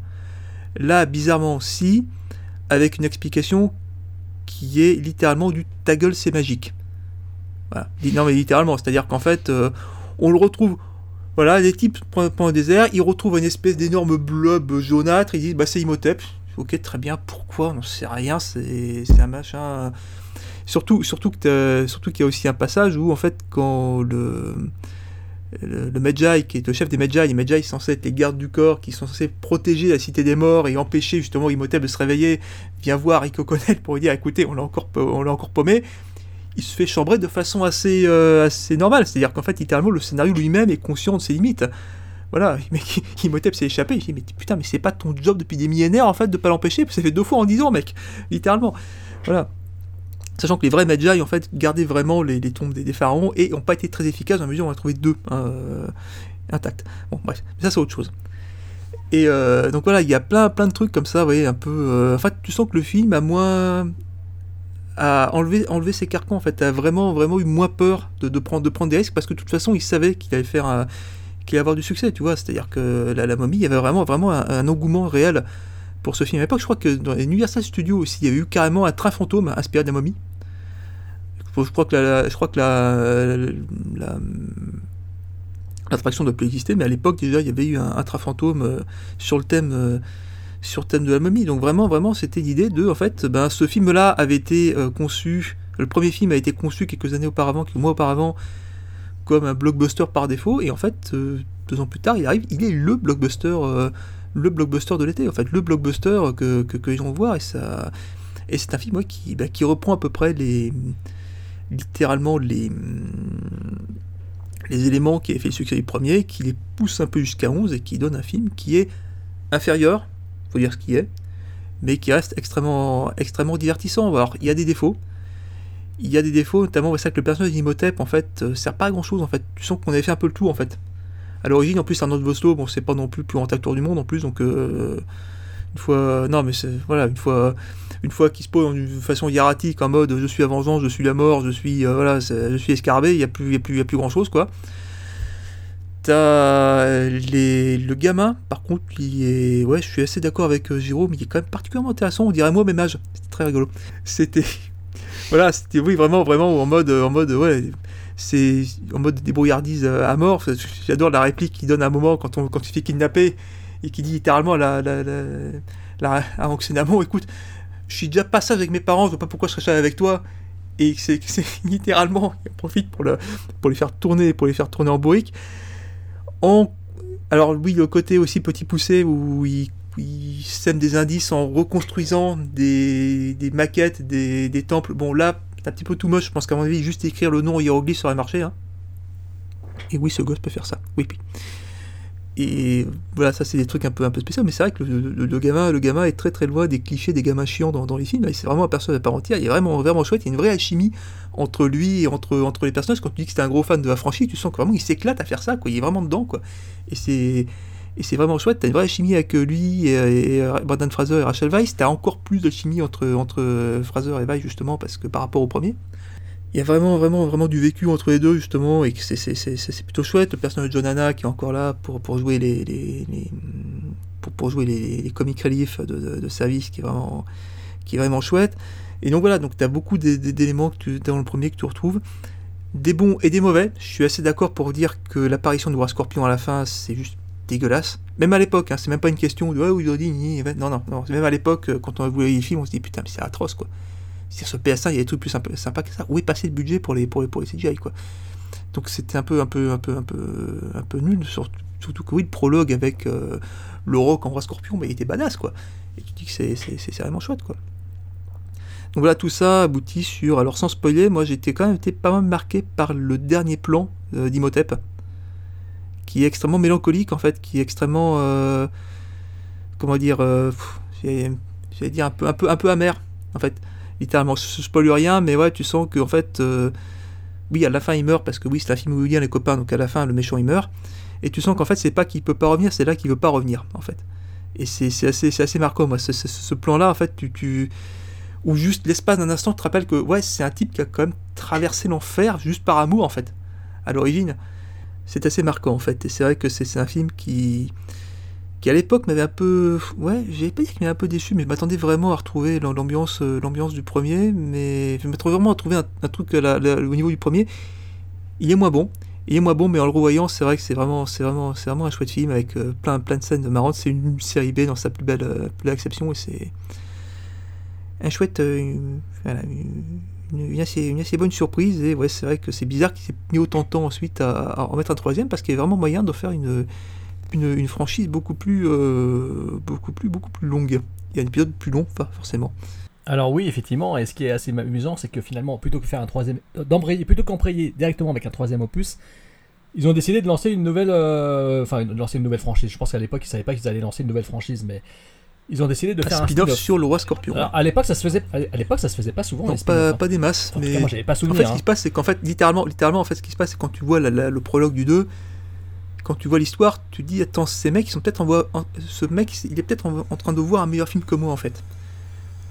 Là, bizarrement, si, avec une explication qui est littéralement du ta gueule, c'est magique. Voilà. Non, mais littéralement, c'est-à-dire qu'en fait, euh, on le retrouve. Voilà, les types prennent un désert, ils retrouvent une espèce d'énorme blob jaunâtre, ils disent bah c'est Imhotep. Ok, très bien, pourquoi On n'en sait rien, c'est un machin. Surtout, surtout qu'il y a aussi un passage où en fait quand le le, le qui est le chef des Medjay, les Medjay sont censés être les gardes du corps, qui sont censés protéger la cité des morts et empêcher justement Imhotep de se réveiller, vient voir Rick O'Connell pour lui dire écoutez, on l'a encore, pa- on l'a encore paumé. Il se fait chambrer de façon assez, euh, assez normale, c'est-à-dire qu'en fait, littéralement, le scénario lui-même est conscient de ses limites. Voilà, mais Imhotep s'est échappé. Il dit, mais putain, mais c'est pas ton job depuis des millénaires en fait de pas l'empêcher, ça fait deux fois en dix ans, mec, littéralement. Voilà. Sachant que les vrais Magi, en fait, gardaient vraiment les, tombes des, pharaons et n'ont pas été très efficaces dans la mesure où on a trouvé deux euh, intacts. Bon, bref, mais ça c'est autre chose. Et euh, donc voilà, il y a plein, plein de trucs comme ça, vous voyez, un peu. euh, en fait, tu sens que le film a moins. A enlevé, enlevé ses carcans, en fait, a vraiment, vraiment eu moins peur de, de prendre, de prendre des risques parce que de toute façon, il savait qu'il allait faire qu'il allait avoir du succès, tu vois. C'est-à-dire que la, la momie, il y avait vraiment, vraiment un, engouement réel pour ce film. À l'époque, je crois que dans Universal Studios aussi, il y avait eu carrément un train fantôme inspiré de la momie. Je crois que la, la- je crois que la, la- l'attraction doit plus exister, mais à l'époque déjà, il y avait eu un, un train fantôme euh, sur le thème. Sur thème de la momie, donc vraiment, vraiment, c'était l'idée de, en fait, ben, ce film-là avait été euh, conçu, le premier film a été conçu quelques années auparavant, quelques mois auparavant, comme un blockbuster par défaut, et en fait, euh, deux ans plus tard, il arrive, il est le blockbuster, euh, le blockbuster de l'été, en fait, le blockbuster que, que, les vont et ça, et c'est un film bah, qui reprend à peu près les, littéralement les, les éléments qui avaient fait le succès du premier, qui les pousse un peu jusqu'à 11 et qui donne un film qui est inférieur, dire ce qui est, mais qui reste extrêmement, extrêmement divertissant. Alors, il y a des défauts. Il y a des défauts, notamment c'est que le personnage d'Imhotep en fait euh, sert pas à grand chose en fait. Tu sens qu'on avait fait un peu le tout en fait. À l'origine, en plus, Arnold Vosloo, bon, c'est pas non plus le plus grand acteur du monde en plus, donc euh, une fois, non mais c'est voilà, une fois, une fois qu'il se pose d'une façon hiératique en mode je suis la vengeance, je suis la mort, je suis euh, voilà, c'est- je suis escarbé, il y a plus, y a a plus grand chose quoi. T'as les... le gamin, par contre, il est. Ouais, je suis assez d'accord avec euh, Jérôme, il est quand même particulièrement intéressant, on dirait moi, même âge. C'était très rigolo. C'était. voilà, c'était, oui, vraiment, vraiment en mode. En mode ouais, c'est en mode débrouillardise euh, à mort. J'adore la réplique qu'il donne à un moment quand, on, quand il fait kidnapper et qui dit littéralement la, la, la, la, à écoute, je suis déjà passage avec mes parents, je vois pas pourquoi je serais avec toi. Et c'est, littéralement, il profite pour, le, pour les faire tourner, pour les faire tourner en bourrique. Alors oui, le côté aussi petit poussé où il, sème des indices en reconstruisant des, maquettes, des, temples. Bon là, c'est un petit peu tout moche, je pense qu'à mon avis, juste écrire le nom hiéroglyphe aurait marché. Hein. Et oui, ce gosse peut faire ça. Oui, puis. Et voilà, ça c'est des trucs un peu, un peu spéciaux, mais c'est vrai que le, le- gamin, le gamin est très très loin des clichés des gamins chiants dans, dans les films. C'est vraiment un personnage à part entière, il est vraiment, vraiment chouette, il y a une vraie alchimie entre lui et entre, entre les personnages. Quand tu dis que c'est un gros fan de la franchise, tu sens que vraiment il s'éclate à faire ça, quoi. il est vraiment dedans. Quoi. Et c'est Et c'est vraiment chouette, t'as une vraie chimie avec lui et, et Brandon Fraser et Rachel Weisz. T'as encore plus de chimie entre, entre Fraser et Weisz, justement, parce que par rapport au premier. Il y a vraiment, vraiment, vraiment du vécu entre les deux, justement, et c'est plutôt chouette. Le personnage de John Hanna qui est encore là pour, pour jouer les, les, les pour, pour, jouer les, les relief de, de, de, service, qui est vraiment, qui est vraiment chouette. Et donc voilà, donc tu as beaucoup d'éléments dans le premier que tu retrouves. Des bons et des mauvais. Je suis assez d'accord pour dire que l'apparition de Roi Scorpion à la fin, c'est juste dégueulasse. Même à l'époque, hein, c'est même pas une question de ouais, oui, dit, non, non, non. Même à l'époque, euh, quand on voulait les films, on se dit putain, mais c'est atroce quoi. Sur ce PS1, il y a des trucs plus sympas, sympas que ça. Où est passé le budget pour les, pour les, pour les CGI quoi? Donc c'était un peu, un peu, un peu, un peu, un peu nul. Surtout que oui, le prologue avec euh, le rock en Roi Scorpion, mais il était badass quoi. Et tu dis que c'est vraiment chouette quoi. Donc voilà, tout ça aboutit sur. Alors sans spoiler, moi j'étais quand même été pas mal marqué par le dernier plan euh, d'Imhotep, qui est extrêmement mélancolique en fait, qui est extrêmement. Euh, comment dire. Euh, J'allais dire un peu, un, peu, un peu amer en fait. Littéralement, je spoil rien, mais ouais, tu sens que en fait. Euh, oui, à la fin il meurt parce que oui, c'est un film où il y a les copains, donc à la fin le méchant il meurt. Et tu sens qu'en fait, c'est pas qu'il peut pas revenir, c'est là qu'il veut pas revenir en fait. Et c'est assez, assez marquant, moi. Ce, plan-là, en fait, tu, tu ou juste l'espace d'un instant te rappelle que ouais c'est un type qui a quand même traversé l'enfer juste par amour en fait à l'origine c'est assez marquant en fait et c'est vrai que c'est un film qui qui à l'époque m'avait un peu ouais j'avais pas dit qu'il m'avait un peu déçu mais je m'attendais vraiment à retrouver l'ambiance l'ambiance du premier mais je m'attendais vraiment à trouver un, truc là, au niveau du premier il est moins bon il est moins bon mais en le revoyant c'est vrai que c'est vraiment c'est vraiment c'est vraiment un chouette film avec euh, plein plein de scènes marrantes c'est une série B dans sa plus belle, euh, plus belle exception et c'est un chouette, euh, une, assez, une, assez, bonne surprise. Et ouais, c'est vrai que c'est bizarre qu'il s'est mis autant de temps ensuite à, à, en mettre un troisième parce qu'il y a vraiment moyen de faire une, une, une franchise beaucoup plus, euh, beaucoup plus, beaucoup plus longue. Il y a un épisode plus long, forcément. Alors oui, effectivement, et ce qui est assez amusant, c'est que finalement, plutôt que faire un troisième, d'embrayer, plutôt qu'embrayer directement avec un troisième opus, ils ont décidé de lancer une nouvelle, euh, enfin, de lancer une nouvelle franchise. Je pense qu'à l'époque, ils savaient pas qu'ils allaient lancer une nouvelle franchise, mais ils ont décidé de un faire speed un spin-off sur le roi Scorpion. Alors, à l'époque, ça se faisait. À l'époque, ça se faisait pas souvent. Non, pas, pas, des masses. En mais cas, moi, j'avais pas souvenir. En fait, ce qui se passe, c'est qu'en fait, littéralement, littéralement, en fait, ce qui se passe, c'est quand tu vois la, la, le prologue du 2, quand tu vois l'histoire, tu dis attends, ces mecs, ils sont peut-être en voie. En, ce mec, il est peut-être en, en, train de voir un meilleur film que moi, en fait.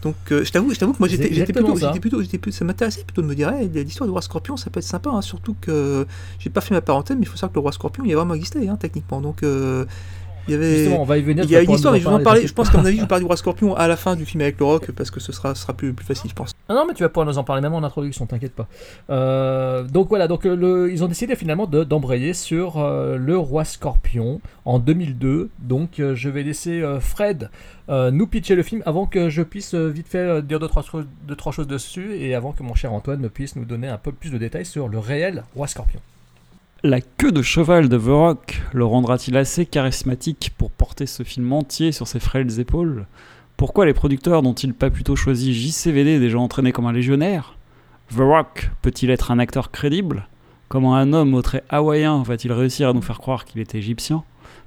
Donc, euh, je t'avoue, je t'avoue que moi, j'étais plutôt, j'étais plutôt, j'étais plutôt, ça m'intéressait plutôt de me dire, hey, l'histoire du roi Scorpion, ça peut être sympa, hein, surtout que j'ai pas fait ma parenthèse, mais il faut savoir que le roi Scorpion, il a vraiment existé, hein, techniquement. Donc, euh, il y avait Justement, on va y venir il y a une histoire mais je vais en parler je pense qu'à mon avis je vous parler du roi scorpion à la fin du film avec le rock parce que ce sera, sera plus, plus facile je pense. Ah non mais tu vas pouvoir nous en parler même en introduction t'inquiète pas. Euh, donc voilà donc le, ils ont décidé finalement d'embrayer de, sur euh, le roi scorpion en 2002 donc euh, je vais laisser Fred nous pitcher le film avant que je puisse vite fait dire deux trois, deux, trois choses dessus et avant que mon cher Antoine ne puisse nous donner un peu plus de détails sur le réel roi scorpion la queue de cheval de The Rock le rendra-t-il assez charismatique pour porter ce film entier sur ses frêles épaules? Pourquoi les producteurs n'ont-ils pas plutôt choisi JCVD déjà entraîné comme un légionnaire? The Rock peut-il être un acteur crédible? Comment un homme au trait hawaïen va-t-il réussir à nous faire croire qu'il est égyptien?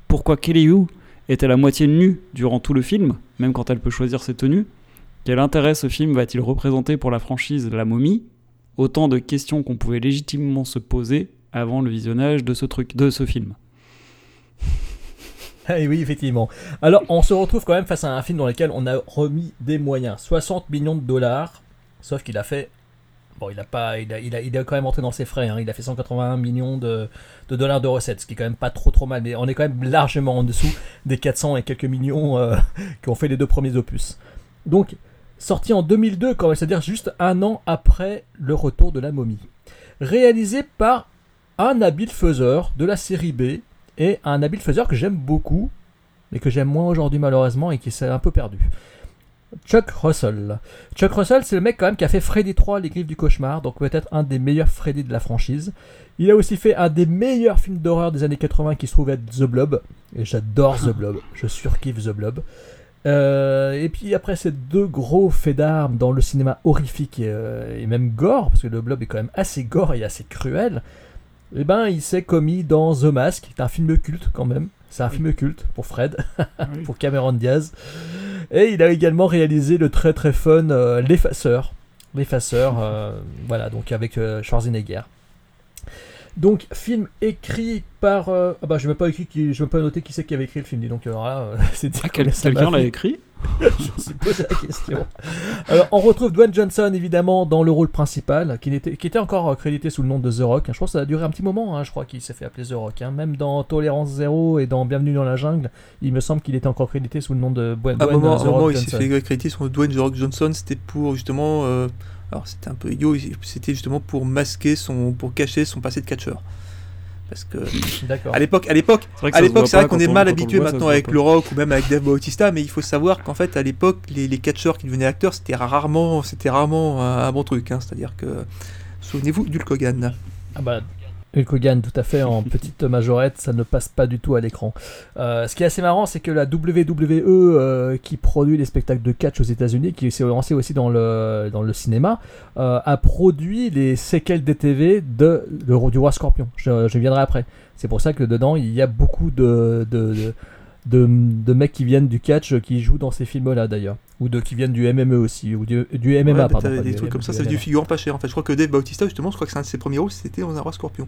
Pourquoi Kelly Hu est-elle à moitié nue durant tout le film, même quand elle peut choisir ses tenues? Quel intérêt ce film va-t-il représenter pour la franchise La Momie? Autant de questions qu'on pouvait légitimement se poser avant le visionnage de ce truc, de ce film. Et oui, effectivement. Alors, on se retrouve quand même face à un film dans lequel on a remis des moyens. 60 millions de dollars, sauf qu'il a fait... Bon, il a, pas, il, a, il, a, quand même entré dans ses frais. Hein. Il a fait 181 millions de, dollars de recettes, ce qui est quand même pas trop trop mal. Mais on est quand même largement en dessous des 400 et quelques millions euh, qui ont fait les deux premiers opus. Donc, sorti en 2002, quand même, c'est-à-dire juste un an après le retour de la momie. Réalisé par un habile faiseur de la série B et un habile faiseur que j'aime beaucoup, mais que j'aime moins aujourd'hui malheureusement et qui s'est un peu perdu. Chuck Russell. Chuck Russell, c'est le mec quand même qui a fait Freddy 3, Les Griffes du Cauchemar, donc peut-être un des meilleurs Freddy de la franchise. Il a aussi fait un des meilleurs films d'horreur des années 80 qui se trouve être The Blob, et j'adore The Blob, je surkiffe The Blob. Euh, et puis après ces deux gros faits d'armes dans le cinéma horrifique et, euh, et, même gore, parce que le Blob est quand même assez gore et assez cruel, eh ben, il s'est commis dans The Mask, qui est un film culte quand même. C'est un film culte pour Fred, oui. pour Cameron Diaz. Et il a également réalisé le très très fun euh, L'Effaceur. L'Effaceur, euh, voilà, donc avec euh, Schwarzenegger. Donc, film écrit par. Ah bah, je n'ai même pas écrit qui... je vais pas noter qui c'est qui avait écrit le film. Dis donc, alors là, c'est dire Ah, quel- Quelqu'un l'a écrit? Je me suis posé la question. Alors, on retrouve Dwayne Johnson évidemment dans le rôle principal, qui était, qui était encore euh, crédité sous le nom de The Rock. Je pense que ça a duré un petit moment, hein, je crois qu'il s'est fait appeler The Rock. hein. Même dans Tolérance Zéro et dans Bienvenue dans la jungle, il me semble qu'il était encore crédité sous le nom de Dwayne, À moment, euh, The moment, Rock il s'est Johnson. fait créditer Dwayne The Rock Johnson, c'était pour justement. euh, alors c'était un peu idiot, c'était justement pour masquer son. pour cacher son passé de catcheur. Parce que. À l'époque, à l'époque, C'est vrai que à l'époque, c'est vrai qu'on est mal habitué maintenant avec le Rock ou même avec Dave Bautista, mais il faut savoir qu'en fait, à l'époque, les, les catcheurs qui devenaient acteurs, c'était rarement, c'était rarement un, un bon truc. hein. C'est-à-dire que, souvenez-vous d'Hulk Hogan. Ah bah, Hulk Hogan, tout à fait, en petite majorette, ça ne passe pas du tout à l'écran. Euh, ce qui est assez marrant, c'est que la WWE, euh, qui produit les spectacles de catch aux États-Unis, qui s'est lancée aussi dans le, dans le cinéma, euh, a produit les séquelles DTV de, de- du Roi Scorpion. Je, je viendrai après. C'est pour ça que dedans, il y a beaucoup de, de, de, de- de mecs qui viennent du catch qui jouent dans ces films-là d'ailleurs. Ou de, qui viennent du MMA aussi, ou du, du MMA, Ouais, pardon. des du trucs comme ça, c'est du figurant pas cher. En fait, je crois que Dave Bautista, justement, je crois que c'est un de ses premiers rôles, c'était dans un roi scorpion.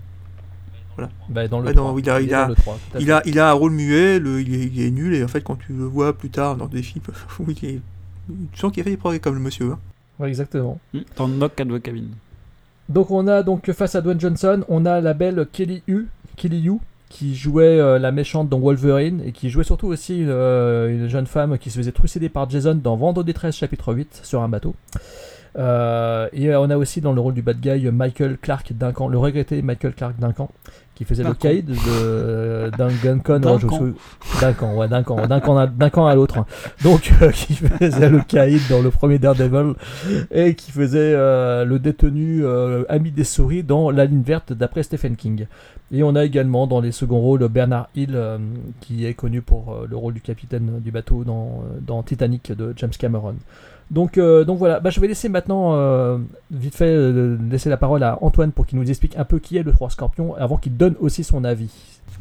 Bah, dans le Ouais, dans- 3. il a- il dans a- le 3, tout à Il a, il a un rôle muet, le- il, est, il est nul, et en fait, quand tu le vois plus tard dans des films, où il est, tu sens qu'il a fait des progrès comme le monsieur. hein. Ouais, exactement. Hmm, Dans Knock at the Cabin. Donc on a donc face à Dwayne Johnson, on a la belle Kelly Hu, Kelly Hu qui jouait euh, la méchante dans Wolverine et qui jouait surtout aussi euh, une jeune femme qui se faisait trucider par Jason dans Vendredi 13 chapitre 8 sur un bateau. Euh, et on a aussi dans le rôle du bad guy Michael Clark Duncan, le regretté Michael Clark Duncan, qui faisait le caïd de d'un Guncon. Souviens- Duncan, ouais, d'un camp à, d'un camp à l'autre. Donc, euh, qui faisait le caïd dans le premier Daredevil et qui faisait euh, le détenu euh, ami des souris dans La ligne verte d'après Stephen King. Et on a également dans les seconds rôles Bernard Hill, qui est connu pour le rôle du capitaine du bateau dans, dans Titanic de James Cameron. Donc, euh, donc voilà, bah, je vais laisser maintenant euh, vite fait euh, laisser la parole à Antoine pour qu'il nous explique un peu qui est le 3 Scorpion avant qu'il donne aussi son avis.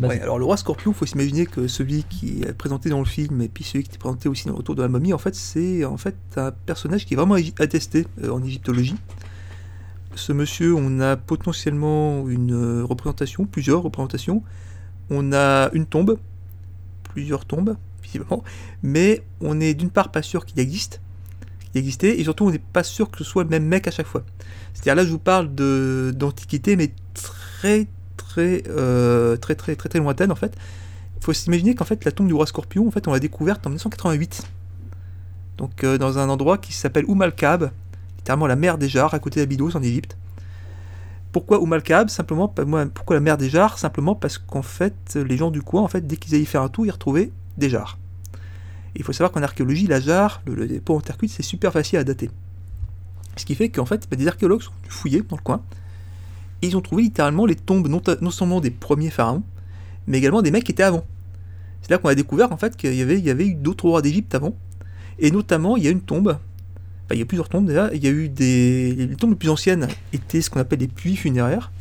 Alors le roi scorpion, faut s'imaginer que celui qui est présenté dans le film et puis celui qui est présenté aussi dans le retour de la momie, en fait, c'est en fait un personnage qui est vraiment attesté en égyptologie. Ce monsieur, on a potentiellement une représentation, plusieurs représentations. On a une tombe, plusieurs tombes, visiblement, mais on est d'une part pas sûr qu'il existe, existait, et surtout on n'est pas sûr que ce soit le même mec à chaque fois. C'est-à-dire là, je vous parle d'antiquité, mais très très euh, très très très très lointaine en fait. Il faut s'imaginer qu'en fait la tombe du roi Scorpion, en fait, on l'a découverte en 1988. Donc euh, dans un endroit qui s'appelle Oumalkab, littéralement la mer des Jars, à côté d'Abydos en Égypte. Pourquoi Oumalkab? Simplement, moi, pourquoi la mer des Jars Simplement parce qu'en fait, les gens du coin, en fait, dès qu'ils allaient faire un tour, ils retrouvaient des jarres. Il faut savoir qu'en archéologie, la jarre, le, le dépôt en terre cuite, c'est super facile à dater. Ce qui fait qu'en fait, bah, des archéologues sont fouiller dans le coin, et ils ont trouvé littéralement les tombes non, seulement des premiers pharaons, mais également des mecs qui étaient avant. C'est là qu'on a découvert en fait qu'il y avait, eu d'autres rois d'Égypte avant, et notamment il y a une tombe, il y a plusieurs tombes déjà, il y a eu des... Les tombes les plus anciennes étaient ce qu'on appelle des puits funéraires.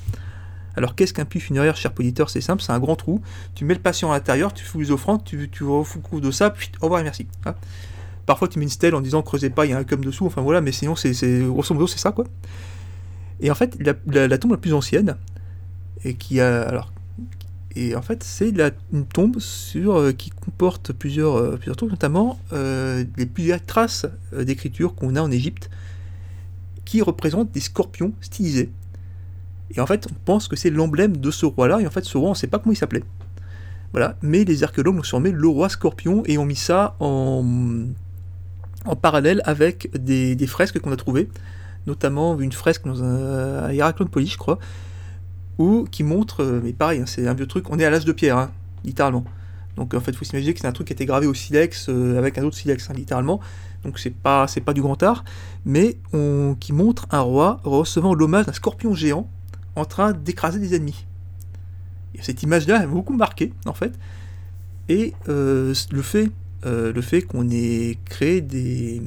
Alors qu'est-ce qu'un puits funéraire, cher auditeur? C'est simple, c'est un grand trou, tu mets le patient à l'intérieur, tu fous les offrandes, tu, tu recouvres de ça, puis au revoir et merci. hein. Parfois tu mets une stèle en disant creusez pas, il y a un cum dessous, enfin voilà, mais sinon c'est, grosso modo c'est ça quoi. Et en fait, la, tombe la plus ancienne, et qui a. Alors, et en fait, c'est une tombe sur, euh, qui comporte plusieurs, euh, plusieurs trucs, notamment euh, les plusieurs traces euh, d'écriture qu'on a en Égypte, qui représentent des scorpions stylisés. Et en fait, on pense que c'est l'emblème de ce roi-là, et en fait, ce roi, on ne sait pas comment il s'appelait. Voilà, mais les archéologues l'ont surnommé le roi scorpion et ont mis ça en, en parallèle avec des, des fresques qu'on a trouvées notamment une fresque dans un, à Héraclone Polis, je crois, où, qui montre, euh, mais pareil, hein, c'est un vieux truc, on est à l'âge de pierre, hein, littéralement. Donc en fait, il faut s'imaginer que c'est un truc qui a été gravé au silex euh, avec un autre silex, hein, littéralement. Donc c'est pas, pas du grand art, mais qui montre un roi recevant l'hommage d'un scorpion géant en train d'écraser des ennemis. Et cette image-là m'a beaucoup marqué, en fait. Et euh, le fait, euh, le fait qu'on ait créé des,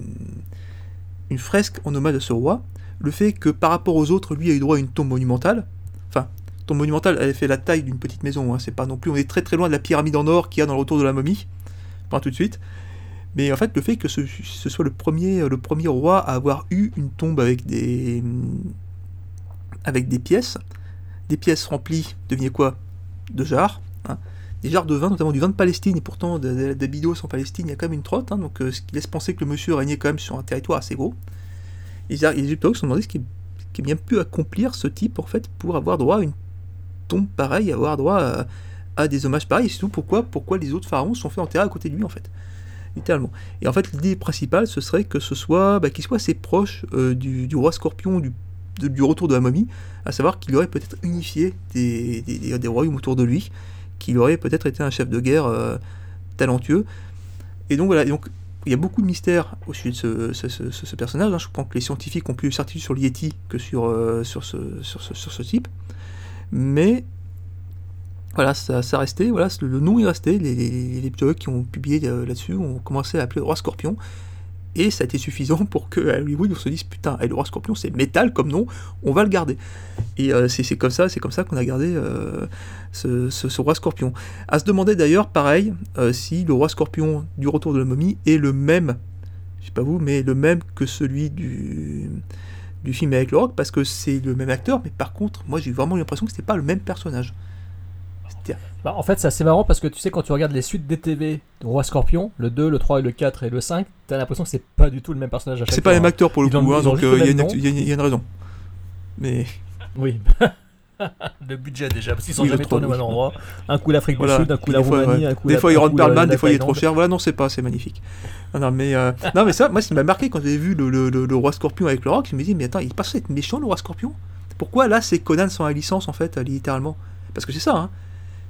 une fresque en hommage à ce roi, le fait que par rapport aux autres, lui a eu droit à une tombe monumentale, enfin, tombe monumentale, elle fait la taille d'une petite maison, hein, c'est pas non plus, on est très très loin de la pyramide en or qu'il y a dans le retour de la momie, pas tout de suite, mais en fait, le fait que ce, ce soit le premier, le premier roi à avoir eu une tombe avec des, avec des pièces, des pièces remplies, devinez quoi? De jarres. hein. Des jarres de vin, notamment du vin de Palestine, et pourtant d'Abydos en Palestine, il y a quand même une trotte, hein, donc euh, ce qui laisse penser que le monsieur régnait quand même sur un territoire assez gros. Les égyptologues se sont demandé ce qui, qui a bien pu accomplir ce type, en fait, pour avoir droit à une tombe pareille, avoir droit à, à des hommages pareils, et surtout pourquoi, pourquoi les autres pharaons sont fait enterrer à côté de lui, en fait. Littéralement. Et en fait, l'idée principale, ce serait que ce soit, bah, qu'il soit assez proche euh, du, du roi scorpion, du, du retour de la momie, à savoir qu'il aurait peut-être unifié des, des, des- royaumes autour de lui, qu'il aurait peut-être été un chef de guerre euh, talentueux. Et donc voilà, donc, il y a beaucoup de mystères au sujet de ce, ce- personnage. hein. Je pense que les scientifiques ont plus de certitude sur l'Yeti que sur, euh, sur, ce, sur, sur ce type. Mais voilà, ça, ça restait, voilà, le, nom est resté. Les, les, les qui ont publié euh, là-dessus ont commencé à l'appeler le roi scorpion. Et ça a été suffisant pour que Hollywood on se dise putain, le roi scorpion c'est métal comme nom, on va le garder. Et euh, c'est comme ça, c'est comme ça qu'on a gardé euh, ce, roi scorpion. À se demander d'ailleurs, pareil, euh, si le roi scorpion du retour de la momie est le même, je sais pas vous, mais le même que celui du, film avec le rock, parce que c'est le même acteur, mais par contre, moi j'ai vraiment l'impression que c'était pas le même personnage. Bah, en fait, c'est assez marrant parce que tu sais, quand tu regardes les suites DTV de Roi Scorpion, le 2, le 3, et le 4 et le 5, t'as l'impression que c'est pas du tout le même personnage à chaque C'est pas mêmes hein. acteurs pour le Ils ont- coup, hein, ils ont donc juste euh, le il y, a même une il y il y a raison. Mais Oui. le budget déjà, parce qu'ils sont Oui, jamais tournés au même endroit. Un coup l'Afrique Voilà. du Sud, un coup la des fois, Roumanie, ouais. un coup Des la- fois il un rentre coup Perlman, la- des fois il est trop cher. Voilà, non, c'est pas, c'est magnifique. Non, non, mais, euh, non, mais ça, moi, ce qui m'a marqué quand j'ai vu le, le- le- le roi scorpion avec le rock, je me dis, mais attends, il passe à être méchant le roi scorpion? Pourquoi là c'est Conan sans la licence en fait, littéralement? Parce que c'est ça, hein.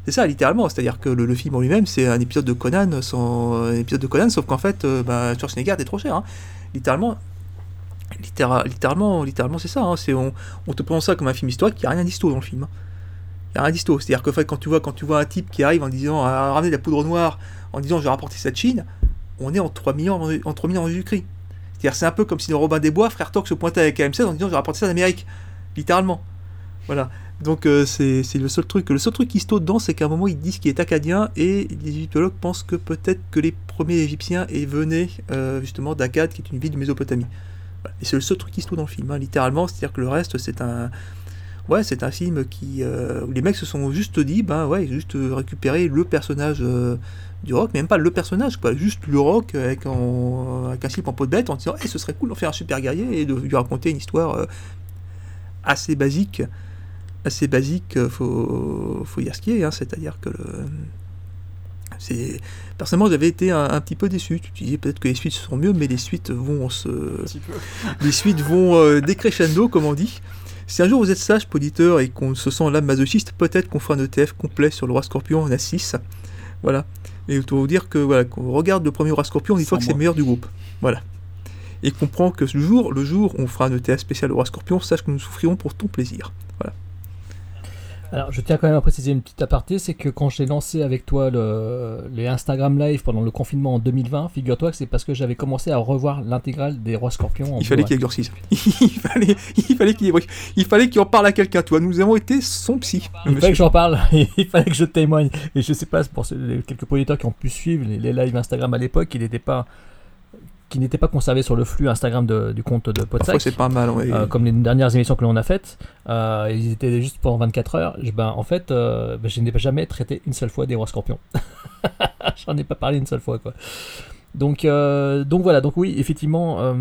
C'est ça, littéralement. C'est-à-dire que le, le film en lui-même, c'est un épisode de Conan, sans, épisode de Conan, sauf qu'en fait, euh, bah, Schwarzenegger était trop cher. Littéralement, littéra- littéralement, littéralement, c'est ça. hein. C'est on, on te présente ça comme un film historique, il n'y a rien d'histo dans le film. hein. Il n'y a rien d'histo. C'est-à-dire que quand tu vois, quand tu vois un type qui arrive en disant à ramener de la poudre noire, en disant je vais rapporter ça de Chine, on est en 3 millions avant, en 3 millions avant Jésus-Christ. C'est-à-dire c'est un peu comme si le Robin des Bois, frère Torque, se pointait avec AM16 en disant je vais rapporter ça d'Amérique. Littéralement. Voilà. Donc euh, c'est le seul truc. Le seul truc qui se taute dedans, c'est qu'à un moment ils disent qu'il est acadien et les égyptologues pensent que peut-être que les premiers égyptiens venaient euh, justement d'Akkad, qui est une ville de Mésopotamie. Et c'est le seul truc qui se dans le film, hein, littéralement. C'est-à-dire que le reste, c'est un. Film qui. euh, où les mecs se sont juste dit, ben ouais, juste récupérer le personnage euh, du rock, mais même pas le personnage, quoi. Juste le rock avec, un slip en peau de bête en disant, Eh, ce serait cool d'en faire un super guerrier et de lui raconter une histoire assez basique assez basique, euh, faut, faut ce qui est, hein, c'est-à-dire que le, c'est personnellement j'avais été un, un petit peu déçu. Tu te disais peut-être que les suites seront mieux, mais les suites vont se, les suites vont euh, décrescendo, comme on dit. Si un jour vous êtes sage, auditeur, et qu'on se sent l'âme masochiste, peut-être qu'on fera un ETF complet sur le roi scorpion, on a 6. Voilà. Et il faut vous dire que voilà, quand on regarde le premier roi scorpion, on dit que c'est le meilleur du groupe. Voilà. Et comprend que le jour, le jour où on fera un ETF spécial au roi scorpion, sache que nous souffrirons pour ton plaisir. Voilà. Alors, je tiens quand même à préciser une petite aparté, c'est que quand j'ai lancé avec toi le, les Instagram Live pendant le confinement en 2020, figure-toi que c'est parce que j'avais commencé à revoir l'intégrale des Rois Scorpions. en Il fallait qu'il exorcise. il fallait, il fallait qu'il il fallait qu'il en parle à quelqu'un. Tu vois, nous avons été son psy. Il fallait que j'en parle, il fallait que je témoigne. Et je sais pas, pour quelques producteurs qui ont pu suivre les, les lives Instagram à l'époque, qui n'étaient pas qui n'étaient pas conservés sur le flux Instagram de- du compte de Podsac. c'est pas mal. ouais. Euh, comme les dernières émissions que l'on a faites, euh, ils étaient juste pendant 24 heures. Je- ben, en fait, euh, ben, je n'ai jamais traité une seule fois des rois scorpions. J'en ai pas parlé une seule fois, quoi. Donc, euh, donc voilà, donc oui, effectivement,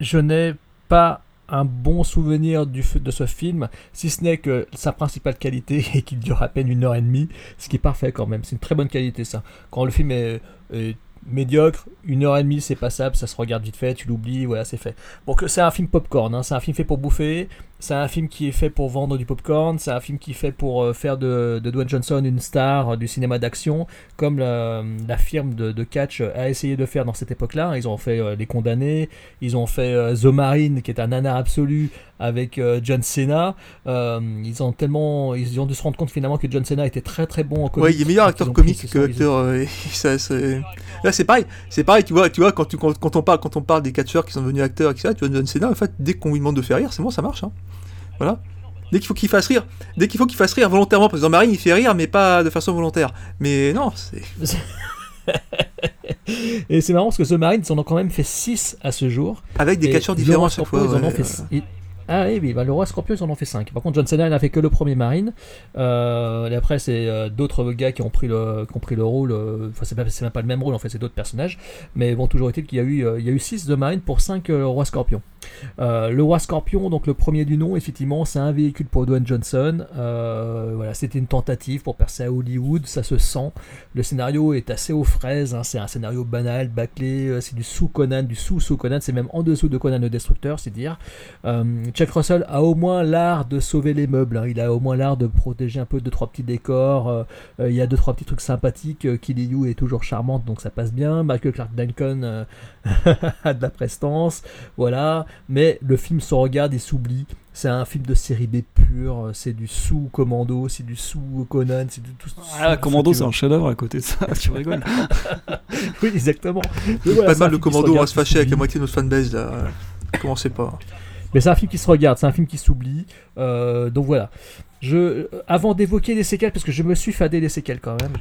je n'ai pas un bon souvenir du, de ce film, si ce n'est que sa principale qualité est qu'il dure à peine une heure et demie, ce qui est parfait quand même. C'est une très bonne qualité, ça. Quand le film est, est médiocre, une heure et demie, c'est passable, ça se regarde vite fait, tu l'oublies, voilà, c'est fait. Donc c'est un film popcorn, hein, c'est un film fait pour bouffer, c'est un film qui est fait pour vendre du popcorn, c'est un film qui est fait pour euh, faire de, de Dwayne Johnson une star euh, du cinéma d'action, comme la, la firme de, de catch a essayé de faire dans cette époque-là. Ils ont fait euh, Les Condamnés, ils ont fait euh, The Marine, qui est un nanar absolu avec euh, John Cena. Euh, ils ont tellement, ils ont dû se rendre compte finalement que John Cena était très très bon en comique. Ouais, il est meilleur acteur comique que acteur. euh, ça, Là, c'est pareil. C'est pareil, tu vois, tu vois quand, tu, quand, quand on parle, quand on parle des catcheurs qui sont devenus acteurs, etc., tu vois, John Cena, en fait, dès qu'on lui demande de faire rire, c'est bon, ça marche. hein. Voilà. Dès qu'il faut qu'il fasse rire, dès qu'il faut qu'il fasse rire volontairement, parce que dans Marine, il fait rire, mais pas de façon volontaire. Mais non, c'est. Et c'est marrant parce que The Marine, ils en ont quand même fait 6 à ce jour. Avec des catcheurs The différents à chaque fois. Ils en ont ouais, fait ouais. ils- Ah oui, oui bah, le roi Scorpion, ils en ont fait 5. Par contre, John Cena, il n'a fait que le premier Marine. Euh, et après, c'est euh, d'autres gars qui ont pris le, qui ont pris le rôle. euh, Enfin, c'est, même pas le même rôle, en fait, c'est d'autres personnages. Mais bon, toujours est-il qu'il y a eu, il y a eu 6 de Marine pour 5 roi Scorpion. Euh, le roi Scorpion, donc le premier du nom, effectivement, c'est un véhicule pour Dwayne Johnson. Euh, voilà, c'était une tentative pour percer à Hollywood, ça se sent. Le scénario est assez aux fraises, hein, c'est un scénario banal, bâclé, euh, c'est du sous-Conan, du sous-sous-Conan, c'est même en dessous de Conan le Destructeur, c'est dire. Chuck Russell a au moins l'art de sauver les meubles, hein, il a au moins l'art de protéger un peu deux trois petits décors, il y a deux trois petits trucs sympathiques, Kelly Yu est toujours charmante donc ça passe bien, Michael Clark Duncan a de la prestance, voilà, mais le film se regarde et s'oublie. C'est un film de série B pur, c'est du sous Commando, c'est du sous Conan, c'est du tout. Ah, sous- Commando, c'est un chef-d'œuvre à côté de ça, tu rigoles. oui, exactement. Mais voilà, pas mal le commando, on va se fâcher avec la moitié de notre fanbase là. Commencez pas. Mais c'est un film qui se regarde, c'est un film qui s'oublie. Euh, donc voilà. Je, euh, avant d'évoquer les séquelles, parce que je me suis fadé les séquelles quand même.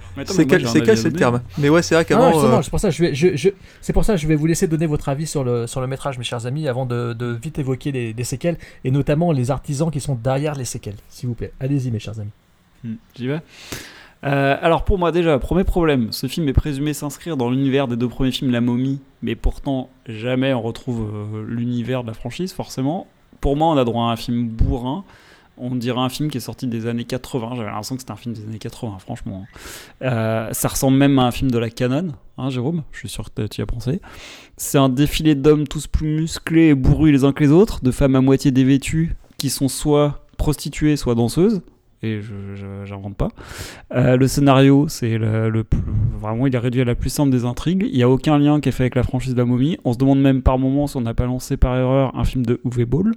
Séquelles, c'est le terme. Mais ouais, c'est vrai qu'avant. euh, c'est pour ça que je vais, je, je- c'est pour ça que je vais vous laisser donner votre avis sur le, sur le métrage, mes chers amis, avant de, de vite évoquer les, les séquelles et notamment les artisans qui sont derrière les séquelles, s'il vous plaît. Allez-y, mes chers amis. Hmm, J'y vais. Euh, alors pour moi déjà, premier problème, ce film est présumé s'inscrire dans l'univers des deux premiers films La Momie, mais pourtant jamais on retrouve euh, l'univers de la franchise forcément. Pour moi on a droit à un film bourrin, on dirait un film qui est sorti des années 80, j'avais l'impression que c'était un film des années 80 franchement. Euh, ça ressemble même à un film de la canon, hein Jérôme, je suis sûr que tu y as pensé. C'est un défilé d'hommes tous plus musclés et bourrus les uns que les autres, de femmes à moitié dévêtues qui sont soit prostituées soit danseuses et je j'invente pas. Euh, le scénario, c'est le, plus- vraiment il est réduit à la plus simple des intrigues. Il n'y a aucun lien qui est fait avec la franchise de la momie. On se demande même par moments si on n'a pas lancé par erreur un film de Uwe Boll.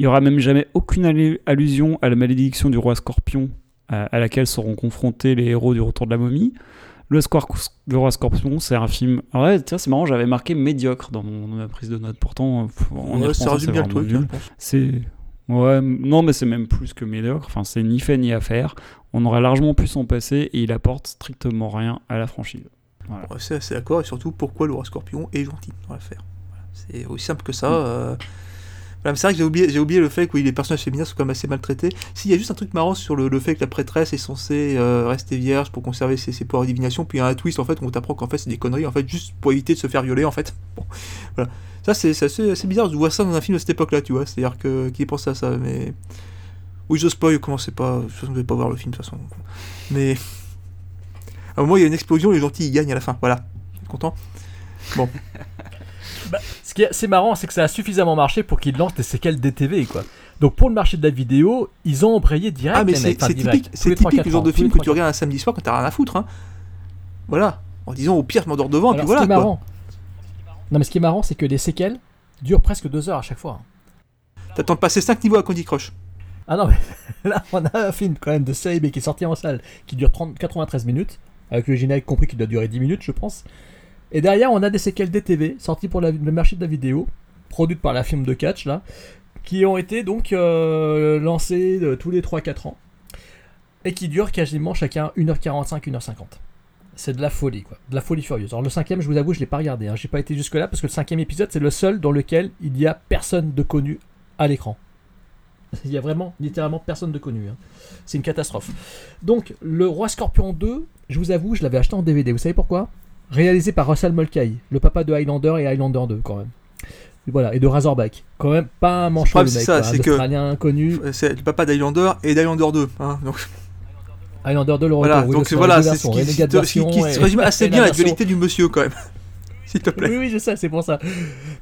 Il y aura même jamais aucune allu- allusion à la malédiction du roi Scorpion euh, à laquelle seront confrontés les héros du Retour de la momie. Le, roi Scorpion, c'est un film. Ouais, tiens, c'est marrant, j'avais marqué médiocre dans, mon, dans ma prise de notes. Pourtant, en y ouais, ça résume bien le truc. C'est. Ouais, non, mais c'est même plus que médiocre. Enfin, c'est ni fait ni à faire. On aurait largement pu s'en passer et il apporte strictement rien à la franchise. Voilà. Ouais, c'est assez d'accord, et surtout pourquoi le roi scorpion est gentil dans l'affaire. Voilà, c'est aussi simple que ça. Mm. euh. C'est vrai que j'ai oublié, le fait que les personnages féminins sont quand même assez maltraités. S'il y a juste un truc marrant sur le, fait que la prêtresse est censée euh, rester vierge pour conserver ses, pouvoirs de divination, puis il y a un twist en fait où on t'apprend qu'en fait c'est des conneries, en fait juste pour éviter de se faire violer en fait. Ça c'est assez, bizarre, je vois ça dans un film de cette époque-là, tu vois. C'est-à-dire que qui pense à ça, mais oui je spoil, commencez pas, de toute façon vous pas voir le film de toute façon. Mais à un moment il y a une explosion, les gentils ils gagnent à la fin, voilà. Content Bon. Bah, ce qui est assez marrant, c'est que ça a suffisamment marché pour qu'ils lancent des séquelles DTV, quoi. Donc pour le marché de la vidéo, ils ont embrayé direct. Ah mais c'est typique, c'est les 3-4 typique le genre de film que tu 3-4 regardes un samedi soir quand t'as rien à foutre. Hein. Voilà. En disant au pire je m'endors devant, Alors, puis voilà ce qui est quoi. marrant, non mais ce qui est marrant, c'est que les séquelles durent presque deux heures à chaque fois. T'attends de passer 5 niveaux à Candy Crush. Ah non, mais là, on a un film quand même de série B qui est sorti en salle, qui dure 30, 93 minutes, avec le générique compris qui doit durer 10 minutes, je pense. Et derrière, on a des séquelles DTV, sorties pour le marché de la vidéo, produites par la firme de catch, là, qui ont été donc euh, lancées euh, tous les 3-4 ans, et qui durent quasiment chacun 1h45, 1h50. C'est de la folie, quoi. De la folie furieuse. Alors le cinquième, je vous avoue, je l'ai pas regardé. Hein. J'ai pas été jusque là parce que le cinquième épisode, c'est le seul dans lequel il y a personne de connu à l'écran. Il y a vraiment, littéralement, personne de connu. hein. C'est une catastrophe. Donc, le Roi Scorpion 2, je vous avoue, je l'avais acheté en DVD. Vous savez pourquoi? Réalisé par Russell Mulcahy, le papa de Highlander et Highlander 2, quand même. Et voilà, et de Razorback. Quand même, pas un manchot, le c'est mec. ça, c'est que- Australien connu. C'est le papa d'Highlander et d'Highlander 2. Hein, donc Highlander 2, le retour. voilà, oui, donc voilà, c'est ce qui, Renegade qui- et- se résume assez la bien la version- dualité du monsieur quand même. S'il te plaît. Oui, oui, je sais, c'est pour ça.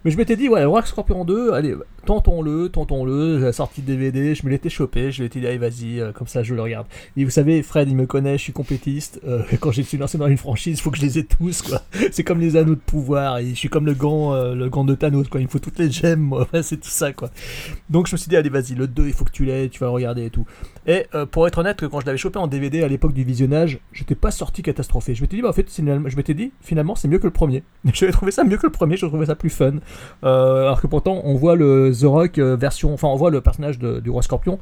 Mais je m'étais dit, ouais, Rock Scorpion 2, allez, tentons-le, tentons-le. La sortie DVD, je me l'étais chopé, je m'étais dit, allez, vas-y, euh, comme ça, je le regarde. Et vous savez, Fred, il me connaît, je suis compétiste. euh, quand je suis lancé dans une franchise, il faut que je les ai tous, quoi. C'est comme les anneaux de pouvoir, et je suis comme le gant, euh, le gant de Thanos, quoi. Il me faut toutes les gemmes, moi. C'est tout ça, quoi. Donc je me suis dit, allez, vas-y, le 2, il faut que tu l'aies, tu vas le regarder et tout. Et pour être honnête, quand je l'avais chopé en DVD à l'époque du visionnage, j'étais pas sorti catastrophé. Je m'étais dit, bah, en fait, je m'étais dit, finalement, c'est mieux que le premier. J'avais trouvé ça mieux que le premier, je trouvais ça plus fun. Alors que pourtant, on voit le The Rock euh, version, enfin, on voit le personnage de- du roi Scorpion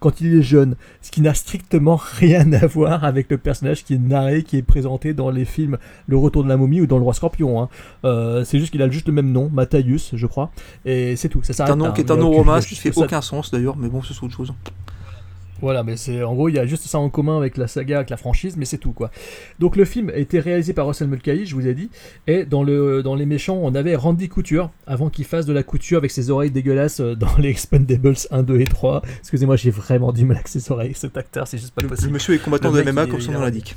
quand il est jeune, ce qui n'a strictement rien à voir avec le personnage qui est narré, qui est présenté dans les films Le Retour de la momie ou dans Le Roi Scorpion. hein. Euh, c'est juste qu'il a juste le même nom, Matthäus, je crois, et c'est tout. Ça s'arrête un nom qui est un nom romain, qui fait ça- aucun sens d'ailleurs, mais bon, c'est autre chose. Voilà, mais c'est en gros, il y a juste ça en commun avec la saga, avec la franchise, mais c'est tout quoi. Donc le film a été réalisé par Russell Mulcahy, je vous ai dit, et dans, le, dans les méchants, on avait Randy Couture, avant qu'il fasse de la couture avec ses oreilles dégueulasses euh, dans les Expendables 1, 2 et 3. Excusez-moi, j'ai vraiment du mal avec ses oreilles, cet acteur, c'est juste pas Le, le possible. monsieur est combattant Le de MMA comme son nom l'indique.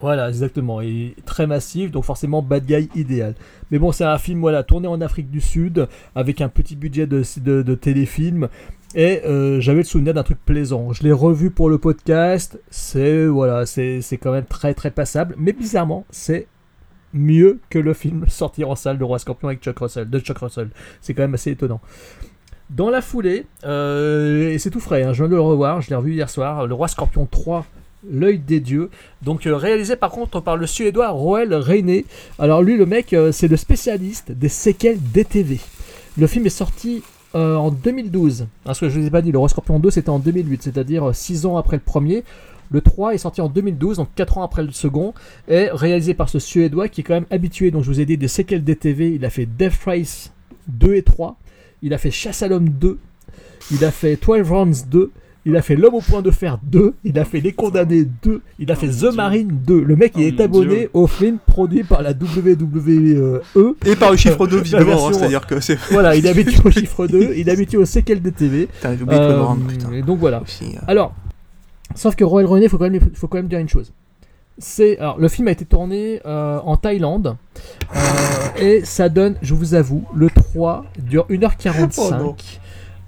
Voilà, exactement. Et très massif, donc forcément bad guy idéal. Mais bon, c'est un film voilà, tourné en Afrique du Sud, avec un petit budget de, de, de téléfilm. Et euh, j'avais le souvenir d'un truc plaisant. Je l'ai revu pour le podcast. C'est voilà, c'est quand même très très passable. Mais bizarrement, c'est mieux que le film sorti en salle de Roi Scorpion avec Chuck Russell, de Chuck Russell. C'est quand même assez étonnant. Dans la foulée, euh, et c'est tout frais, hein, je viens de le revoir, je l'ai revu hier soir, le Roi Scorpion 3, L'œil des dieux. Donc euh, réalisé par contre par le suédois Roel Reiné. Alors lui le mec c'est le spécialiste des séquelles DTV. Le film est sorti euh, en 2012. Parce que je ne vous ai pas dit, le Roi Scorpion 2 c'était en 2008, c'est-à-dire 6 ans après le premier. Le 3 est sorti en 2012, donc 4 ans après le second, et réalisé par ce Suédois qui est quand même habitué, donc je vous ai dit, des séquelles DTV. Il a fait Death Race 2 et 3, il a fait Chasse à l'homme 2, il a fait 12 Rounds 2, il a fait L'homme au point de fer 2, il a fait Les Condamnés 2, il a fait The Marine 2. Le mec, il Oh est abonné Dieu. au film produit par la WWE. Et par le chiffre 2, La visiblement, hein, c'est-à-dire que c'est. Voilà, il est habitué au chiffre 2, il est habitué au séquelles DTV. Putain, j'ai oublié de le Euh, rendre, putain. et donc voilà. Aussi, euh. Alors, sauf que Royal René, il faut, quand même- dire une chose. C'est, alors, le film a été tourné euh, en Thaïlande euh, et ça donne, je vous avoue, le 3 dure 1h45. Oh.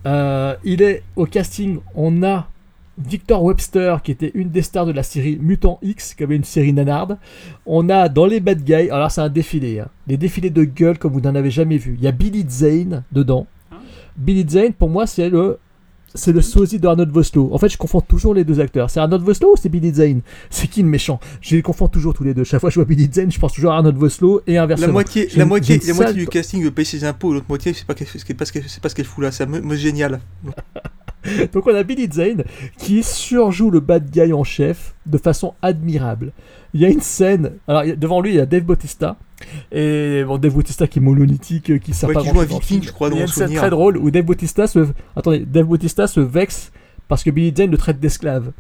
Euh, il est au casting, on a Victor Webster qui était une des stars de la série Mutant X, qui avait une série nanarde. On a dans les bad guys, alors c'est un défilé, hein, des défilés de gueule comme vous n'en avez jamais vu. Il y a Billy Zane dedans. Billy Zane, pour moi, c'est le c'est le sosie de Arnold Vosloo. En fait, je confonds toujours les deux acteurs. C'est Arnold Vosloo ou c'est Billy Zane? C'est qui le méchant? Je les confonds toujours tous les deux. Chaque fois que je vois Billy Zane, je pense toujours à Arnold Vosloo et inversement. La moitié, la moitié, la moitié du casting paye ses impôts, l'autre moitié, c'est pas, ce qu'elle- c'est pas ce qu'elle fout là, c'est me- me- génial. Donc on a Billy Zane qui surjoue le bad guy en chef de façon admirable. Il y a une scène, alors devant lui il y a Dave Bautista, et bon Dave Bautista qui est monolithique, euh, qui sert Ouais, pas qui joue le viking, je crois, dans souvenir. très drôle où Dave Bautista se, attendez, Dave Bautista se vexe parce que Billy Zane le traite d'esclave.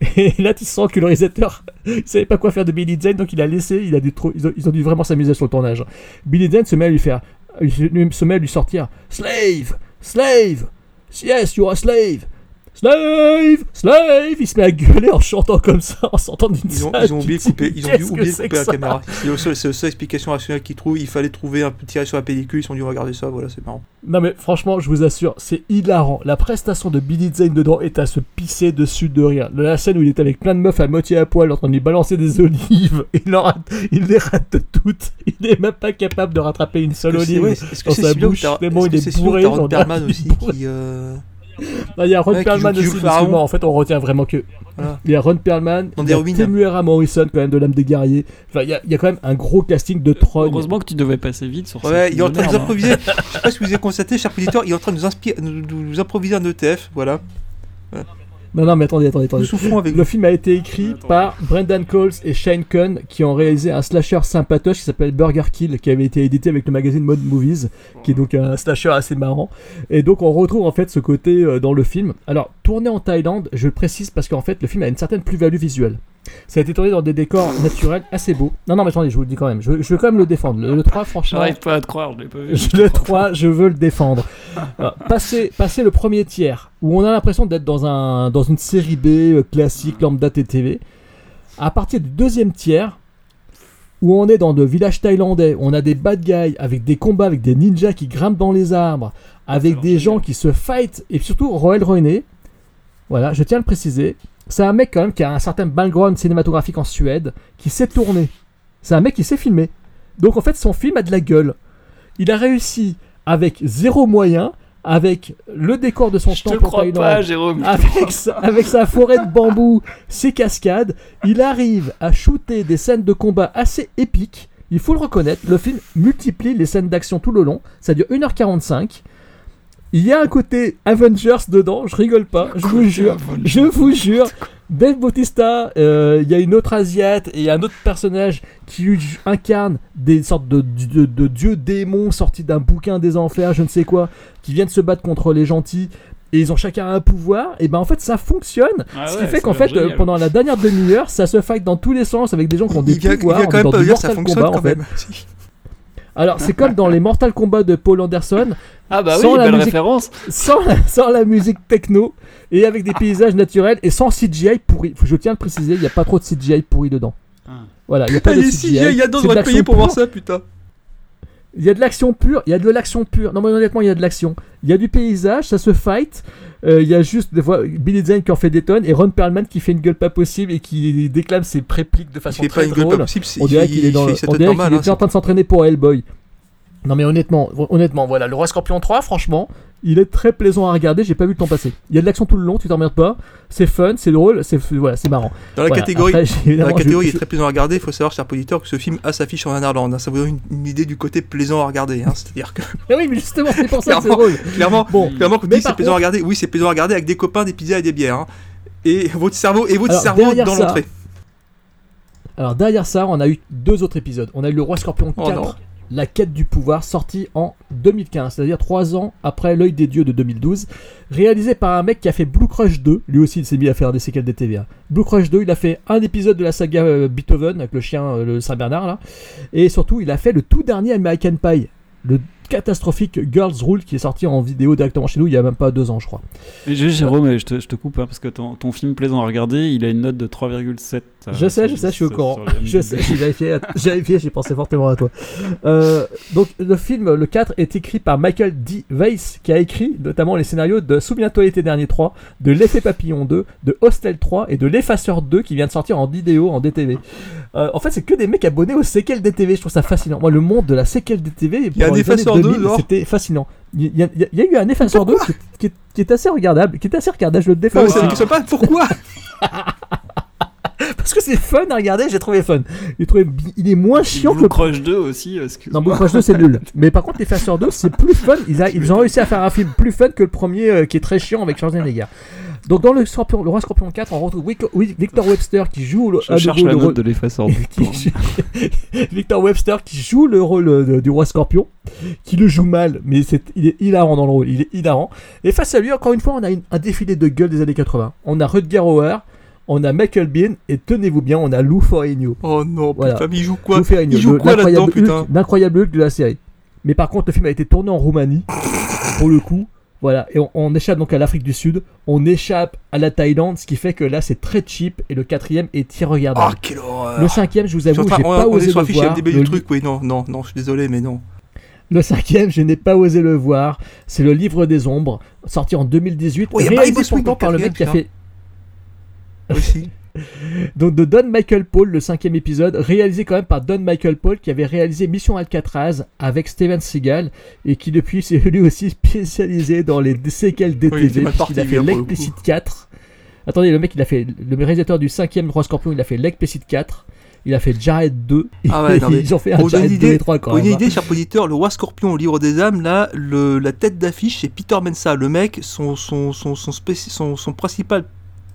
Et là, tu sens que le réalisateur, il savait pas quoi faire de Billy Zane, donc il a laissé, il a dû trop- ils, ont, ils ont dû vraiment s'amuser sur le tournage. Billy Zane se met à lui faire, il se met à lui sortir Slave, slave, yes, you're a slave, slave, slave. Il se met à gueuler en chantant comme ça, en sortant d'une Ils ont, salle. ils ont oublié de couper, ils ont dû oublier de couper la caméra. C'est la seule explication rationnelle qu'ils trouvent. Il fallait trouver un petit tirer sur la pellicule, ils ont dû regarder ça, voilà, c'est marrant. Non mais franchement, je vous assure, c'est hilarant. La prestation de Billy Zane dedans est à se pisser dessus de rire. La scène où il est avec plein de meufs à moitié à poil en train de lui balancer des olives, il, en rate- il les rate toutes. Il n'est même pas capable de rattraper une seule olive ouais, dans sa bouche. Tellement il est bourré. aussi qui. euh, Il y a Ron Ouais, Perlman aussi, parce que pharaon. moi, en fait, on retient vraiment que. Voilà. Il y a Ron Perlman, il y a. Temuera Morrison, quand même, de l'âme des guerriers. Enfin, il y, a, il y a quand même un gros casting de trolls. Heureusement que tu devais passer vite sur Ouais, ce il est en train de nous merde, hein. improviser. Je sais pas si vous avez constaté, cher auditeur, il est en train de nous, inspire, nous, nous- nous improviser un ETF, voilà. Non, non, mais attendez, attendez, attendez. Nous souffrons avec Le film a été écrit par Brendan Coles et Shane Cohn qui ont réalisé un slasher sympatoche qui s'appelle Burger Kill qui avait été édité avec le magazine Mod Movies qui est donc un slasher assez marrant. Et donc on retrouve en fait ce côté euh, dans le film. Alors tourné en Thaïlande je le précise parce qu'en fait le film a une certaine plus-value visuelle ça a été tourné dans des décors naturels assez beaux non non mais attendez je vous le dis quand même je, je veux quand même le défendre le, le 3 franchement J'arrive pas à te croire, je l'ai pas vu. le 3, je veux le défendre. Passer, passer le premier tiers, où on a l'impression d'être dans, un, dans une série B euh, classique, lambda TTV. À partir du deuxième tiers, où on est dans le village thaïlandais, on a des bad guys avec des combats avec des ninjas qui grimpent dans les arbres, avec des gens qui se fight, et surtout Roel René, voilà, je tiens à le préciser, c'est un mec quand même qui a un certain background cinématographique en Suède, qui sait tourner. C'est un mec qui sait filmer. Donc en fait, son film a de la gueule. Il a réussi avec zéro moyen, avec le décor de son Je temple crois pas, Jérôme. avec sa, avec sa forêt de bambou, ses cascades, il arrive à shooter des scènes de combat assez épiques. Il faut le reconnaître, le film multiplie les scènes d'action tout le long. Ça dure 1h45. Il y a un côté Avengers dedans, je rigole pas, je vous jure, je vous jure. Dave Bautista, euh, il y a une autre asiate et il y a un autre personnage qui incarne des sortes de, de, de dieux démons sortis d'un bouquin des enfers, je ne sais quoi, qui viennent se battre contre les gentils et ils ont chacun un pouvoir, et ben en fait ça fonctionne. Ah ce ouais, qui fait qu'en a fait, euh, génial. pendant la dernière demi-heure, ça se fight dans tous les sens avec des gens qui ont des Il vient, il pouvoirs. vient on quand est même dans pas du dire ça fonctionne Kombat, quand en fait. même. Alors c'est comme dans les Mortal Kombat de Paul Anderson, Ah bah Sans oui, la belle musique- référence. sans la, sans la musique techno et avec des paysages naturels et sans CGI pourri. Je tiens à le préciser, il n'y a pas trop de CGI pourri dedans. Ah. Voilà, il n'y a pas Ah, de les CGI. Il y a d'autres de devraient payer pour voir ça, putain. Il y a de l'action pure, il y a de l'action pure. Non mais honnêtement, il y a de l'action. Il y a du paysage, ça se fight. Euh, Il y a juste des fois Billy Zane qui en fait des tonnes et Ron Perlman qui fait une gueule pas possible et qui déclame ses répliques de Il façon pas très gueule drôle. pas possible, c'est- On dirait il- qu'il est dans on dirait hein, en train de s'entraîner pour Hellboy. Non mais honnêtement, honnêtement, voilà, le Roi Scorpion 3, franchement, il est très plaisant à regarder, j'ai pas vu le temps passer. Il y a de l'action tout le long, tu t'emmerdes pas, c'est fun, c'est drôle, c'est voilà, c'est marrant. Dans la Voilà, catégorie, après, j'ai- dans la catégorie je- est très plaisant à regarder. Il faut savoir, cher auditeur, que ce film a sa fiche en Irlande. hein. Ça vous donne une, une idée du côté plaisant à regarder. hein. C'est-à-dire que Ah oui, mais justement, c'est pour ça que c'est Clairement. drôle. clairement, Bon, clairement, quand mais c'est plaisant à regarder, oui, c'est plaisant à regarder avec des copains, des pizzas et des bières. hein. Et votre cerveau, et votre Alors, cerveau dans l'entrée. Alors derrière ça, on a eu deux autres épisodes. On a eu le Roi Scorpion Oh 4, non. La quête du pouvoir, sorti en 2015, c'est-à-dire trois ans après L'œil des dieux de 2012, réalisé par un mec qui a fait Blue Crush 2. Lui aussi, il s'est mis à faire des séquelles des TVA. Blue Crush 2, il a fait un épisode de la saga euh, Beethoven avec le chien, euh, le Saint-Bernard là, et surtout, il a fait le tout dernier American Pie, le catastrophique Girls Rule qui est sorti en vidéo directement chez nous il y a même pas deux ans, je crois. Et juste, Jérôme, je te, je te coupe hein, parce que ton, ton film plaisant à regarder, il a une note de 3,7. Euh, Je sais, je sais, je suis au courant. Je sais, j'ai vérifié, j'ai vérifié, j'ai pensé fortement à toi. Euh, donc, le film, le 4, est écrit par Michael D. Weiss, qui a écrit notamment les scénarios de Souviens-toi l'été dernier 3, de L'effet papillon 2, de Hostel 3 et de L'effaceur 2 qui vient de sortir en vidéo, en DTV. Euh, en fait, c'est que des mecs abonnés aux séquelles DTV, je trouve ça fascinant. Moi, le monde de la séquelle DTV, Il y a un pendant les années Effaceur 2, 2000, genre c'était fascinant. Il y, a, il y a- eu un Effaceur 2 qui, qui est, qui est assez regardable, qui est assez regardable, je le défends Non, aussi. pas pourquoi Parce que c'est fun à regarder, j'ai trouvé fun. J'ai trouvé il est moins chiant que Blue Crush 2 aussi, excuse Non, Blue Crush 2 c'est nul. Mais par contre, les Faceurs 2 c'est plus fun. Ils, a- ils ont réussi à faire un film plus fun que le premier euh, qui est très chiant avec Schwarzenegger. Donc dans le, Scorpion, le Roi Scorpion 4, on retrouve Victor Webster qui joue le, Je à cherche la note de l'effaceur. Victor Webster qui joue le rôle euh, du roi Scorpion, qui le joue mal, mais il est hilarant dans le rôle, il est hilarant. Et face à lui, encore une fois, on a une- un défilé de gueule des années 80. On a Rutger Hauer, on a Michael Bean, et tenez-vous bien, on a Lou Ferrigno. Oh non, Voilà. putain, mais il joue quoi Lou Ferrigno, Il joue le- quoi là-dedans, putain L'incroyable Hulk de la série. Mais par contre, le film a été tourné en Roumanie, pour le coup. Voilà, et on, on échappe donc à l'Afrique du Sud, on échappe à la Thaïlande, ce qui fait que là c'est très cheap, et le quatrième est irregardable. Oh, quelle horreur Le cinquième, je vous avoue, j'ai pas on osé le voir. IMDb Le du truc, oui, non, non, non, je suis désolé, mais non. Le cinquième, je n'ai pas osé le voir. C'est le Livre des Ombres, sorti en 2018, Oh, réalisé pourtant par le mec qui a fait Aussi. donc de Don Michael Paul, le cinquième épisode, réalisé quand même par Don Michael Paul, qui avait réalisé Mission Alcatraz avec Steven Seagal et qui depuis s'est lui aussi spécialisé dans les séquelles DTV. mal parti, il a fait hein, l'Explicit 4. Attendez, le mec, il a fait le réalisateur du cinquième Roi Scorpion, il a fait l'Explicit 4. Il a fait Jared 2. Ah ouais, non, mais Ils ont fait un Jared une 2 idée, et 3 quand pour une même. hein. idée, cher auditeur, le roi scorpion au livre des âmes, là, le, la tête d'affiche, c'est Peter Mensa. Le mec, son, son, son, son, spéci- son, son principal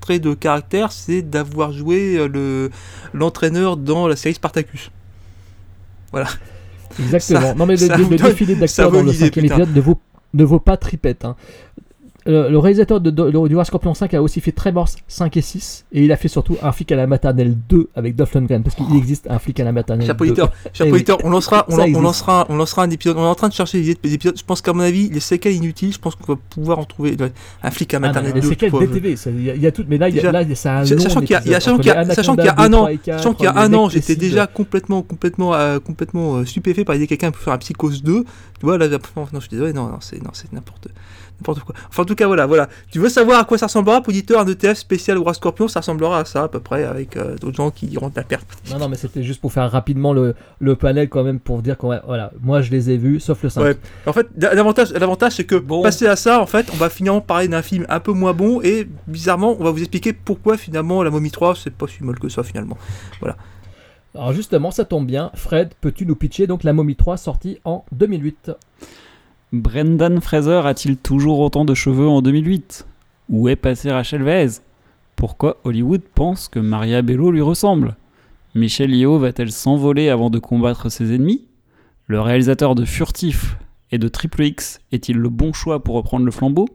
trait de caractère, c'est d'avoir joué euh, le l'entraîneur dans la série Spartacus. Voilà. Exactement. Ça- non mais le, le- le défilé d'acteurs dans le cinquième épisode ne vaut, ne vaut pas tripette. hein. Le réalisateur de, de- Scorpion 5 a aussi fait Tremors 5 et 6 et il a fait surtout un flic à la maternelle 2 avec Dolph Lundgren parce qu'il existe un flic à la maternelle Cher 2. auditeur, cher Eh auditeur, on lancera, on, Ça lancera, on lancera un épisode. On est en train de chercher des des épisodes. Je pense qu'à mon avis, les séquelles inutiles, je pense qu'on va pouvoir en trouver un flic à Ah non, mais maternelle les 2. séquelles quoi. DTV, ça- il y, a- tout, mais là, il y a, là c'est un Sa- long Sachant qu'il y a, épisode. sachant qu'il y a, les sachant qu'il y a un 2, an, 3 et 4, sachant qu'il y a les un an, j'étais déjà complètement, complètement, euh, complètement euh, stupéfait par l'idée que quelqu'un peut faire un Psychose 2. Tu vois, là, non, je suis désolé, non, non, c'est n'importe, n'importe quoi. Enfin, en tout cas, voilà, voilà. Tu veux savoir à quoi ça ressemblera, auditeur, un ETF spécial Roi Scorpion, ça ressemblera à ça, à peu près, avec euh, d'autres gens qui iront de la perte. Non, non, mais c'était juste pour faire rapidement le, le panel quand même pour dire que voilà, moi je les ai vus, sauf le 5. Ouais. En fait, l'avantage, l'avantage c'est que Bon. passer à ça, en fait, on va finalement parler d'un film un peu moins bon et bizarrement, on va vous expliquer pourquoi finalement la Momie 3 c'est pas si mal que ça finalement. Alors justement, ça tombe bien. Fred, peux-tu nous pitcher donc La Momie 3 sortie en 2008 Brendan Fraser a-t-il toujours autant de cheveux en 2008 Où est passé Rachel Weisz Pourquoi Hollywood pense que Maria Bello lui ressemble? Michelle Yeoh va-t-elle s'envoler avant de combattre ses ennemis? Le réalisateur de Furtif et de Triple X est-il le bon choix pour reprendre le flambeau?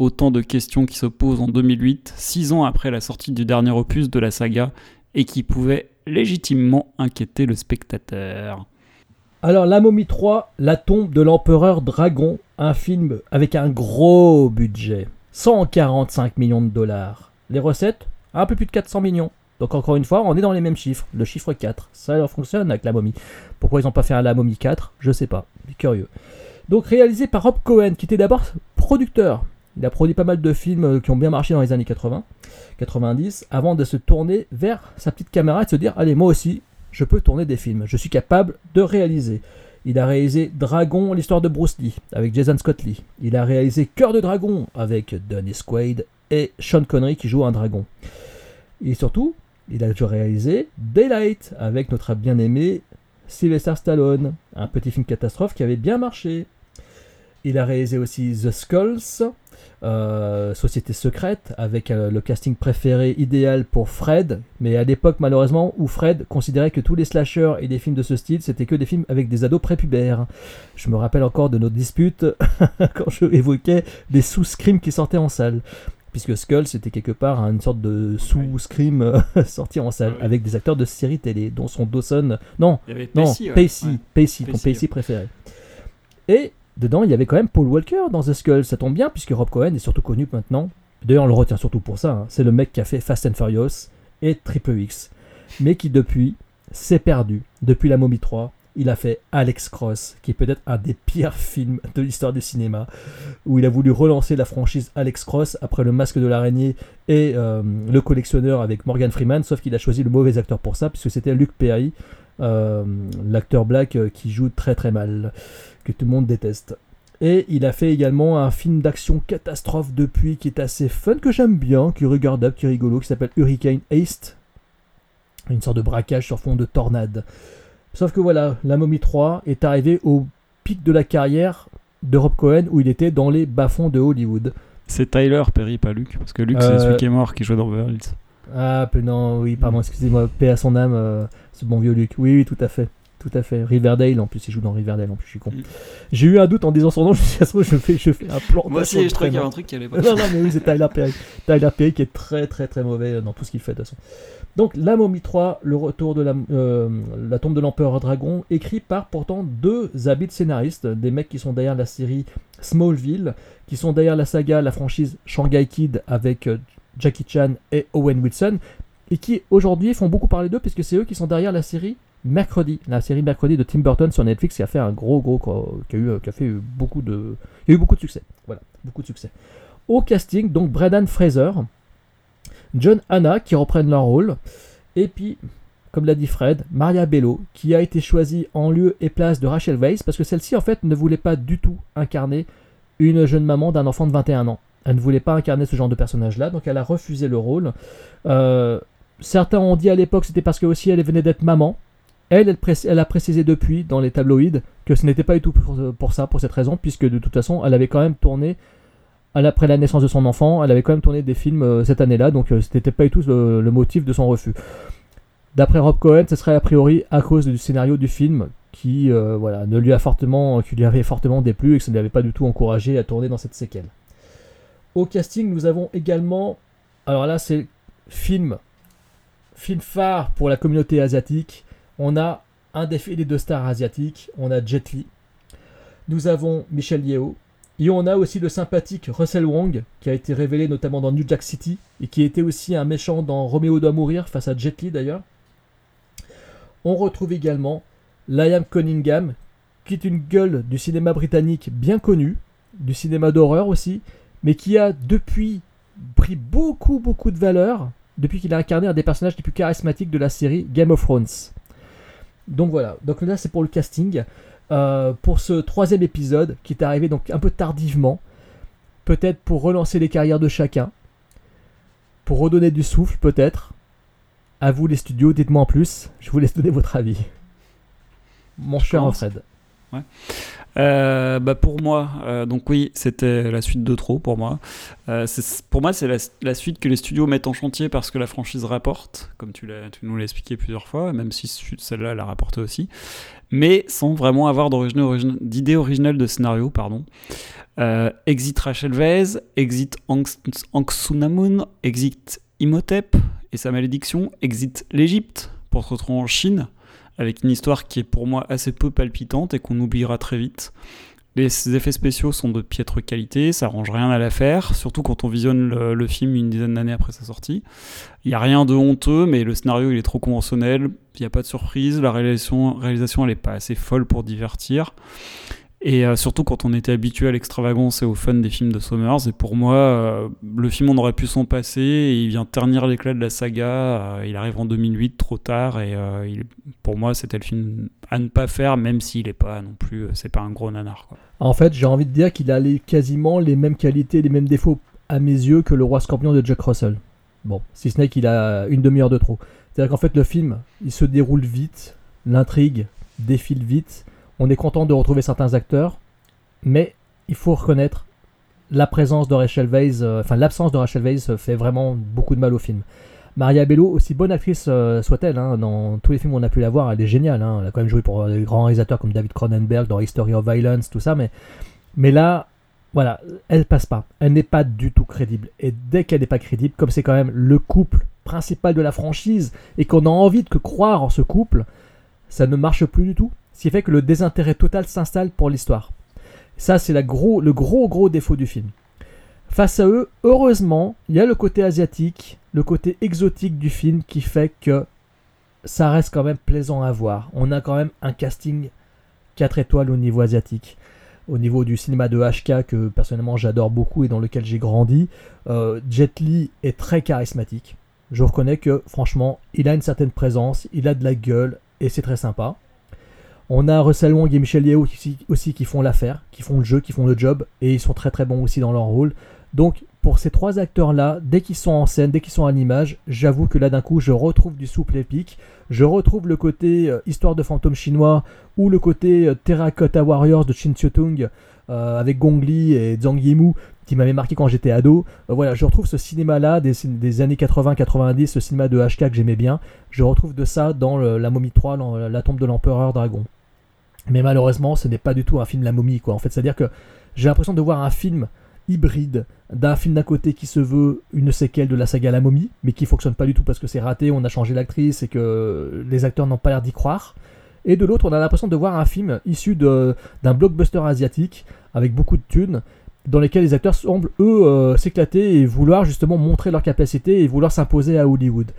Autant de questions qui se posent en 2008, six ans après la sortie du dernier opus de la saga, et qui pouvaient légitimement inquiéter le spectateur. Alors, La Momie 3, La tombe de l'empereur dragon, un film avec un gros budget. 145 millions de dollars. Les recettes, un peu plus de 400 millions. Donc encore une fois, on est dans les mêmes chiffres, le chiffre 4. Ça leur fonctionne avec La Momie. Pourquoi ils n'ont pas fait La Momie 4 Je sais pas, curieux. Donc réalisé par Rob Cohen, qui était d'abord producteur. Il a produit pas mal de films qui ont bien marché dans les années 80, 90, avant de se tourner vers sa petite caméra et de se dire Allez, moi aussi, je peux tourner des films. Je suis capable de réaliser. Il a réalisé Dragon, l'histoire de Bruce Lee, avec Jason Scott Lee. Il a réalisé Cœur de Dragon, avec Dennis Quaid et Sean Connery qui joue un dragon. Et surtout, il a réalisé Daylight, avec notre bien-aimé Sylvester Stallone, un petit film catastrophe qui avait bien marché. Il a réalisé aussi The Skulls, euh, Société secrète, avec euh, le casting préféré idéal pour Fred, mais à l'époque malheureusement où Fred considérait que tous les slashers et des films de ce style c'était que des films avec des ados prépubères. Je me rappelle encore de nos disputes quand je évoquais des sous-scrims qui sortaient en salle. Puisque Skull c'était quelque part une sorte de sous-scream euh, sorti en salle avec des acteurs de séries télé, dont son Dawson. Non, non, Pacey, Pacey, Pacey, ton Pacey préféré. Et Dedans, il y avait quand même Paul Walker dans The Skull. Ça tombe bien, puisque Rob Cohen est surtout connu maintenant. D'ailleurs, on le retient surtout pour ça. hein. C'est le mec qui a fait Fast and Furious et Triple X. Mais qui, depuis, s'est perdu. Depuis La Momie 3, il a fait Alex Cross, qui est peut-être un des pires films de l'histoire du cinéma, où il a voulu relancer la franchise Alex Cross après Le Masque de l'araignée et euh, Le Collectionneur avec Morgan Freeman, sauf qu'il a choisi le mauvais acteur pour ça, puisque c'était Luke Perry, euh, l'acteur black euh, qui joue très très mal, que tout le monde déteste. Et il a fait également un film d'action catastrophe depuis qui est assez fun, que j'aime bien, qui est regardable, qui est rigolo, qui s'appelle Hurricane Haste. Une sorte de braquage sur fond de tornade. Sauf que voilà, La Momie 3 est arrivé au pic de la carrière de Rob Cohen où il était dans les bas-fonds de Hollywood. C'est Tyler Perry, pas Luc, parce que Luc c'est Euh, celui qui est mort qui joue dans Beverly Hills. Ah, non, oui, pardon, excusez-moi, paix à son âme, euh, ce bon vieux Luc. Oui, oui, tout à fait. Tout à fait. Riverdale, en plus, il joue dans Riverdale, en plus, je suis con. Mm. J'ai eu un doute en disant son nom, je me suis dit, je fais, je fais un plan. Moi aussi, je trouvais qu'il y avait un truc qui allait pas. Non, non, mais oui, c'est Tyler Perry. Tyler Perry qui est très, très, très mauvais dans tout ce qu'il fait, de toute façon. Donc, La Momie 3, le retour de la, euh, la tombe de l'empereur dragon, écrit par pourtant deux habiles scénaristes, des mecs qui sont derrière la série Smallville, qui sont derrière la saga, la franchise Shanghai Kid avec euh, Jackie Chan et Owen Wilson, et qui aujourd'hui font beaucoup parler d'eux, puisque c'est eux qui sont derrière la série Mercredi, la série Mercredi de Tim Burton sur Netflix, qui a fait un gros, gros, qui a eu, qui a fait beaucoup de, a eu beaucoup de succès. Voilà, beaucoup de succès. Au casting, donc Brendan Fraser, John Hanna qui reprennent leur rôle, et puis, comme l'a dit Fred, Maria Bello qui a été choisie en lieu et place de Rachel Weisz parce que celle-ci en fait ne voulait pas du tout incarner une jeune maman d'un enfant de 21 ans. Elle ne voulait pas incarner ce genre de personnage-là, donc elle a refusé le rôle. Euh, certains ont dit à l'époque c'était parce que aussi elle venait d'être maman. Elle, elle, a précisé depuis dans les tabloïds que ce n'était pas du tout pour, ça, pour cette raison, puisque de toute façon elle avait quand même tourné après la naissance de son enfant, elle avait quand même tourné des films euh, cette année-là, donc euh, ce n'était pas du tout le, le motif de son refus. D'après Rob Cohen, ce serait a priori à cause du scénario du film qui euh, voilà, ne lui a fortement, qui lui avait fortement déplu et que ça ne l'avait pas du tout encouragé à tourner dans cette séquelle. Au casting, nous avons également, alors là c'est film, film phare pour la communauté asiatique. On a un des des deux stars asiatiques, on a Jet Li. Nous avons Michel Yeo, et on a aussi le sympathique Russell Wong, qui a été révélé notamment dans New Jack City, et qui était aussi un méchant dans Roméo doit mourir, face à Jet Li d'ailleurs. On retrouve également Liam Cunningham, qui est une gueule du cinéma britannique bien connue, du cinéma d'horreur aussi, mais qui a depuis pris beaucoup beaucoup de valeur, depuis qu'il a incarné un des personnages les plus charismatiques de la série Game of Thrones. Donc voilà, donc là c'est pour le casting. Euh, pour ce troisième épisode qui est arrivé donc un peu tardivement, peut-être pour relancer les carrières de chacun, pour redonner du souffle peut-être. À vous les studios, dites-moi en plus, je vous laisse donner votre avis. Mon Je cher. Fred. Ouais. Euh, bah pour moi, euh, donc oui, c'était la suite de trop pour moi. Euh, pour moi, c'est la, suite que les studios mettent en chantier parce que la franchise rapporte, comme tu, nous l'as expliqué plusieurs fois, même si ce- celle-là l'a rapporté aussi, mais sans vraiment avoir d'idée originale de scénario, pardon. Exit Rachel Weisz, exit Anx- Anxunamun, exit Imhotep et sa malédiction, exit l'Égypte pour se retrouver en Chine avec une histoire qui est pour moi assez peu palpitante et qu'on oubliera très vite. Les effets spéciaux sont de piètre qualité, ça range rien à l'affaire, surtout quand on visionne le, film une dizaine d'années après sa sortie. Il n'y a rien de honteux, mais le scénario il est trop conventionnel, il n'y a pas de surprise, la réalisation, elle est pas assez folle pour divertir. Et euh, surtout quand on était habitué à l'extravagance et au fun des films de Sommers. Et pour moi, euh, le film on aurait pu s'en passer il vient ternir l'éclat de la saga. Euh, il arrive en 2008 trop tard et pour moi c'était le film à ne pas faire, même s'il est pas non plus, c'est pas un gros nanar. En fait, j'ai envie de dire qu'il a les, quasiment les mêmes qualités, les mêmes défauts à mes yeux que le roi scorpion de Jack Russell. Bon, si ce n'est qu'il a une demi-heure de trop. C'est-à-dire qu'en fait, le film, il se déroule vite, l'intrigue défile vite, on est content de retrouver certains acteurs, mais il faut reconnaître la présence de Rachel Weisz, euh, enfin l'absence de Rachel Weisz fait vraiment beaucoup de mal au film. Maria Bello, aussi bonne actrice euh, soit-elle, hein, dans tous les films où on a pu la voir, elle est géniale. hein. Elle a quand même joué pour euh, des grands réalisateurs comme David Cronenberg dans History of Violence, tout ça, mais, là, voilà, elle passe pas. Elle n'est pas du tout crédible. Et dès qu'elle n'est pas crédible, comme c'est quand même le couple principal de la franchise et qu'on a envie de croire en ce couple, ça ne marche plus du tout. Ce qui fait que le désintérêt total s'installe pour l'histoire. Ça, c'est le gros, gros défaut du film. Face à eux, heureusement, il y a le côté asiatique, le côté exotique du film qui fait que ça reste quand même plaisant à voir. On a quand même un casting 4 étoiles au niveau asiatique. Au niveau du cinéma de HK que personnellement j'adore beaucoup et dans lequel j'ai grandi, euh, Jet Li est très charismatique. Je reconnais que franchement, il a une certaine présence, il a de la gueule et c'est très sympa. On a Russell Wong et Michel Yeo aussi, qui font l'affaire, qui font le jeu, qui font le job et ils sont très très bons aussi dans leur rôle. Donc pour ces trois acteurs-là, dès qu'ils sont en scène, dès qu'ils sont à l'image, j'avoue que là d'un coup je retrouve du souple épique, je retrouve le côté euh, histoire de fantôme chinois ou le côté euh, Terracotta Warriors de Shin Tung euh, avec Gong Li et Zhang Yimou qui m'avait marqué quand j'étais ado. Voilà, je retrouve ce cinéma-là des, des années 80-90, ce cinéma de HK que j'aimais bien. Je retrouve de ça dans La Momie 3, dans La tombe de l'empereur dragon. Mais malheureusement, ce n'est pas du tout un film La Momie, quoi. En fait, c'est-à-dire que j'ai l'impression de voir un film hybride d'un film d'un côté qui se veut une séquelle de la saga La Momie, mais qui fonctionne pas du tout parce que c'est raté, on a changé l'actrice et que les acteurs n'ont pas l'air d'y croire. Et de l'autre, on a l'impression de voir un film issu d'un blockbuster asiatique avec beaucoup de thunes, dans lesquels les acteurs semblent eux euh, s'éclater et vouloir justement montrer leur capacité et vouloir s'imposer à Hollywood.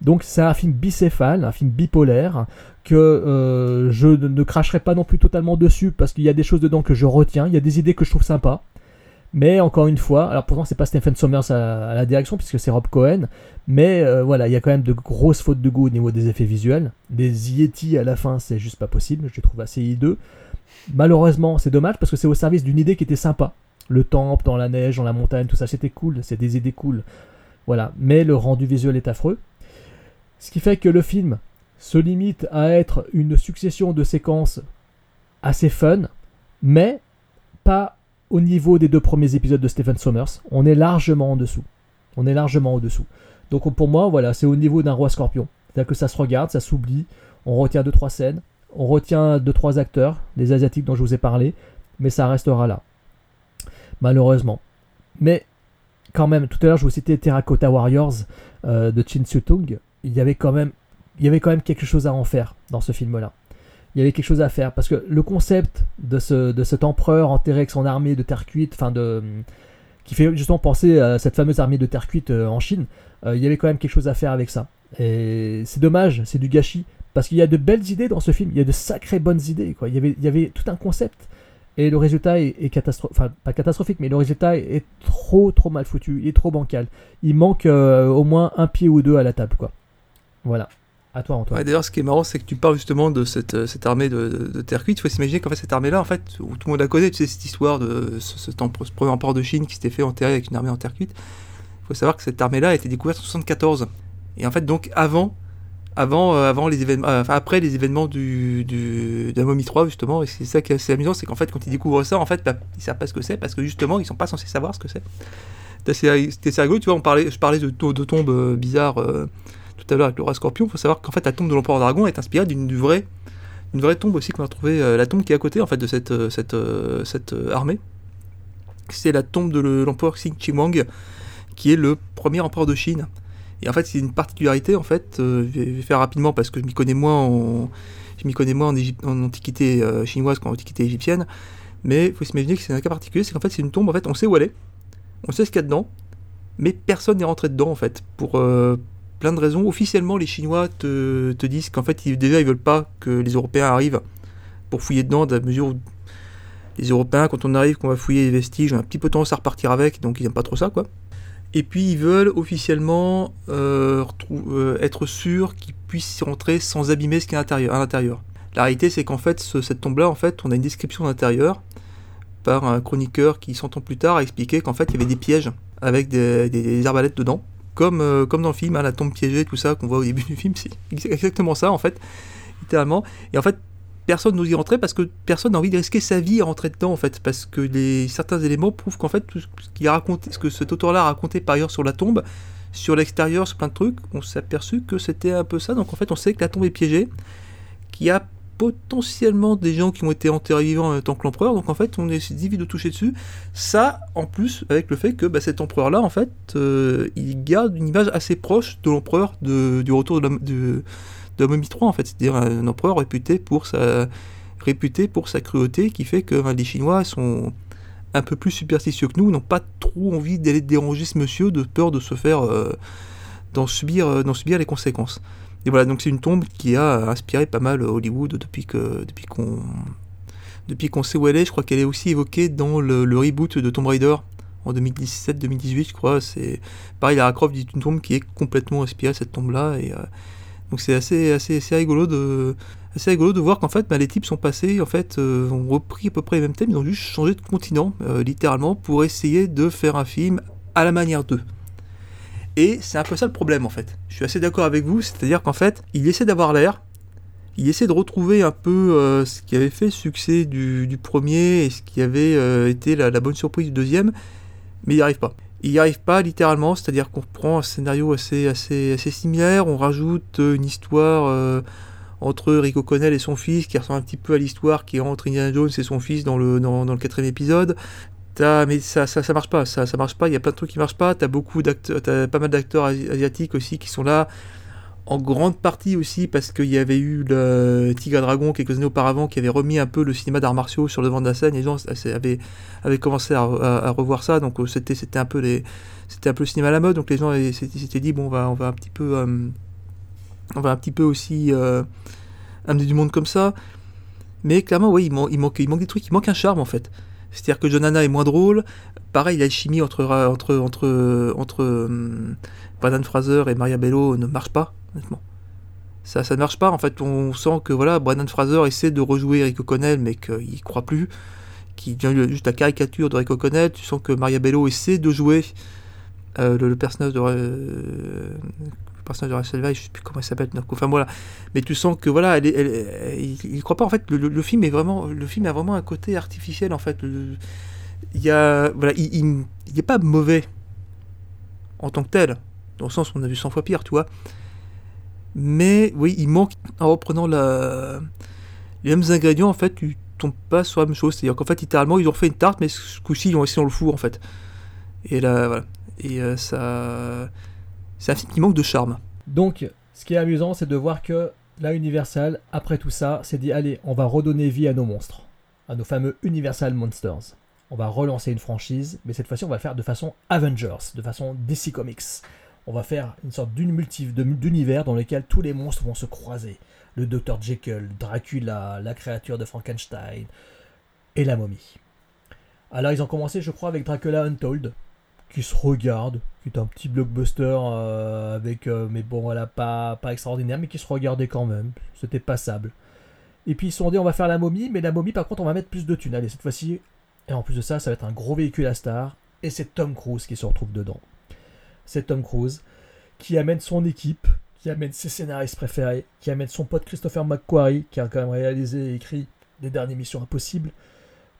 Donc c'est un film bicéphale, un film bipolaire que euh, je ne cracherai pas non plus totalement dessus parce qu'il y a des choses dedans que je retiens, il y a des idées que je trouve sympas. Mais encore une fois, alors pourtant c'est pas Stephen Sommers à, à la direction puisque c'est Rob Cohen, mais euh, voilà, il y a quand même de grosses fautes de goût au niveau des effets visuels. Des Yeti à la fin, c'est juste pas possible, je les trouve assez hideux. Malheureusement, c'est dommage parce que c'est au service d'une idée qui était sympa. Le temple, dans la neige, dans la montagne, tout ça, c'était cool, c'est des idées cool. Voilà, mais le rendu visuel est affreux. Ce qui fait que le film se limite à être une succession de séquences assez fun, mais pas au niveau des deux premiers épisodes de Stephen Sommers. On est largement en dessous. On est largement au-dessous. Donc pour moi, voilà, c'est au niveau d'un roi scorpion. C'est-à-dire que ça se regarde, ça s'oublie, on retient deux trois scènes, on retient deux trois acteurs, les asiatiques dont je vous ai parlé, mais ça restera là. Malheureusement. Mais quand même, tout à l'heure je vous citais Terracotta Warriors euh, de Chin Tung. Il y avait quand même, il y avait quand même quelque chose à en faire dans ce film-là. Il y avait quelque chose à faire parce que le concept de, ce, de cet empereur enterré avec son armée de terre cuite, enfin de qui fait justement penser à cette fameuse armée de terre cuite euh, en Chine, euh, il y avait quand même quelque chose à faire avec ça. Et c'est dommage, c'est du gâchis parce qu'il y a de belles idées dans ce film, il y a de sacrées bonnes idées. Quoi. Il, y avait, il y avait tout un concept et le résultat est, catastrophique, enfin pas catastrophique, mais le résultat est, est trop trop mal foutu, il est trop bancal. Il manque euh, au moins un pied ou deux à la table, quoi. Voilà. À toi, Antoine. Ouais, D'ailleurs, ce qui est marrant, c'est que tu parles justement de cette, euh, armée de, terre cuite. Il faut s'imaginer qu'en fait, cette armée-là, en fait, où tout le monde la connaît, tu sais, cette histoire de ce, ce, ce premier empereur de Chine qui s'était fait enterrer avec une armée en terre cuite. Il faut savoir que cette armée-là a été découverte en 74. Et en fait, donc, avant avant, euh, avant les événements, euh, après les événements du, du, de la Momie 3 justement. Et c'est ça qui est assez amusant, c'est qu'en fait quand ils découvrent ça, en fait, bah, ils savent pas ce que c'est parce que justement ils sont pas censés savoir ce que c'est. C'était assez, rigolo, tu vois. On parlait, je parlais de, tombes bizarres tout à l'heure avec le roi Scorpion. Faut savoir qu'en fait la tombe de l'empereur dragon est inspirée d'une vraie, une vraie tombe aussi qu'on a trouvée, euh, la tombe qui est à côté en fait de cette, euh, cette, euh, cette armée. C'est la tombe de le- l'empereur Xi Jinping, qui est le premier empereur de Chine. Et en fait, c'est une particularité, en fait, je vais faire rapidement parce que je m'y connais moins en, je m'y connais moins en, Égypte- en antiquité chinoise qu'en antiquité égyptienne. Mais il faut s'imaginer que c'est un cas particulier, c'est qu'en fait, c'est une tombe, en fait, on sait où elle est, on sait ce qu'il y a dedans, mais personne n'est rentré dedans, en fait, pour plein de raisons. Officiellement, les Chinois te, disent qu'en fait, ils, déjà, ils veulent pas que les Européens arrivent pour fouiller dedans, dans la mesure où les Européens, quand on arrive, qu'on va fouiller les vestiges, on un petit peu tendance à repartir avec, donc ils n'aiment pas trop ça, quoi. Et puis ils veulent officiellement euh, euh, être sûrs qu'ils puissent y rentrer sans abîmer ce qu'il y a à l'intérieur- à. La réalité, c'est qu'en fait, ce- cette tombe-là, en fait, on a une description d'intérieur par un chroniqueur qui, 100 ans plus tard, a expliqué qu'en fait, il y avait des pièges avec des arbalètes dedans. Comme, euh, comme dans le film, hein, la tombe piégée, tout ça qu'on voit au début du film, c'est ex- exactement ça, en fait, littéralement. Et en fait, personne n'ose y rentrer parce que personne n'a envie de risquer sa vie à rentrer dedans en fait parce que les, certains éléments prouvent qu'en fait tout ce qu'il a raconté ce que cet auteur-là a raconté par ailleurs sur la tombe sur l'extérieur sur plein de trucs on s'est aperçu que c'était un peu ça donc en fait on sait que la tombe est piégée qu'il y a potentiellement des gens qui ont été enterrés vivants en que l'empereur. Donc en fait on est dit de toucher dessus. Ça en plus avec le fait que bah, cet empereur là en fait euh, il garde une image assez proche de l'empereur du retour de la, momie 3 en fait, c'est-à-dire un empereur réputé pour sa cruauté qui fait que ben, les Chinois sont un peu plus superstitieux que nous, n'ont pas trop envie d'aller déranger ce monsieur de peur de se faire euh, euh, d'en subir les conséquences. Et voilà, donc c'est une tombe qui a inspiré pas mal Hollywood depuis que depuis qu'on depuis qu'on sait où elle est, je crois qu'elle est aussi évoquée dans le, reboot de Tomb Raider en 2017-2018, je crois. C'est pareil, Lara Croft dit une tombe qui est complètement inspirée cette tombe-là et euh, donc c'est assez, assez, assez rigolo de, assez rigolo de voir qu'en fait bah, les types sont passés, en fait, euh, ont repris à peu près les mêmes thèmes, ils ont juste changé de continent, euh, littéralement, pour essayer de faire un film à la manière d'eux. Et c'est un peu ça le problème en fait. Je suis assez d'accord avec vous, c'est-à-dire qu'en fait, il essaie d'avoir l'air, il essaie de retrouver un peu euh, ce qui avait fait le succès du, premier et ce qui avait euh, été la, bonne surprise du deuxième, mais il n'y arrive pas. Il n'y arrive pas littéralement, c'est-à-dire qu'on prend un scénario assez, assez, assez similaire, on rajoute euh, une histoire entre Rick O'Connell et son fils qui ressemble un petit peu à l'histoire qui est entre Indiana Jones et son fils dans le, dans le quatrième épisode. T'as- mais ça, ça, marche pas, ça, ça marche pas, il y a plein de trucs qui marchent pas, t'as beaucoup d'acteurs, t'as pas mal d'acteurs asi- asiatiques aussi qui sont là, en grande partie aussi parce qu'il y avait eu le Tigre Dragon quelques années auparavant qui avait remis un peu le cinéma d'arts martiaux sur le devant de la scène, les gens avaient, commencé à, revoir ça, donc euh, c'était, c'était un peu c'était un peu le cinéma à la mode, donc les gens s'étaient dit bon on va, on va un petit peu, euh, on va un petit peu aussi euh, amener du monde comme ça, mais clairement oui il, man- il manque, il manque des trucs, il manque un charme en fait. C'est-à-dire que John Hannah est moins drôle. Pareil, l'alchimie entre, entre, entre, entre euh, Brandon Fraser et Maria Bello ne marche pas, honnêtement. Ça, ça ne marche pas. En fait, on sent que voilà, Brandon Fraser essaie de rejouer Eric O'Connell, mais qu'il ne croit plus. Qui devient juste la caricature de Rick O'Connell. Tu sens que Maria Bello essaie de jouer euh, le, le personnage de. euh, le personnage de Rachel Weisz, je sais plus comment elle s'appelle. Enfin voilà. Mais tu sens que voilà, il, croit pas. En fait, le, film est vraiment, le film a vraiment un côté artificiel. En fait, il y a, voilà, il, pas mauvais en tant que tel, dans le sens où on a vu 100 fois pire, tu vois. Mais oui, il manque, en reprenant les mêmes ingrédients, en fait, tu tombes pas sur la même chose. C'est-à-dire qu'en fait, littéralement, ils ont fait une tarte, mais ce coup-ci, ils l'ont laissé dans le four, en fait. Et là. Et euh, ça. C'est un qui manque de charme. Donc, ce qui est amusant, c'est de voir que la Universal, après tout ça, s'est dit allez, on va redonner vie à nos monstres, à nos fameux Universal Monsters. On va relancer une franchise, mais cette fois-ci, on va faire de façon Avengers, de façon DC Comics. On va faire une sorte d'univers dans lequel tous les monstres vont se croiser. Le Dr Jekyll, Dracula, la créature de Frankenstein et la momie. Alors, ils ont commencé, je crois, avec Dracula Untold, qui se regarde, qui est un petit blockbuster euh, avec, euh, mais bon, voilà, pas, extraordinaire, mais qui se regardait quand même. C'était passable. Et puis ils se sont dit, on va faire la momie, mais la momie, par contre, on va mettre plus de thunes. Allez, cette fois-ci, et en plus de ça, ça va être un gros véhicule à star, et c'est Tom Cruise qui se retrouve dedans. C'est Tom Cruise qui amène son équipe, qui amène ses scénaristes préférés, qui amène son pote Christopher McQuarrie, qui a quand même réalisé et écrit les dernières Missions Impossibles.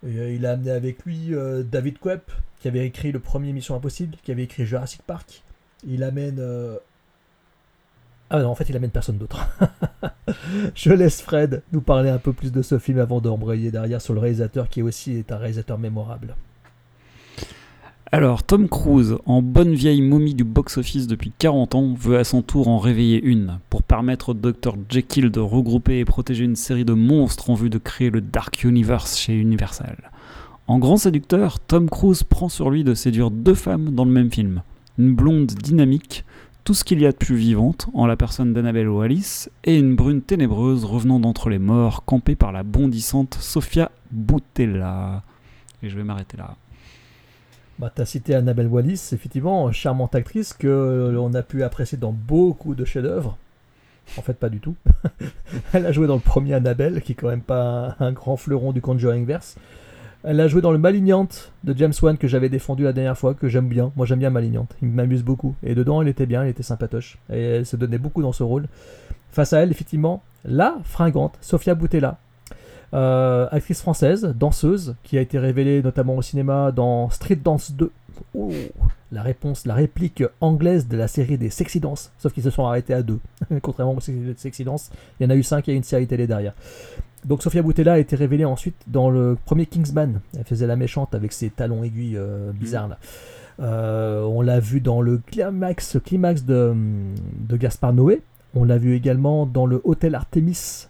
Euh, il a amené avec lui euh, David Koepp, qui avait écrit le premier Mission Impossible, qui avait écrit Jurassic Park. Il amène. euh, Ah non, en fait, il amène personne d'autre. Je laisse Fred nous parler un peu plus de ce film avant d'embrayer derrière sur le réalisateur, qui aussi est un réalisateur mémorable. Alors, Tom Cruise, en bonne vieille momie du box-office depuis 40 ans, veut à son tour en réveiller une, pour permettre au Dr. Jekyll de regrouper et protéger une série de monstres en vue de créer le Dark Universe chez Universal. En grand séducteur, Tom Cruise prend sur lui de séduire deux femmes dans le même film. Une blonde dynamique, tout ce qu'il y a de plus vivante, en la personne d'Annabelle Wallis, et une brune ténébreuse revenant d'entre les morts, campée par la bondissante Sofia Boutella. Et je vais m'arrêter là. Bah, tu cité Annabelle Wallis, effectivement, charmante actrice que euh, l'on a pu apprécier dans beaucoup de chefs-d'œuvre. En fait, pas du tout. Elle a joué dans le premier Annabelle, qui est quand même pas un, grand fleuron du Conjuring verse. Elle a joué dans le Malignante de James Wan que j'avais défendu la dernière fois, que j'aime bien. Moi, j'aime bien Malignante. Il m'amuse beaucoup. Et dedans, elle était bien, elle était sympatoche. Et elle se donnait beaucoup dans ce rôle. Face à elle, effectivement, la fringante, Sofia Boutella, euh, actrice française, danseuse, qui a été révélée notamment au cinéma dans Street Dance 2. Oh, la réponse, la réplique anglaise de la série des Sexy Dance, sauf qu'ils se sont arrêtés à deux. Contrairement aux Sexy Dance, il y en a eu cinq et une série télé derrière. Donc Sofia Boutella a été révélée ensuite dans le premier Kingsman. Elle faisait la méchante avec ses talons aiguilles euh, bizarres là. Euh, on l'a vu dans le climax, climax de, de Gaspard Noé. On l'a vu également dans le Hôtel Artemis